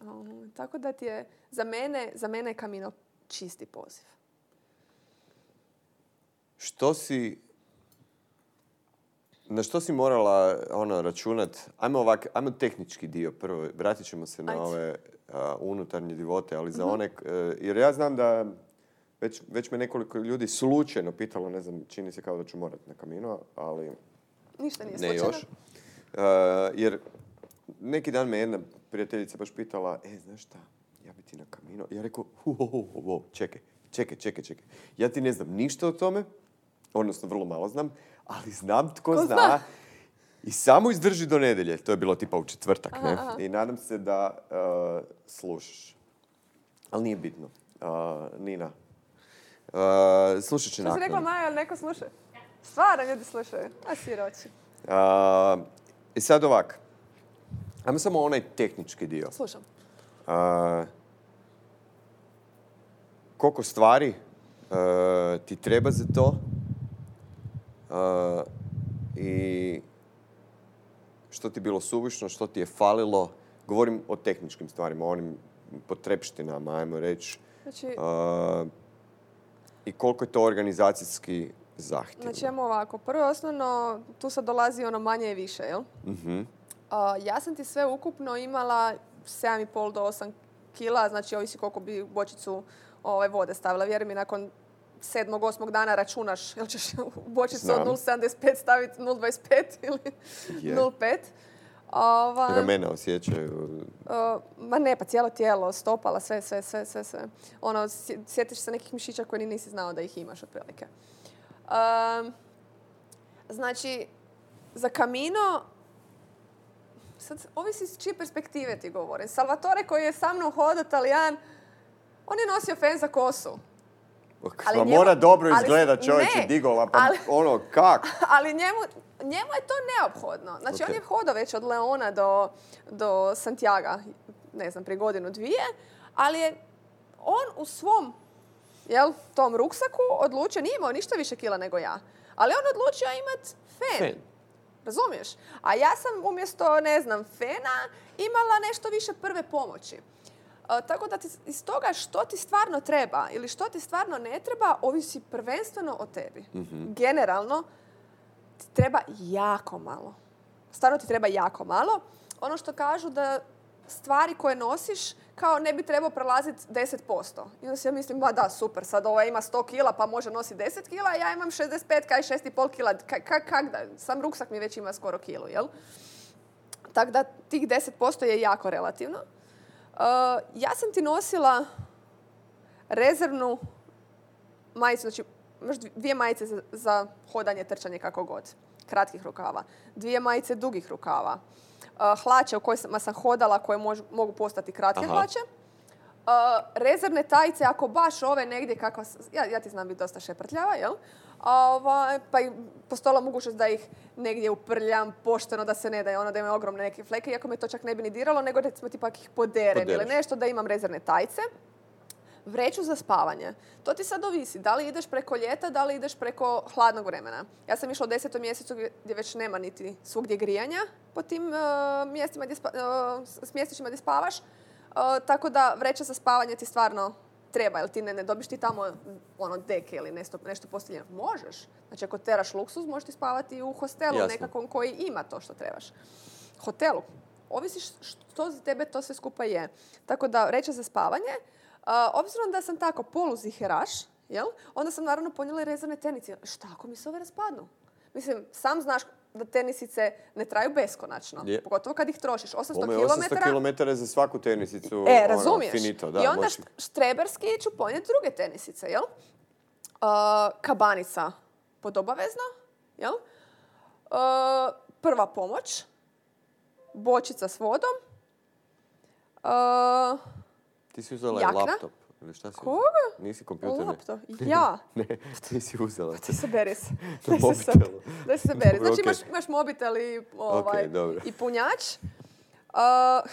Um, tako da ti je, za mene, za mene je Kamino čisti poziv. Što si, na što si morala ono, računat? Ajmo ovak, ajmo tehnički dio prvo. Vratit ćemo se na ove unutarnje divote, ali za mhm. one, e, jer ja znam da već, već me nekoliko ljudi slučajno pitalo, ne znam, čini se kao da ću morati na kamino, ali... Ništa nije slučajno. Ne još. Uh, jer neki dan me jedna prijateljica baš pitala, e, znaš šta, ja bi ti na kamino. Ja rekao, hu, hu, čekaj, čekaj, čekaj, čekaj. Ja ti ne znam ništa o tome, odnosno vrlo malo znam, ali znam tko zna. zna. I samo izdrži do nedelje. To je bilo tipa u četvrtak, ne? I nadam se da uh, slušaš. Ali nije bitno. Uh, Nina. Uh, slušat će Što si rekla Maja, ali neko sluša? Stvarno, ljudi slušaju. A siroći. I sad ovak. Ajmo samo onaj tehnički dio. Slušam. A, koliko stvari a, ti treba za to a, i što ti je bilo suvišno, što ti je falilo. Govorim o tehničkim stvarima, o onim potrepštinama, ajmo reći. Znači, A, I koliko je to organizacijski zahtjevno. znači ajmo ovako. Prvo osnovno, tu sad dolazi ono manje i više, jel? Mhm. Ja sam ti sve ukupno imala 7,5 do 8 kila, znači ovisi koliko bi bočicu ove vode stavila. Vjeruj mi, nakon sedmog, osmog dana računaš, jel ćeš u bočicu Znam. od 0,75 staviti 0,25 ili Je. 0,5. Ovaj, Ramena osjećaju. Uh, ma ne, pa cijelo tijelo, stopala, sve, sve, sve, sve, sve. Ono, sje- sjetiš se nekih mišića koje ni nisi znao da ih imaš otprilike. Um, znači, za Camino, sad ovisi s čije perspektive ti govorim. Salvatore koji je sa mnom hodao, talijan, on je nosio fen za kosu. Ali Pa njemu- mora dobro ali- izgleda čovječe digola, pa ali- ono, kak? Ali njemu, njemu je to neophodno. Znači, on je hodao već od Leona do, do Santiago, ne znam, prije godinu, dvije, ali je on u svom jel, tom ruksaku odlučio, nije imao ništa više kila nego ja, ali on odlučio imat fen. Fen. Razumiješ? A ja sam umjesto, ne znam, fena imala nešto više prve pomoći. E, tako da ti, iz toga što ti stvarno treba ili što ti stvarno ne treba, ovisi prvenstveno o tebi. Generalno, ti treba jako malo. Stvarno ti treba jako malo. Ono što kažu da stvari koje nosiš kao ne bi trebao prelaziti 10%. I onda si ja mislim, ba da, super, sad ova ima 100 kila pa može nositi 10 kila, a ja imam 65 kaj 6,5 kila. Ka- ka- kak da, sam ruksak mi već ima skoro kilu, jel? Tako da tih 10% je jako relativno. Uh, ja sam ti nosila rezervnu majicu, znači imaš dvi- dvije majice za, za hodanje, trčanje, kako god. Kratkih rukava. Dvije majice dugih rukava. Uh, hlače u kojima sam hodala, koje mož- mogu postati kratke Aha. hlače. Uh, rezervne tajice, ako baš ove negdje kako... s- Ja, ja ti znam biti dosta šeprtljava, jel? Pa i postojala mogućnost da ih negdje uprljam pošteno, da se ne da je ono da imaju ogromne neke fleke, iako me to čak ne bi ni diralo, nego recimo ti pak ih poderem ili nešto, da imam rezervne tajice. Vreću za spavanje. To ti sad ovisi. Da li ideš preko ljeta, da li ideš preko hladnog vremena. Ja sam išla u desetom mjesecu gdje već nema niti svugdje grijanja po tim e, mjestima gdje spa- e, mjestićima gdje spavaš. E, tako da vreća za spavanje ti stvarno treba, jer ti ne, ne dobiš ti tamo ono deke ili nešto, nešto. Možeš. Znači ako teraš luksuz, možeš ti spavati u hostelu nekakvom koji ima to što trebaš. Hotelu. Ovisi što za tebe to sve skupa je. Tako da vreća za spavanje. Obzirom da sam tako poluziheraš, jel? Onda sam naravno ponijela i rezervne tenice. Šta ako mi se ove raspadnu? Mislim, sam znaš da tenisice ne traju beskonačno. Je. Pogotovo kad ih trošiš. 800 Ome, km. 800 km za svaku tenisicu. E, ono, razumiješ. finito, da, I onda št- štreberski ću ponijeti druge tenisice, jel? Uh, kabanica pod obavezno, jel? Uh, prva pomoć, bočica s vodom, uh, Ti si uzela jakna. laptop. Ili šta si Koga? uzela? Nisi kompjuter? laptop. Ja. Ne, nisi uzela. Ti se beri se. Daj se se-. Daj se beri. Znači okej. imaš, imaš mobitel i, ovaj, dobro. i punjač. Uh,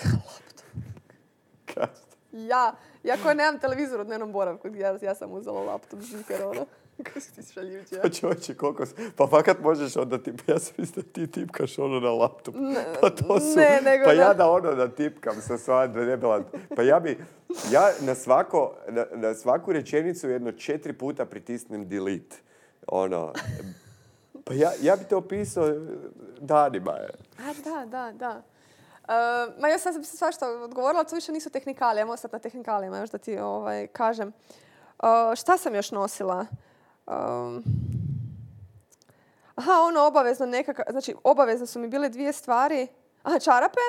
Kasno. ja, ja koja nemam televizor u dnevnom boravku, ja, ja sam uzela laptop ziker, ono. Kako si ti šaljivđe. Pa čovječe, koliko... Pa fakat možeš onda ti... Ja sam mislio da ti tipkaš ono na laptop. pa to su... ne, nego pa da. ja da ono da tipkam sa sva debela... Pa ja bi... Ja na, svako, na, na svaku rečenicu jedno četiri puta pritisnem delete. Ono... Pa ja, ja bi to opisao danima. je. A, da, da, da. Uh, ma ja sam se svašta odgovorila, to više nisu tehnikalije. Ajmo sad na tehnikalijama još da ti ovaj, kažem. Uh, šta sam još nosila? Um, aha, ono obavezno nekakav, znači obavezno su mi bile dvije stvari. Aha, čarape,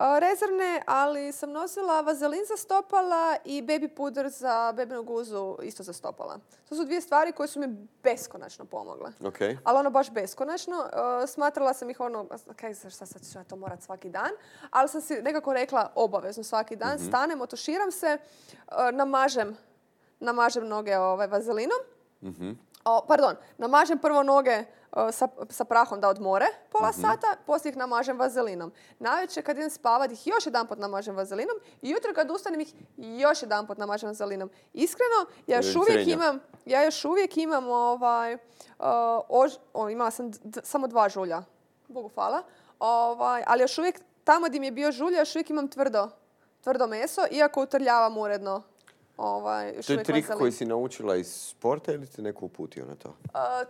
uh, rezervne, ali sam nosila vazelin za stopala i baby puder za bebinu guzu isto za stopala. To su dvije stvari koje su mi beskonačno pomogle. Ok. Ali ono baš beskonačno. Uh, smatrala sam ih ono, kaj šta sad ću ja to morat svaki dan, ali sam si nekako rekla obavezno svaki dan. Stanem, otuširam se, uh, namažem, namažem noge ovaj, vazelinom. Mhm. O, pardon, namažem prvo noge o, sa, sa prahom da odmore pola sata, poslije ih namažem vazelinom. Navečer kad idem spavat ih još jedan namažem vazelinom i jutro kad ustanem ih još jedan namažem vazelinom. Iskreno, ja još E, uvijek imam, ja još uvijek imam ovaj, o, ož- o, imala sam d- d- samo dva žulja, Bogu hvala, ovaj, ali još uvijek tamo gdje mi je bio žulj, još uvijek imam tvrdo, tvrdo meso, iako utrljavam uredno. Ovaj, To je trik koji si naučila iz sporta ili te neko uputio na to? Uh,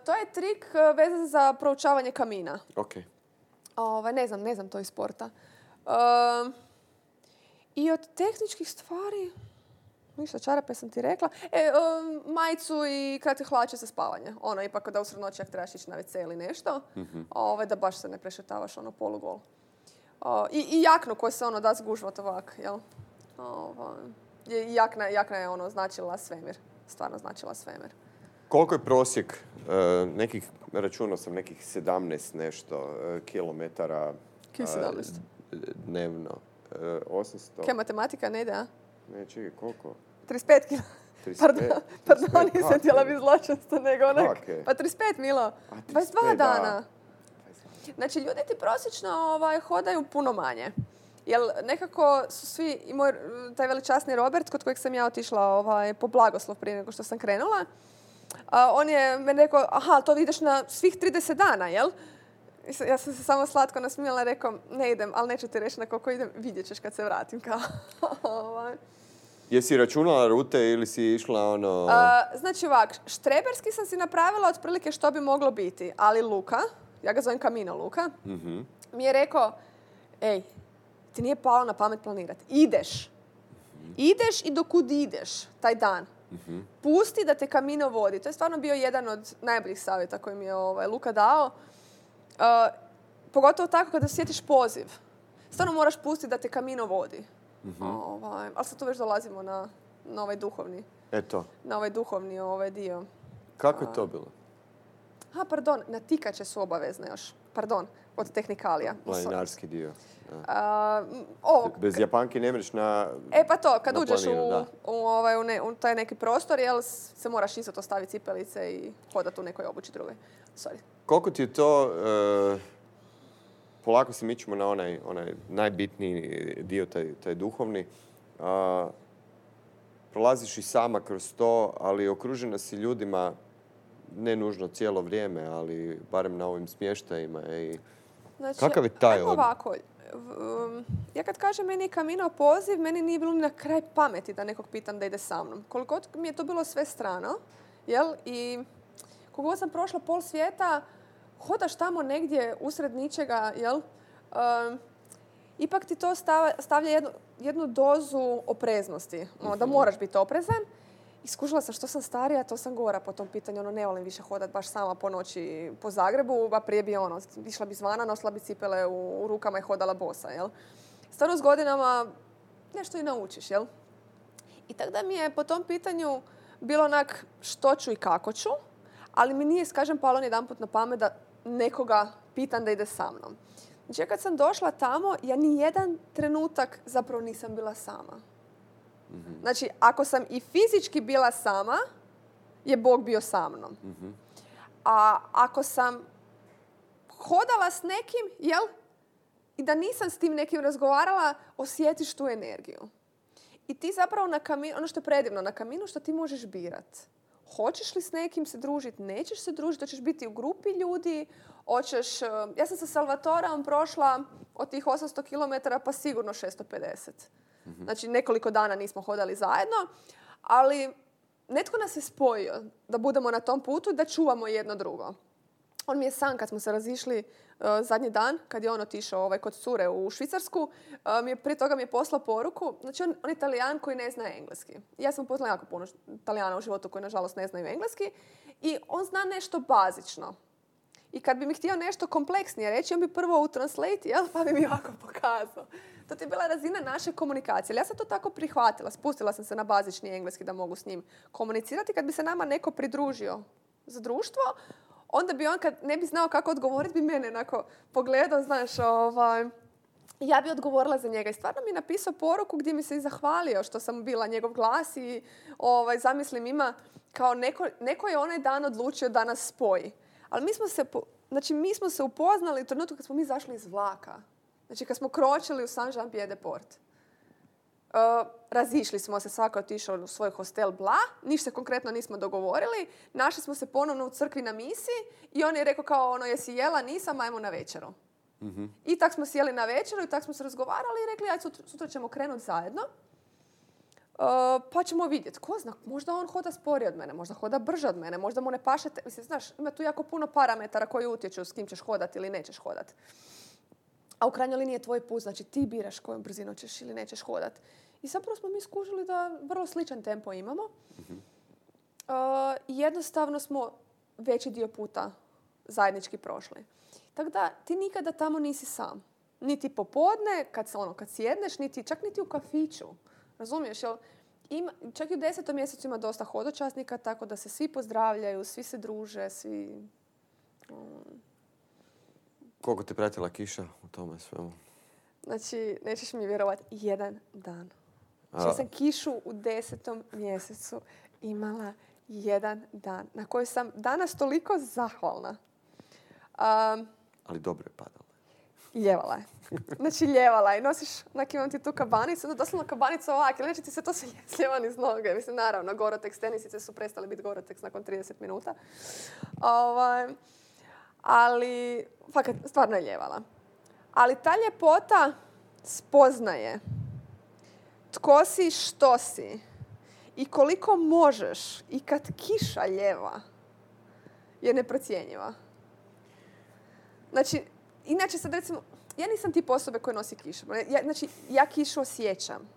to je trik uh, vezan za proučavanje kamina. Ok. Ovaj, ne znam, ne znam to iz sporta. Um, I od tehničkih stvari, ništa, čarape sam ti rekla. E, um, majicu i kratke hlače za spavanje. Ono, ipak da usred noći trebaš ići na WC ili nešto, ovaj, da baš se ne prešetavaš ono polugol. O, i, I jaknu koju se ono da zgužvat ovak, jel? Ovaj, je- i jakna, jakna je ono značila svemir. Stvarno značila svemir. Koliko je prosjek e, nekih, računao sam nekih 17 nešto e, kilometara Ki e, 17? dnevno. E, 800. Kaj matematika ne ide, a? Ne, čekaj, koliko? 35 kila. 35? Pardon, pardon, 35, nisam kak htjela je? biti zločesta, nego onak. Pa 35, Milo. 35, 22 da. dana. Znači, ljudi ti prosječno ovaj, hodaju puno manje. Jer nekako su svi, i moj, taj veličasni Robert, kod kojeg sam ja otišla ovaj, po blagoslov prije nego što sam krenula, a, on je meni rekao, aha, to ideš na svih 30 dana, jel? Ja sam se samo slatko nasmijala i rekao, ne idem, ali neću ti reći na koliko idem, vidjet ćeš kad se vratim. Kao. Ovaj. Jesi računala rute ili si išla ono... A, znači ovak, štreberski sam si napravila otprilike što bi moglo biti, ali Luka, ja ga zovem Kamino Luka, Mhm. mi je rekao, ej, ti nije palo na pamet planirati. Ideš. Ideš i dokud ideš taj dan. Pusti da te Kamino vodi. To je stvarno bio jedan od najboljih savjeta koji mi je ovaj, Luka dao. A, pogotovo tako kada sjetiš poziv. Stvarno moraš pustiti da te Kamino vodi. Ovaj, ali sad tu već dolazimo na, na ovaj duhovni Eto, na ovaj duhovni ovaj dio. kako je to bilo? A, pardon, natikače su obavezne još. Pardon, od tehnikalija. Planinarski dio. Da. Ovo, Bez Japanki ne mreš na... e pa to, kad uđeš u, planinu, u, ovaj, u, ne- u taj neki prostor, jel, se moraš isto to staviti cipelice i hodati u nekoj obući drugoj. Sorry. Koliko ti je to... e, polako se mičemo na onaj, onaj najbitniji dio, taj, taj duhovni. A, prolaziš i sama kroz to, ali okružena si ljudima, ne nužno cijelo vrijeme, ali barem na ovim smještajima. I Znači, Kakav je taj odnos? ovako, um, ja kad kažem meni je Kamino poziv, meni nije bilo ni na kraj pameti da nekog pitam da ide sa mnom. Koliko mi je to bilo sve strano, jel? I koliko god sam prošla pol svijeta, hodaš tamo negdje usred ničega, jel? Um, ipak ti to stavlja jednu, jednu dozu opreznosti. Ono, da moraš biti oprezan. I skužila sam što sam starija, to sam gora po tom pitanju. Ono, ne volim više hodat baš sama po noći po Zagrebu, a prije bi ono, išla bi zvana, nosila bi cipele u, u rukama i hodala bosa, jel? Stvarno s godinama nešto i naučiš, jel? I tako da mi je po tom pitanju bilo onak što ću i kako ću, ali mi nije, kažem, palo ni jedanput na pamet da nekoga pitam da ide sa mnom. Znači, kad sam došla tamo, ja ni jedan trenutak zapravo nisam bila sama. Znači, ako sam i fizički bila sama, je Bog bio sa mnom. A ako sam hodala s nekim, jel? I da nisam s tim nekim razgovarala, osjetiš tu energiju. I ti zapravo na kaminu, ono što je predivno na kaminu, što ti možeš birat. Hoćeš li s nekim se družiti, nećeš se družiti, hoćeš biti u grupi ljudi, hoćeš... eh, Ja sam sa Salvatorom prošla od tih 800 km pa sigurno 650. Znači nekoliko dana nismo hodali zajedno, ali netko nas je spojio da budemo na tom putu da čuvamo jedno drugo. On mi je sam kad smo se razišli uh, zadnji dan, kad je on otišao ovaj, kod cure u Švicarsku, uh, mi je, prije toga mi je poslao poruku. Znači on, je talijan koji ne zna engleski. Ja sam upoznala jako puno talijana u životu koji nažalost ne znaju engleski. I on zna nešto bazično. I kad bi mi htio nešto kompleksnije reći, on bi prvo u translate, jel, pa bi mi ovako pokazao. To ti je bila razina naše komunikacije. Ja sam to tako prihvatila. Spustila sam se na bazični engleski da mogu s njim komunicirati. Kad bi se nama neko pridružio za društvo, onda bi on kad ne bi znao kako odgovoriti, bi mene onako pogledao, znaš, ovaj, ja bi odgovorila za njega. I stvarno mi je napisao poruku gdje mi se i zahvalio što sam bila njegov glas i ovaj, zamislim ima kao neko, neko je onaj dan odlučio da nas spoji. Ali mi smo se, znači mi smo se upoznali u trenutku kad smo mi zašli iz vlaka. Znači kad smo kročili u Saint Jean Pied de Port. Uh, razišli smo se, svako otišao u svoj hostel, bla, ništa konkretno nismo dogovorili, našli smo se ponovno u crkvi na misi i on je rekao kao ono, jesi jela, nisam, ajmo na večeru. mm I tak smo sjeli na večeru i tak smo se razgovarali i rekli, aj sutra, ćemo krenuti zajedno. Uh, pa ćemo vidjeti. Ko zna, možda on hoda sporije od mene, možda hoda brže od mene, možda mu ne pašete. Mislim, znaš, ima tu jako puno parametara koji utječu s kim ćeš hodati ili nećeš hodati. A u krajnjoj liniji je tvoj put, znači ti biraš kojom brzinom ćeš ili nećeš hodat. I zapravo smo mi skužili da vrlo sličan tempo imamo. uh jednostavno smo veći dio puta zajednički prošli. Tako da ti nikada tamo nisi sam. Niti popodne, kad, ono, kad sjedneš, niti, čak niti u kafiću. Razumiješ? Jel, ima, čak i u desetom mjesecu ima dosta hodočasnika, tako da se svi pozdravljaju, svi se druže, svi... Um, koliko te pratila kiša u tome svemu? Znači, nećeš mi vjerovati, jedan dan. Znači, ja sam kišu u desetom mjesecu imala jedan dan na koji sam danas toliko zahvalna. Um, Ali dobro je padala. Ljevala je. Znači ljevala je. Nosiš, onak imam ti tu kabanicu, no doslovno kabanica ovak, ili neće ti se to se sljeva iz noge. Mislim, naravno, Gorotex tenisice su prestali biti Gorotex nakon 30 minuta. Ovaj, ali fakat stvarno je ljevala. Ali ta ljepota spoznaje tko si što si i koliko možeš i kad kiša ljeva je neprocjenjiva. Znači, inače sad recimo, ja nisam tip osobe koja nosi kišu. Ja, znači, ja kišu osjećam.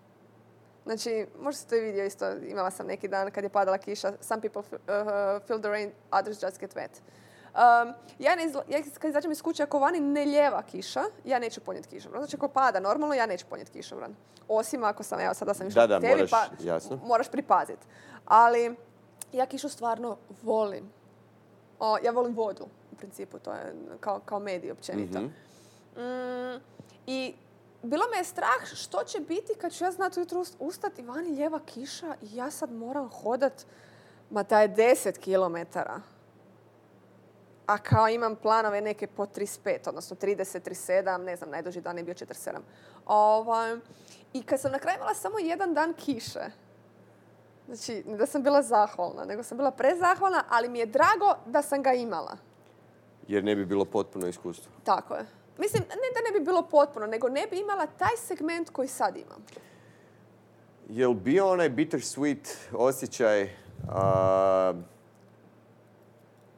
Znači, možda ste to i vidio isto, imala sam neki dan kad je padala kiša. Some people uh, feel the rain, others just get wet. Um, ja, ne ja kad izađem iz kuće, ako vani ne ljeva kiša, ja neću ponijeti kišobran. Znači, ako pada normalno, ja neću ponijeti kišobran. Osim ako sam, evo, sada sam išla da, tebi, moraš, pa jasno. moraš pripaziti. Ali ja kišu stvarno volim. O, ja volim vodu, u principu, to je kao, kao medij općenito. mm Mm, I bilo me je strah što će biti kad ću ja znati ujutro ustati vani ljeva kiša i ja sad moram hodat ma taj 10 kilometara a kao imam planove neke po 35, odnosno 30, 37, ne znam, najduži dan je bio 47. Ovaj, I kad sam na kraju imala samo jedan dan kiše, znači ne da sam bila zahvalna, nego sam bila prezahvalna, ali mi je drago da sam ga imala. Jer ne bi bilo potpuno iskustvo. Tako je. Mislim, ne da ne bi bilo potpuno, nego ne bi imala taj segment koji sad imam. Jel bio onaj bittersweet osjećaj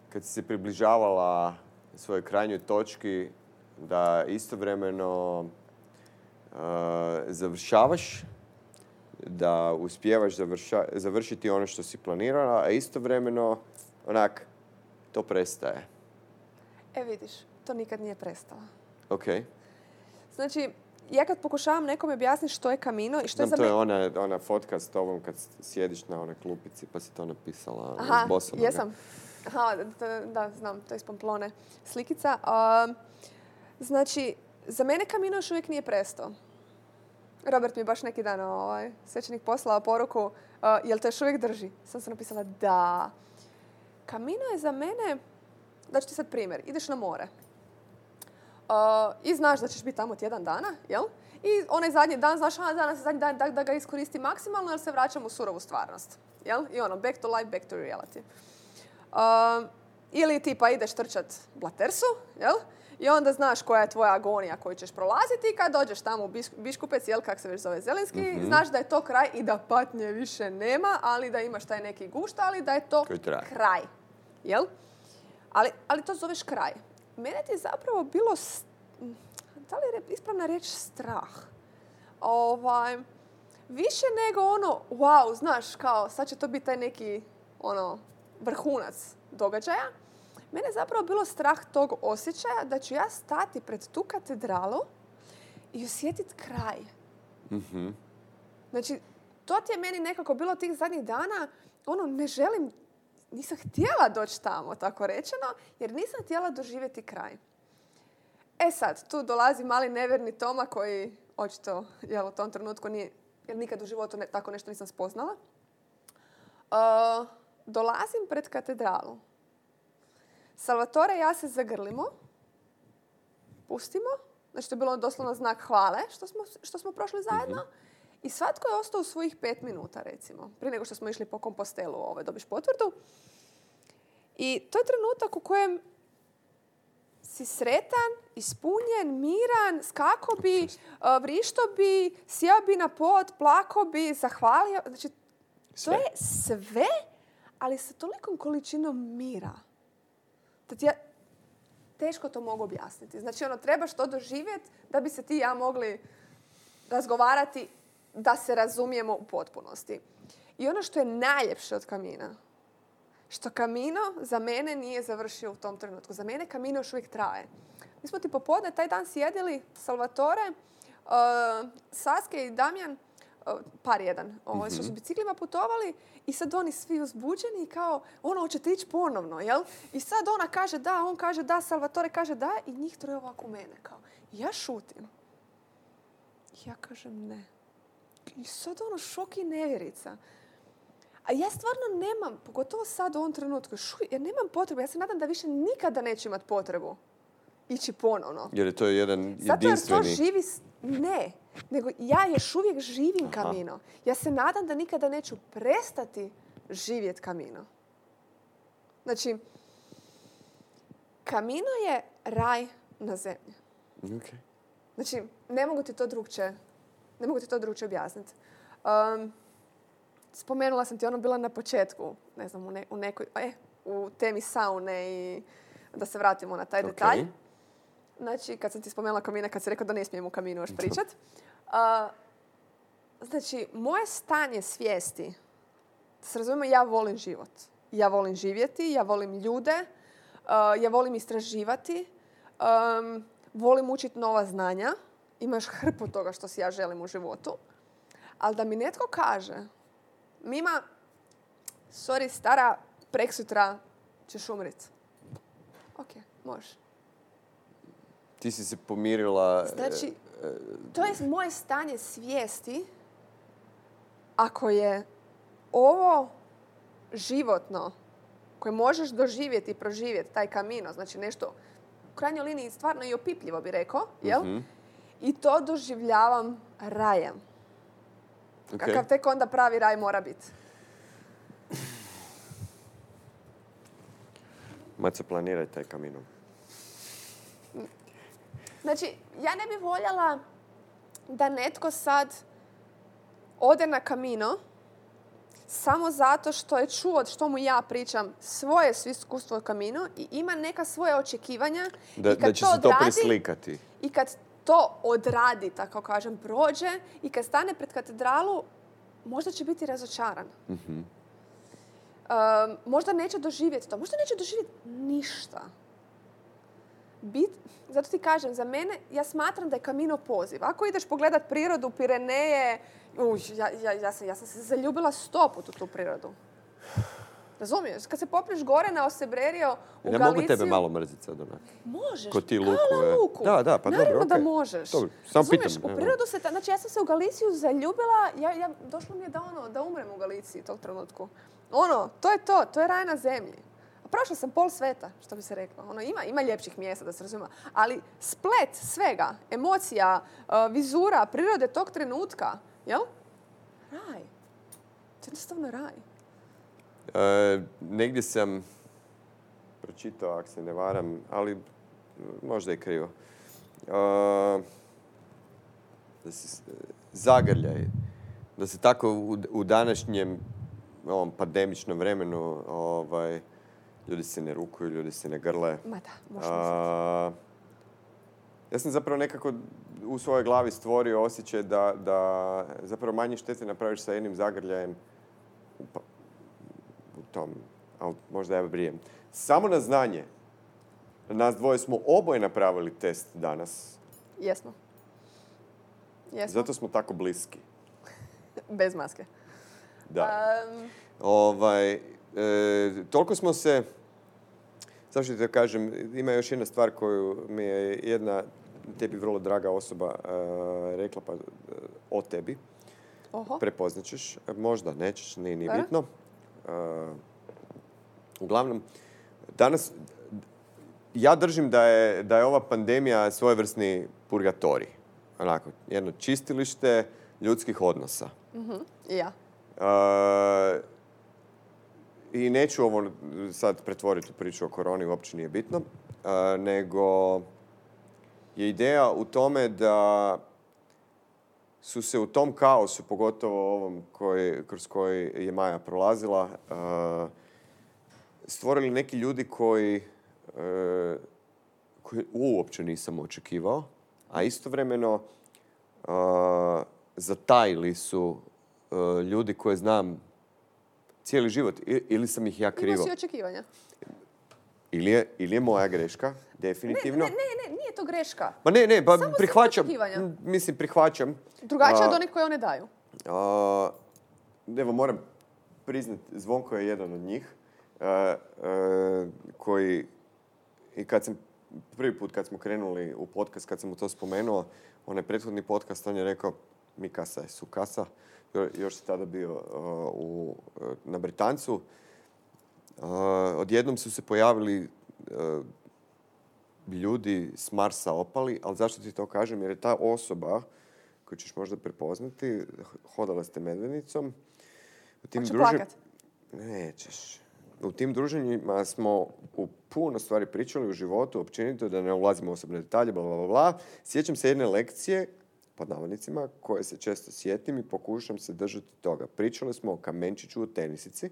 kad si se približavala svojoj krajnjoj točki da istovremeno uh, završavaš, da uspijevaš završiti ono što si planirala, a istovremeno onak to prestaje. E vidiš, to nikad nije prestalo. Ok. Znači, ja kad pokušavam nekom objasniti što je kamino i što Znam, je za to je ona, ona fotka s tobom kad sjediš na onoj klupici pa si to napisala Aha, jesam. Aha, da, znam, to je iz Pamplone slikica. znači, za mene Kamino još uvijek nije presto. Robert mi je baš neki dan ovaj, svećenik poslao poruku, uh, jel te još uvijek drži? Sam se napisala da. Kamino je za mene, da ti sad primjer, ideš na more. I znaš da ćeš biti tamo tjedan dana, jel? I onaj zadnji dan, znaš, a danas je zadnji dan da, da ga iskoristi maksimalno jer se vraćam u surovu stvarnost. Jel? I ono, back to life, back to reality. Uh, ili tipa ideš trčat blatersu, jel? I onda znaš koja je tvoja agonija koju ćeš prolaziti i kad dođeš tamo u Biškupec, jel, kak se već zove Zelinski, mhm. znaš da je to kraj i da patnje više nema, ali da imaš taj neki gušta, ali da je to kraj. Jel? Ali, ali to zoveš kraj. Mene ti je zapravo bilo, da li je ispravna riječ strah? Ovaj, više nego ono, wow, znaš, kao, sad će to biti taj neki, ono, vrhunac događaja, mene je zapravo bilo strah tog osjećaja da ću ja stati pred tu katedralu i osjetiti kraj. mm Znači, to ti je meni nekako bilo tih zadnjih dana, ono, ne želim, nisam htjela doći tamo, tako rečeno, jer nisam htjela doživjeti kraj. E sad, tu dolazi mali neverni Toma koji očito jel, u tom trenutku nije, jer nikad u životu ne, tako nešto nisam spoznala. Uh, dolazim pred katedralu. Salvatore i ja se zagrlimo, pustimo, znači to je bilo doslovno znak hvale što smo, što smo prošli zajedno. I svatko je ostao u svojih pet minuta, recimo. Prije nego što smo išli po kompostelu, ovaj, dobiš potvrdu. I to je trenutak u kojem si sretan, ispunjen, miran, skako bi, uh, vrišto bi, sjeo bi na pod, plako bi, zahvalio. Znači, to je sve, ali sa tolikom količinom mira. Ti ja teško to mogu objasniti. Znači, ono, trebaš to doživjeti da bi se ti i ja mogli razgovarati da se razumijemo u potpunosti. I ono što je najljepše od kamina, što kamino za mene nije završio u tom trenutku. Za mene kamino još uvijek traje. Mi smo ti popodne taj dan sjedili, Salvatore, uh, Saske i Damjan, uh, par jedan, ovaj, što su biciklima putovali i sad oni svi uzbuđeni i kao, ono, hoćete ići ponovno, jel? I sad ona kaže da, on kaže da, Salvatore kaže da i njih troje ovako u mene, kao. I ja šutim. I ja kažem ne. I sad ono šok i nevjerica. A ja stvarno nemam, pogotovo sad u ovom trenutku, šu, ja nemam potrebu, ja se nadam da više nikada neću imati potrebu ići ponovno. Jer je to jedan Zato jer to jedinstveni... živi, ne, nego ja još uvijek živim Aha. kamino. Ja se nadam da nikada neću prestati živjeti kamino. Znači, kamino je raj na zemlji. Ok. Znači, ne mogu ti to drugče, ne mogu ti to drugče objasniti. Um, spomenula sam ti ono bila na početku, ne znam, u, ne- u nekoj, e, u temi saune i da se vratimo na taj Ok. detalj. Znači, kad sam ti spomenula kamina, kad si rekao da ne smijem u kaminu još pričat. Znači, moje stanje svijesti, da se razumijemo, ja volim život. Ja volim živjeti, ja volim ljude, ja volim istraživati, um, volim učiti nova znanja. Ima još hrpu toga što si ja želim u životu. Ali da mi netko kaže, Mima, sorry, stara, preksutra ćeš umrit. Ok, može. Ti si se pomirila... e, Znači, to je moje stanje svijesti ako je ovo životno koje možeš doživjeti i proživjeti, taj kamino, znači nešto u krajnjoj liniji stvarno i opipljivo bi rekao, jel? Mhm. I to doživljavam rajem. ok. Kakav tek onda pravi raj mora biti. Maca, planiraj taj kamino. Znači, ja ne bi voljela da netko sad ode na kamino samo zato što je čuo što mu ja pričam svoje svi iskustvo o kaminu i ima neka svoje očekivanja Da, i kad da će to se to odradi, preslikati. i kad to odradi, tako kažem, prođe i kad stane pred katedralu, možda će biti razočaran. Mhm. Um, možda neće doživjeti to, možda neće doživjeti ništa. Bit, zato ti kažem, za mene, ja smatram da je Kamino poziv. Ako ideš pogledat prirodu, Pireneje, uj, ja, ja, ja, sam, ja sam se zaljubila sto put u tu prirodu. Razumiješ? Kad se popneš gore na Osebrerio u Ja Galiciju... mogu tebe malo mrziti sad onak. Možeš. Ko ti kao na e. Luku. Da, da, pa Naravno dobro, da okej. možeš. Dobro, samo Razumiješ, pitam, u evo. prirodu se... ta- Znači, ja sam se u Galiciju zaljubila, ja, ja, došlo mi je da, ono, da umrem u Galiciji tog trenutku. Ono, to je to, to je raj na zemlji. A prošla sam pol sveta, što bi se reklo. Ono, ima, ima ljepših mjesta, da se razumije. Ali splet svega, emocija, uh, vizura, prirode tog trenutka, jel? Raj. To je jednostavno raj. E, negdje sam pročitao, ako se ne varam, ali možda je krivo. E, zagrljaj. Da se tako u, u današnjem ovom pandemičnom vremenu ovaj, ljudi se ne rukuju, ljudi se ne grle. Ma da, A, ja sam zapravo nekako u svojoj glavi stvorio osjećaj da, da zapravo manje štete napraviš sa jednim zagrljajem tom, a možda ja brijem. Samo na znanje. Nas dvoje smo oboje napravili test danas. Jesmo. Jesmo. Zato smo tako bliski. Bez maske. Da. Um, Ovaj, e, toliko smo se zašto ti to kažem, ima još jedna stvar koju mi je jedna tebi vrlo draga osoba e, rekla pa, e, o tebi. Oho. Prepoznaćeš, možda nećeš, nije ni bitno. E, uglavnom, danas, ja držim da je, da je ova pandemija svojevrsni purgatorij. Onako, jedno čistilište ljudskih odnosa. I ja. E, I neću ovo sad pretvoriti u priču o koroni, uopće nije bitno, e, nego je ideja u tome da su se u tom kaosu, pogotovo ovom koji, kroz koji je Maja prolazila, e, stvorili neki ljudi koji, e, koji uopće nisam očekivao, a istovremeno e, zatajili su ljudi koje znam cijeli život ili sam ih ja krivo. si očekivanja. Ili je, ili je moja greška, definitivno. ne, ne, ne, to greška. Ma ne, ne, pa Samo prihvaćam. Mislim, prihvaćam. Drugačije od onih koje one daju. a, evo, moram priznat, Zvonko je jedan od njih. a, a, koji, i kad sam, prvi put kad smo krenuli u podcast, kad sam mu to spomenuo, onaj prethodni podcast, on je rekao, mi kasa je su kasa. Jo- Još se tada bio a, u, na Britancu. A, odjednom su se pojavili ljudi s Marsa opali, ali zašto ti to kažem? Jer je ta osoba koju ćeš možda prepoznati, hodala ste medvednicom. U tim Hoće druže- plakat? Nećeš. U tim druženjima smo u puno stvari pričali u životu, općenito, da ne ulazimo u osobne detalje, bla, bla, bla. Sjećam se jedne lekcije, pod navodnicima, koje se često sjetim i pokušam se držati toga. Pričali smo o kamenčiću u tenisici.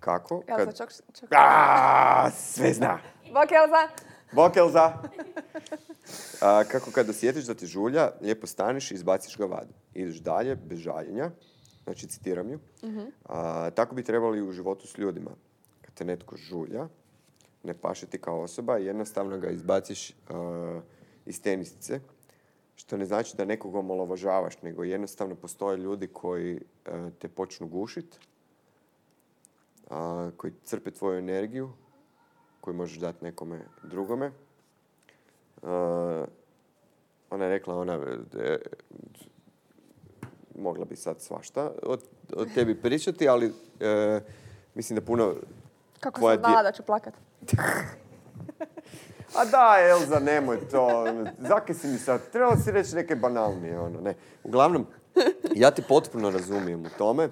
Kako? Elza, Kad... čak, čak. A, sve zna. Bok, Elza! Bok, Elza! A, kako kada sjetiš da ti žulja, lijepo staneš i izbaciš ga van. Ideš dalje, bez žaljenja. Znači, citiram ju. A, tako bi trebali u životu s ljudima. Kad te netko žulja, ne paše ti kao osoba, jednostavno ga izbaciš a, iz tenisice. Što ne znači da nekog omalovažavaš, nego jednostavno postoje ljudi koji a, te počnu gušit, a, koji crpe tvoju energiju, koju možeš dati nekome drugome. Uh, ona je rekla, ona, e, mogla bi sad svašta od, od tebi pričati, ali e, mislim da puno... Kako sam znala dje- da ću plakat. A da, Elza, nemoj to. Zaki si mi sad, trebalo si reći neke banalnije, ono, ne. Uglavnom, ja te potpuno razumijem u tome.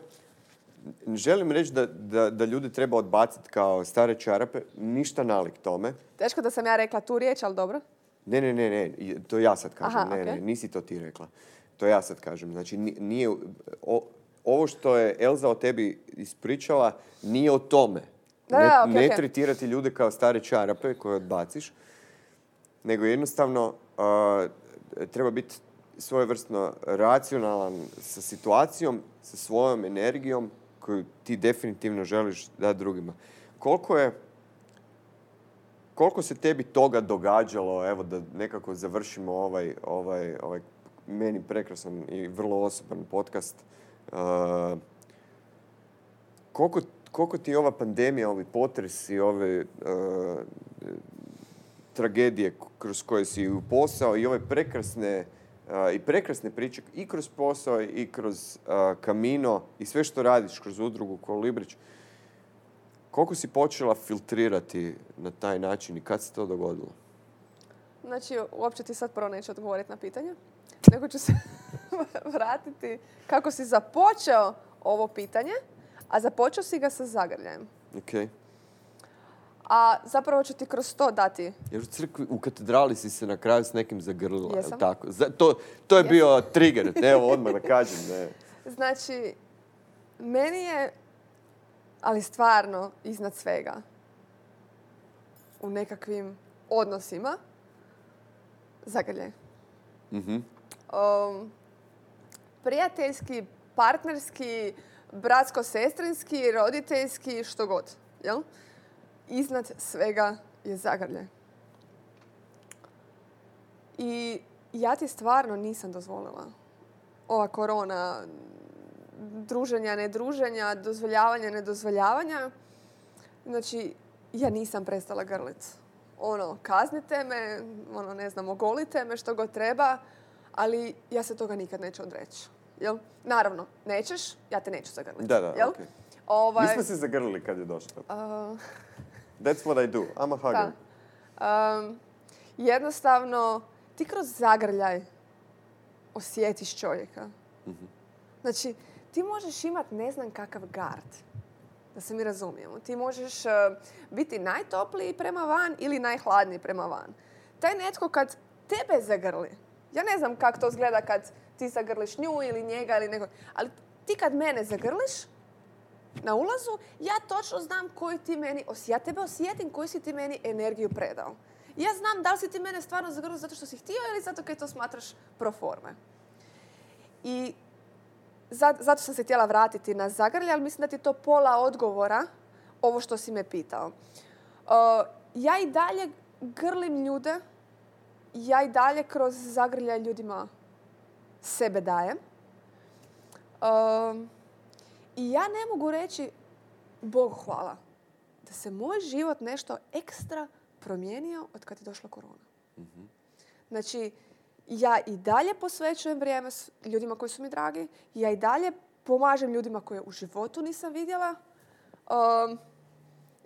Želim reći da, da, da ljudi treba odbaciti kao stare čarape, ništa nalik tome. Teško da sam ja rekla tu riječ, ali dobro. Ne, ne, ne, ne, to ja sad kažem. Aha, ne, ne, okej. nisi to ti rekla. To ja sad kažem. Znači, ni- nije, o- ovo što je Elza o tebi ispričala, nije o tome. Da, ne, da, okej, ne okej. tretirati ljude kao stare čarape koje odbaciš, nego jednostavno a, treba biti svojevrsno racionalan sa situacijom, sa svojom energijom koju ti definitivno želiš dati drugima. Koliko je koliko se tebi toga događalo, evo da nekako završimo ovaj, ovaj, ovaj meni prekrasan i vrlo osoban podcast. Uh, koliko, koliko ti ova pandemija, ovi potresi, ove uh, tragedije kroz koje si posao i ove prekrasne i prekrasne priče i kroz posao i kroz kamino i sve što radiš kroz udrugu Kolibrić, koliko si počela filtrirati na taj način i kad se to dogodilo? Znači, uopće ti sad prvo neću odgovoriti na pitanje, nego ću se vratiti kako si započeo ovo pitanje, a započeo si ga sa zagrljajem. Ok. A zapravo ću ti kroz to dati Jer u crkvi, u katedrali si se na kraju s nekim zagrlila, Jesam. tako? To, to je bio trigger, evo odmah da kažem. Ne. Znači, meni je, ali stvarno, iznad svega, u nekakvim odnosima, zagrljaj. Mhm. Um, prijateljski, partnerski, bratsko-sestrinski, roditeljski, što god. Jel? Iznad svega je zagrljaj. I ja ti stvarno nisam dozvolila. Ova korona, druženja, nedruženja, dozvoljavanja, nedozvoljavanja. Znači, ja nisam prestala grlit. Ono, kaznite me, ono, ne znam, ogolite me, što god treba, ali ja se toga nikad neću odreći. Jel? Naravno, nećeš, ja te neću zagrliti. Da, da, jel? okej. Ovaj, Mi smo se zagrlili kad je došlo. That's what I do. I'm a hugger. da. Um, jednostavno, ti kroz zagrljaj osjetiš čovjeka. Znači, ti možeš imat ne znam kakav gard. Da se mi razumijemo. Ti možeš uh, biti najtopliji prema van ili najhladniji prema van. Taj netko kad tebe zagrli, ja ne znam kako to izgleda kad ti zagrliš nju ili njega ili nekog, ali ti kad mene zagrliš, na ulazu, ja točno znam koju ti meni, ja tebe osjetim koju si ti meni energiju predao. Ja znam da li si ti mene stvarno zagrlio zato što si htio ili zato kaj to smatraš pro forme. I za- zato sam se htjela vratiti na zagrlje, ali mislim da ti to pola odgovora ovo što si me pitao. Uh, ja i dalje grlim ljude, ja i dalje kroz zagrljaj ljudima sebe dajem. Um, I ja ne mogu reći, Bog hvala, da se moj život nešto ekstra promijenio od kad je došla korona. Znači, ja i dalje posvećujem vrijeme s ljudima koji su mi dragi, ja i dalje pomažem ljudima koje u životu nisam vidjela. Um,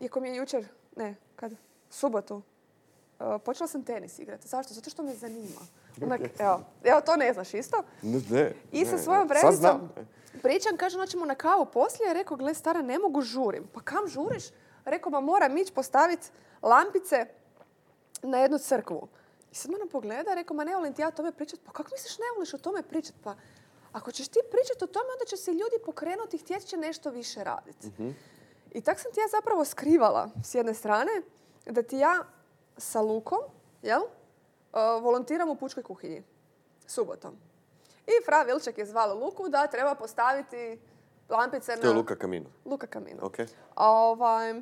iako mi je jučer, ne, kad? Subotu, uh, počela sam tenis igrati. Zašto? Zato što me zanima. Onak, evo, evo, to ne znaš isto. Ne, ne, I sa svojom ne. Pričam, kaže, noćemo na kavu poslije. Rekao, gle, stara, ne mogu žurim. Pa kam žuriš? Rekao, ma moram ići postaviti lampice na jednu crkvu. I sad me ona pogleda, rekao, ma ne volim ti ja o tome pričati. Pa kako misliš ne voliš o tome pričati? Pa ako ćeš ti pričati o tome, onda će se ljudi pokrenuti i htjet će nešto više raditi. I tak sam ti ja zapravo skrivala s jedne strane da ti ja sa Lukom, jel, uh, volontiram u pučkoj kuhinji. Subotom. I Fra Vilček je zvala Luku da treba postaviti lampice na... To je Luka Kamino. Luka Kamino. Ok. Ovaj,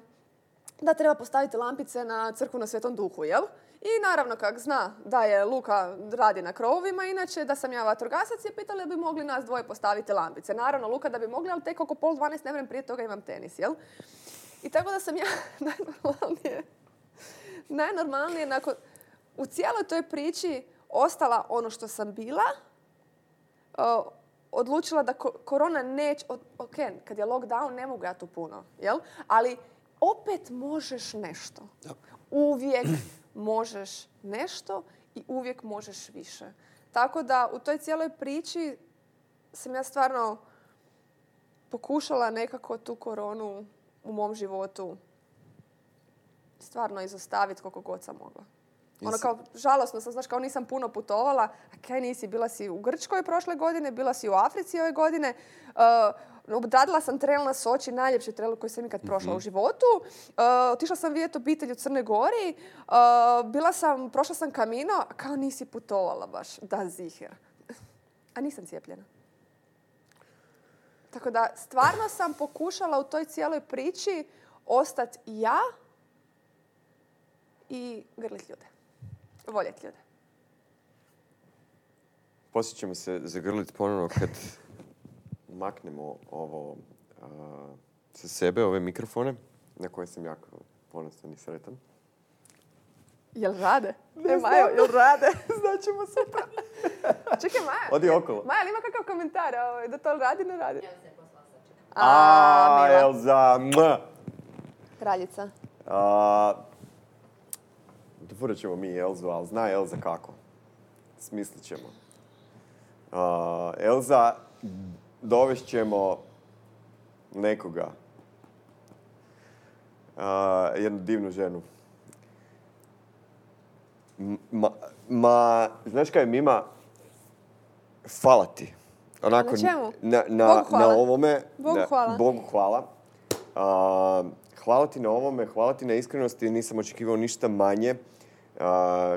da treba postaviti lampice na crkvu na Svetom Duhu, jel? I naravno, kak zna da je Luka radi na krovovima, inače da sam ja vatrogasac je pitali da bi mogli nas dvoje postaviti lampice. Naravno, Luka da bi mogli, ali tek oko pol dvanaest ne vrem prije toga imam tenis, jel? I tako da sam ja najnormalnije, najnormalnije nakon, u cijeloj toj priči ostala ono što sam bila, odlučila da ko- korona neće, ok, kad je lockdown ne mogu ja tu puno, jel? Ali opet možeš nešto. Uvijek možeš nešto i uvijek možeš više. Tako da u toj cijeloj priči sam ja stvarno pokušala nekako tu koronu u mom životu stvarno izostaviti koliko god sam mogla. Ono kao, žalosno sam, znaš, kao nisam puno putovala. A kaj nisi, bila si u Grčkoj prošle godine, bila si u Africi ove godine. Uh, odradila sam trail na Soči, najljepši trail koji sam ikad prošla u životu. Uh, otišla sam vidjeti obitelj u Crnoj Gori. Uh, bila sam, prošla sam kamino, a kao nisi putovala baš. Da, ziher. A nisam cijepljena. Tako da, stvarno sam pokušala u toj cijeloj priči ostati ja i grlit ljude. Voljeti ljude. Poslije ćemo se zagrliti ponovno kad maknemo ovo a, sa sebe, ove mikrofone, na koje sam jako ponosan i sretan. Jel rade? Ne, Majo, jel rade? Znaćemo sutra. Čekaj, Maja. Odi okolo. Maja, ali ima kakav komentar ovaj, da to radi, ne radi? A, A, mila. Elza, mua. Kraljica. A, Dofurat ćemo mi Elzu, ali zna Elza kako. Smislit ćemo. A, Elza, dovest ćemo nekoga. A, jednu divnu ženu. Ma, ma, znaš kaj, Mima, hvala ti. Onako, Na čemu? Na, na, Bogu hvala. na ovome. Bogu hvala. Bogu hvala. A, hvala ti na ovome, hvala ti na iskrenosti, nisam očekivao ništa manje.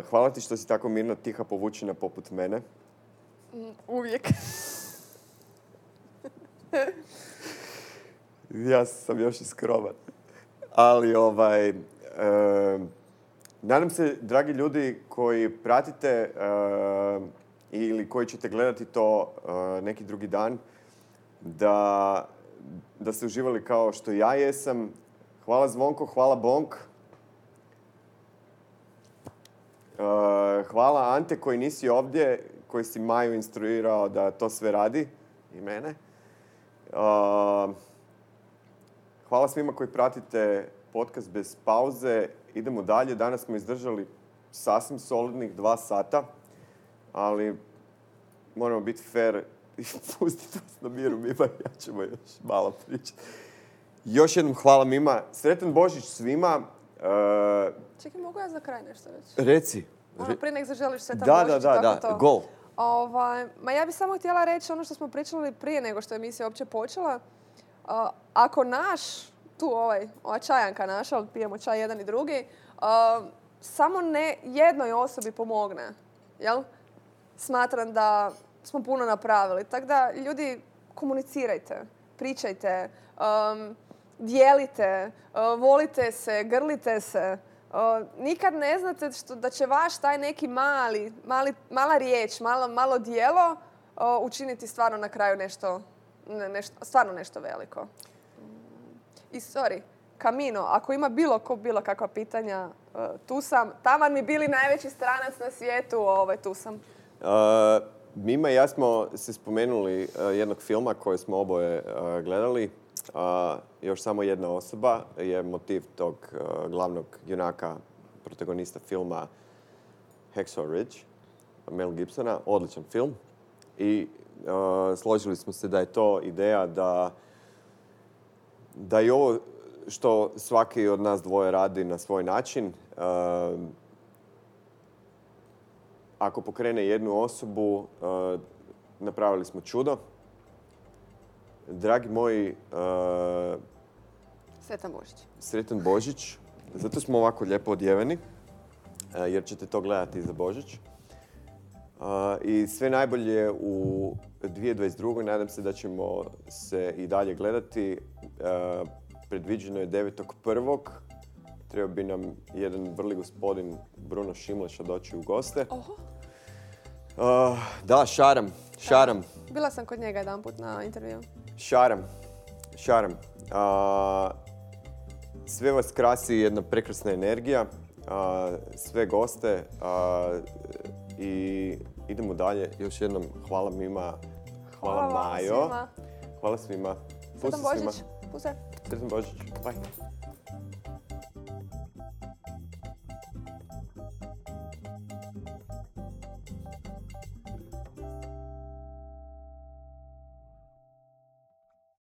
Hvala ti što si tako mirno, tiha, povučena poput mene. Uvijek. Ja sam još i skroman. Ali ovaj... e, nadam se, dragi ljudi koji pratite e, ili koji ćete gledati to e, neki drugi dan, da, da ste uživali kao što ja jesam. Hvala Zvonko, hvala Bonk. Hvala Ante koji nisi ovdje, koji si Maju instruirao da to sve radi i mene. Uh, hvala svima koji pratite podcast bez pauze. Idemo dalje. Danas smo izdržali sasvim solidnih dva sata, ali moramo biti fair i pustiti vas na miru, Mima, ja ćemo još malo pričati. Još jednom hvala Mima. Sretan Božić svima. Uh, Čekaj, mogu ja za kraj nešto reći? reci. Ono, prije nek zaželiš Da, Božić, da, da, kako da. to? Go. Ovaj, ma ja bih samo htjela reći ono što smo pričali prije nego što je emisija uopće počela. A, ako naš, tu ovaj, ova čajanka naša, ali pijemo čaj jedan i drugi, a, samo ne jednoj osobi pomogne, jel? Smatram da smo puno napravili. Tako da, ljudi, komunicirajte, pričajte, um, dijelite, uh, volite se, grlite se. Uh, nikad ne znate što, da će vaš taj neki mali, mali mala riječ, malo, malo dijelo uh, učiniti stvarno na kraju nešto, ne- nešto, stvarno nešto veliko. I sorry, Kamino, ako ima bilo ko bilo kakva pitanja, tu sam. Taman mi bili najveći stranac na svijetu, ovaj, tu sam. Uh, Mima i ja smo se spomenuli jednog filma koji smo oboje gledali. Uh, još samo jedna osoba je motiv tog uh, glavnog junaka, protagonista filma Hacksaw Ridge, Mel Gibsona. Odličan film. I uh, složili smo se da je to ideja da da i ovo što svaki od nas dvoje radi na svoj način, uh, ako pokrene jednu osobu, napravili smo čudo. Dragi moji, uh, Sretan Božić. sretan Božić. Zato smo ovako lijepo odjeveni, uh, jer ćete to gledati za Božić. Uh, I sve najbolje u 2022. Nadam se da ćemo se i dalje gledati. Uh, predviđeno je 9.1. Treba bi nam jedan vrli gospodin Bruno Šimleša doći u goste. Oho. Uh, da, šaram, šaram, Bila sam kod njega jedan put na intervju. Šaram, šaram. Uh, sve vas krasi jedna prekrasna energija, uh, sve goste uh, i idemo dalje. Još jednom hvala Mima, hvala, Hvala Majo, svima. hvala svima. Svima. Božić. Sretan Božić. Bye.